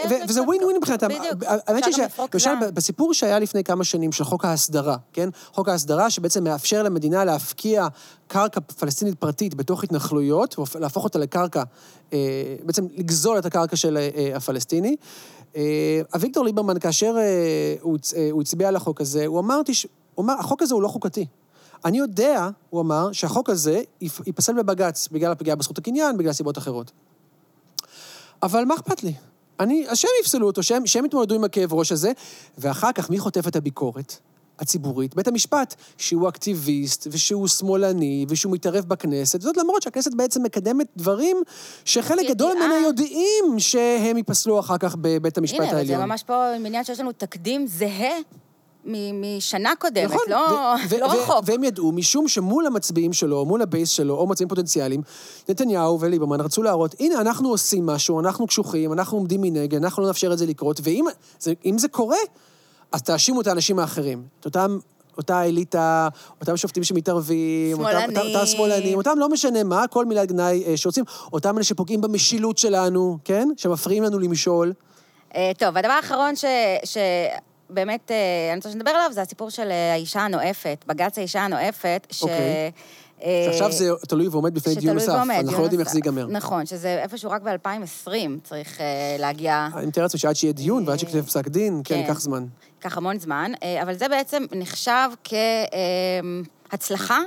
ו- וזה ווין ווין מבחינתם. בדיוק. אפשר לפרוק למשל. בסיפור שהיה לפני כמה שנים של חוק ההסדרה, כן? חוק ההסדרה שבעצם מאפשר למדינה להפקיע קרקע פלסטינית פרטית בתוך התנחלויות, ולהפוך אותה לקרקע, אה, בעצם לגזול את הקרקע של אה, הפלסטיני. אה, אביגדור ליברמן, כאשר אה, אה, הוא הצביע על החוק הזה, הוא אמר, הוא אמר, החוק הזה הוא לא חוקתי. אני יודע, הוא אמר, שהחוק הזה ייפ- ייפסל בבג"ץ בגלל הפגיעה בזכות הקניין, בגלל סיבות אחרות. אבל מה אכפת לי? אני, אז שהם יפסלו אותו, שהם, שהם יתמודדו עם הכאב ראש הזה, ואחר כך מי חוטף את הביקורת? הציבורית, בית המשפט, שהוא אקטיביסט, ושהוא שמאלני, ושהוא מתערב בכנסת, זאת למרות שהכנסת בעצם מקדמת דברים שחלק גדול. ממנה יודעים שהם ייפסלו אחר כך בבית המשפט הנה, אבל זה העליון. ממש פה עניין שיש לנו תקדים זהה משנה קודמת, נכון, לא ו- לא ו- רחוק. והם ידעו, משום שמול המצביעים שלו, מול הבייס שלו, או מצביעים פוטנציאליים, נתניהו וליברמן רצו להראות, הנה, אנחנו עושים משהו, אנחנו קשוחים, אנחנו עומדים מנגד, אנחנו לא נאפשר את זה לקרות, ואם זה, זה קורה, אז תאשימו את האנשים האחרים. את אותם... אותה אליטה, אותם שופטים שמתערבים, אותם- שמאלנים. אותם, אותם שמאלנים, אותם לא משנה מה, כל מילת גנאי אה, שרוצים, אותם אלה שפוגעים במשילות שלנו, כן? שמפריעים לנו למשול. אה, טוב, הדבר האחרון ש... שבאמת אה, אני רוצה שנדבר עליו, זה הסיפור של אה, האישה הנואפת, בג"ץ האישה הנואפת, ש... אוקיי. אה, שעכשיו זה תלוי ועומד בפני דיון שתלוי נוסף, ועומד, אנחנו לא יודעים איך. זה ייגמר. נכון, שזה איפשהו רק ב-2020 צריך להגיע, אני מתאר לעצמי שעד שיהיה דיון ועד שכתב פסק דין, כן, כן. ייקח זמן. ייקח המון זמן, אה, אבל זה בעצם נחשב כהצלחה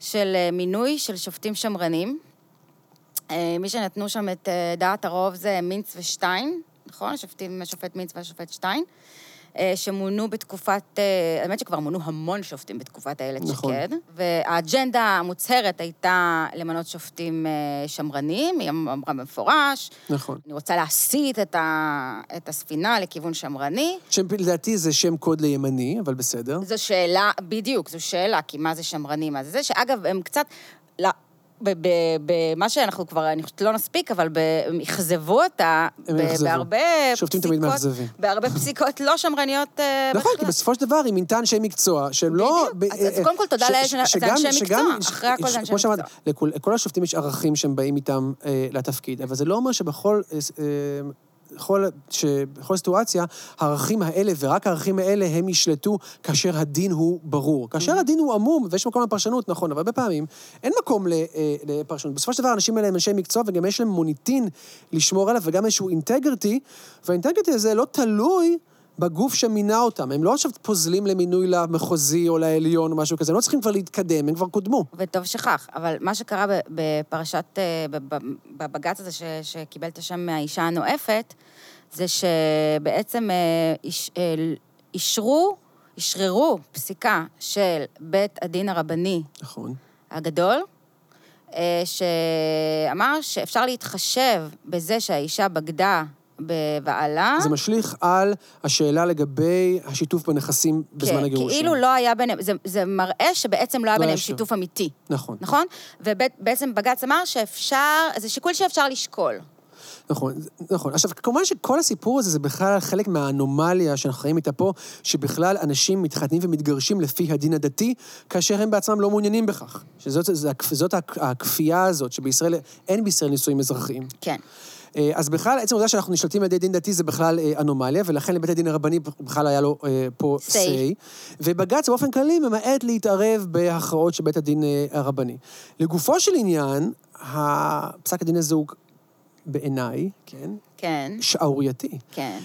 של אה, מינוי של שופטים שמרנים. אה, מי שנתנו שם את דעת הרוב זה מינץ ושטיין, נכון? השופטים, השופט מינץ והשופט שטיין, שמונו בתקופת, אה, האמת שכבר מונו המון שופטים בתקופת איילת נכון. שקד, והאג'נדה המוצהרת הייתה למנות שופטים אה, שמרנים, היא אמרה במפורש, נכון. אני רוצה להסיט את, ה, את הספינה לכיוון שמרני. שם, לדעתי זה שם קוד לימני, אבל בסדר. זו שאלה, בדיוק, זו שאלה, כי מה זה שמרני, מה זה זה, שאגב, הם קצת, במה שאנחנו כבר, אני חושבת, לא נספיק, אבל הם אכזבו אותה. בהרבה שופטים תמיד מאכזבים. בהרבה פסיקות לא שמרניות אה, נכון, כי בסופו של דבר היא מינתה אנשי מקצוע, שהם לא... בדיוק. אז- אז קודם כל תודה ש- לאל ש- שזה אנשי מקצוע. אחרי הכל זה אנשי מקצוע. לכל השופטים יש ערכים שהם באים איתם אה, לתפקיד, אבל זה לא אומר שבכל... בכל, שבכל סיטואציה, הערכים האלה, ורק הערכים האלה, הם ישלטו כאשר הדין הוא ברור. כאשר הדין הוא עמום, ויש מקום לפרשנות, נכון, אבל הרבה פעמים אין מקום אה, לפרשנות. בסופו של דבר, האנשים האלה הם אנשי מקצוע, וגם יש להם מוניטין לשמור עליו, וגם איזשהו אינטגריטי, והאינטגריטי הזה לא תלוי בגוף שמינה אותם. הם לא עכשיו פוזלים למינוי למחוזי או לעליון או משהו כזה, הם לא צריכים כבר להתקדם, הם כבר קודמו. וטוב שכך, אבל מה שקרה בפרשת, אה, בבג"ץ הזה ש- שקיבל את השם מהאישה הנואפת, זה שבעצם אה, איש- אה, אישרו, אשררו פסיקה של בית הדין הרבני נכון. הגדול, שאמר שאפשר להתחשב בזה שהאישה בגדה בבעלה. זה משליך על השאלה לגבי השיתוף בנכסים בזמן כן, הגירושים. כאילו לא היה ביניהם, זה, זה מראה שבעצם לא היה לא ביניהם. שיתוף אמיתי. נכון. נכון? ובעצם בג"ץ אמר שאפשר, זה שיקול שאפשר לשקול. נכון, נכון. עכשיו, כמובן שכל הסיפור הזה זה בכלל חלק מהאנומליה שאנחנו חיים איתה פה, שבכלל אנשים מתחתנים ומתגרשים לפי הדין הדתי, כאשר הם בעצמם לא מעוניינים בכך. שזאת זאת, זאת הכפייה הזאת, שבישראל, אין בישראל נישואים אזרחיים. כן. אה, אז בכלל, עצם העובדה שאנחנו נשלטים על ידי דין דתי זה בכלל אה, אנומליה, ולכן לבית הדין הרבני בכלל היה לו אה, פה Say. say. ובג"ץ באופן כללי ממעט להתערב בהכרעות של בית הדין הרבני. לגופו של עניין, הפסק הדין הזה הוא בעיניי, כן, כן, שערורייתי. כן.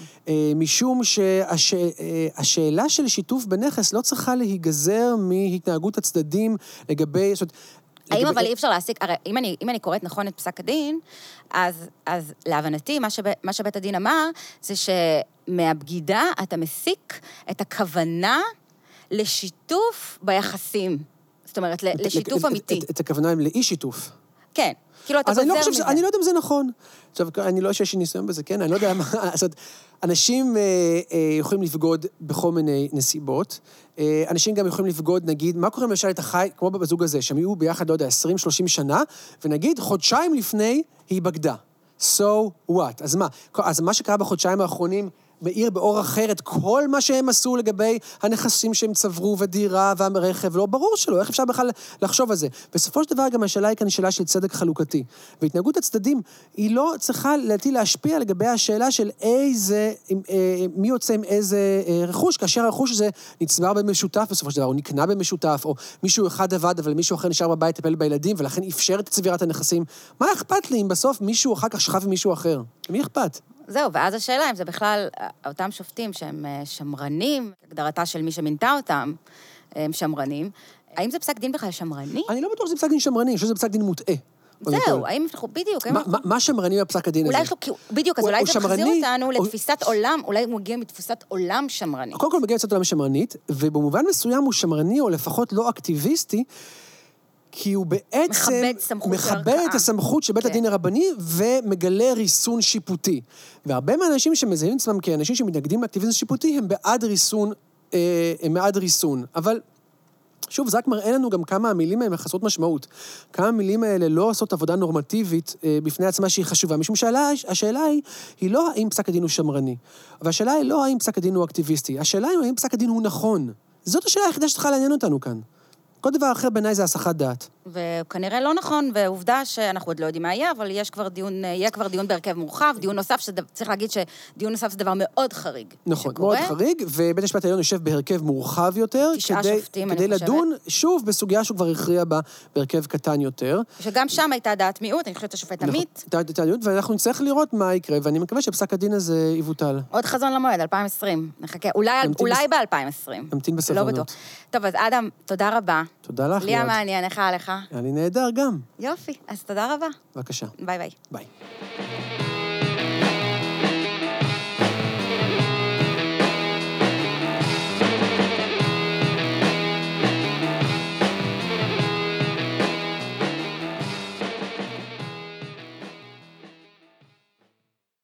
משום שהשאלה של שיתוף בנכס לא צריכה להיגזר מהתנהגות הצדדים לגבי... זאת אומרת, האם אבל אי אפשר להסיק, הרי אם אני, אם אני קוראת נכון את פסק הדין, אז, אז להבנתי, מה, שב, מה שבית הדין אמר, זה שמהבגידה אתה מסיק את הכוונה לשיתוף ביחסים. זאת אומרת, לשיתוף אמיתי. את, הכוונה לאי שיתוף. כן. כאילו, אתה גוזר לא מזה. חושב, אני לא יודע אם זה נכון. עכשיו, אני לא שיש לי ניסיון בזה, כן? אני לא יודע מה... (laughs) זאת אומרת, אנשים אה, אה, יכולים לבגוד בכל מיני נסיבות. אה, אנשים גם יכולים לבגוד, נגיד, מה קורה למשל, אתה חי, כמו בזוג הזה, שהם יהיו ביחד, לא יודע, 20-30 שנה, ונגיד, חודשיים לפני היא בגדה. So what? אז מה? אז מה שקרה בחודשיים האחרונים מאיר באור אחר את כל מה שהם עשו לגבי הנכסים שהם צברו, ודירה, והרכב, לא, ברור שלא, איך אפשר בכלל לחשוב על זה? בסופו של דבר גם השאלה היא כאן שאלה של צדק חלוקתי. והתנהגות הצדדים, היא לא צריכה לדעתי להשפיע לגבי השאלה של איזה, אה, מי יוצא עם איזה אה, רכוש, כאשר הרכוש הזה נצבר במשותף בסופו של דבר, הוא נקנה במשותף, או מישהו אחד עבד, אבל מישהו אחר נשאר בבית לטפל בילדים, ולכן אפשר את צבירת הנכסים. מה אכפת לי אם בסוף מישהו אחר כך שכב עם מישהו אחר? למי אכפת? זהו, ואז השאלה אם זה בכלל, אה, אותם שופטים שהם אה, שמרנים, הגדרתה של מי שמינתה אותם, הם שמרנים, האם זה פסק דין בכלל שמרני? אני לא בטוח שזה פסק דין שמרני, אני חושב שזה פסק דין מוטעה. זהו. האם אנחנו, בדיוק, האם אנחנו... מה- שמרני בפסק הדין הזה? אולי יש לו, בדיוק, אז אולי זה מחזיר אותנו או- לתפיסת עולם, אולי הוא מגיע מתפיסת עולם שמרני. קודם כל מגיע קצת עולם שמרנית, ובמובן מסוים הוא שמרני, או לפחות לא אקטיביסטי, כי הוא בעצם... מכבד סמכות מכבד וערכאה. את הסמכות של בית כן. הדין הרבני, ומגלה ריסון שיפוטי. והרבה מהאנשים שמזהים עצמם כאנשים שמתנגדים לאקטיביזם שיפוטי, הם בעד ריסון, אה, הם בעד ריסון. אבל... שוב, זה רק מראה לנו גם כמה המילים האלה חסרות משמעות. כמה המילים האלה לא עושות עבודה נורמטיבית אה, בפני עצמה שהיא חשובה, משום שהשאלה, השאלה היא, היא לא האם פסק הדין הוא שמרני, והשאלה היא לא האם פסק הדין הוא אקטיביסטי, השאלה היא האם פסק הדין הוא נכון. זאת השאלה היחידה שצריכה לעניין אותנו כאן. כל דבר אחר בעיניי זה הסחת דעת. וכנראה לא נכון, ועובדה שאנחנו עוד לא יודעים מה יהיה, אבל יש כבר דיון, יהיה כבר דיון בהרכב מורחב, דיון נוסף, שצריך להגיד שדיון נוסף זה דבר מאוד חריג. נכון, שקורה. מאוד חריג, ובית המשפט העליון יושב בהרכב מורחב יותר, תשעה כדי, שופטים, אני כדי חושבת. לדון, שוב, בסוגיה שהוא כבר הכריע בה בהרכב קטן יותר. שגם שם הייתה דעת מיעוט, אני חושבת השופט עמית. נכון, ת- ת- ואנחנו נצטרך לראות מה יקרה, ואני מקווה שפסק הדין הזה יבוטל. עוד חזון למועד, 2020. נחכה, אולי, אולי בס- ב-2020. נמתין לא בסבלנות. בטוח. טוב, אז אדם, תודה רבה. תודה לך, לי ליעד. מעניין, איך היה לך? היה לי נהדר גם. יופי, אז תודה רבה. בבקשה. ביי ביי. ביי.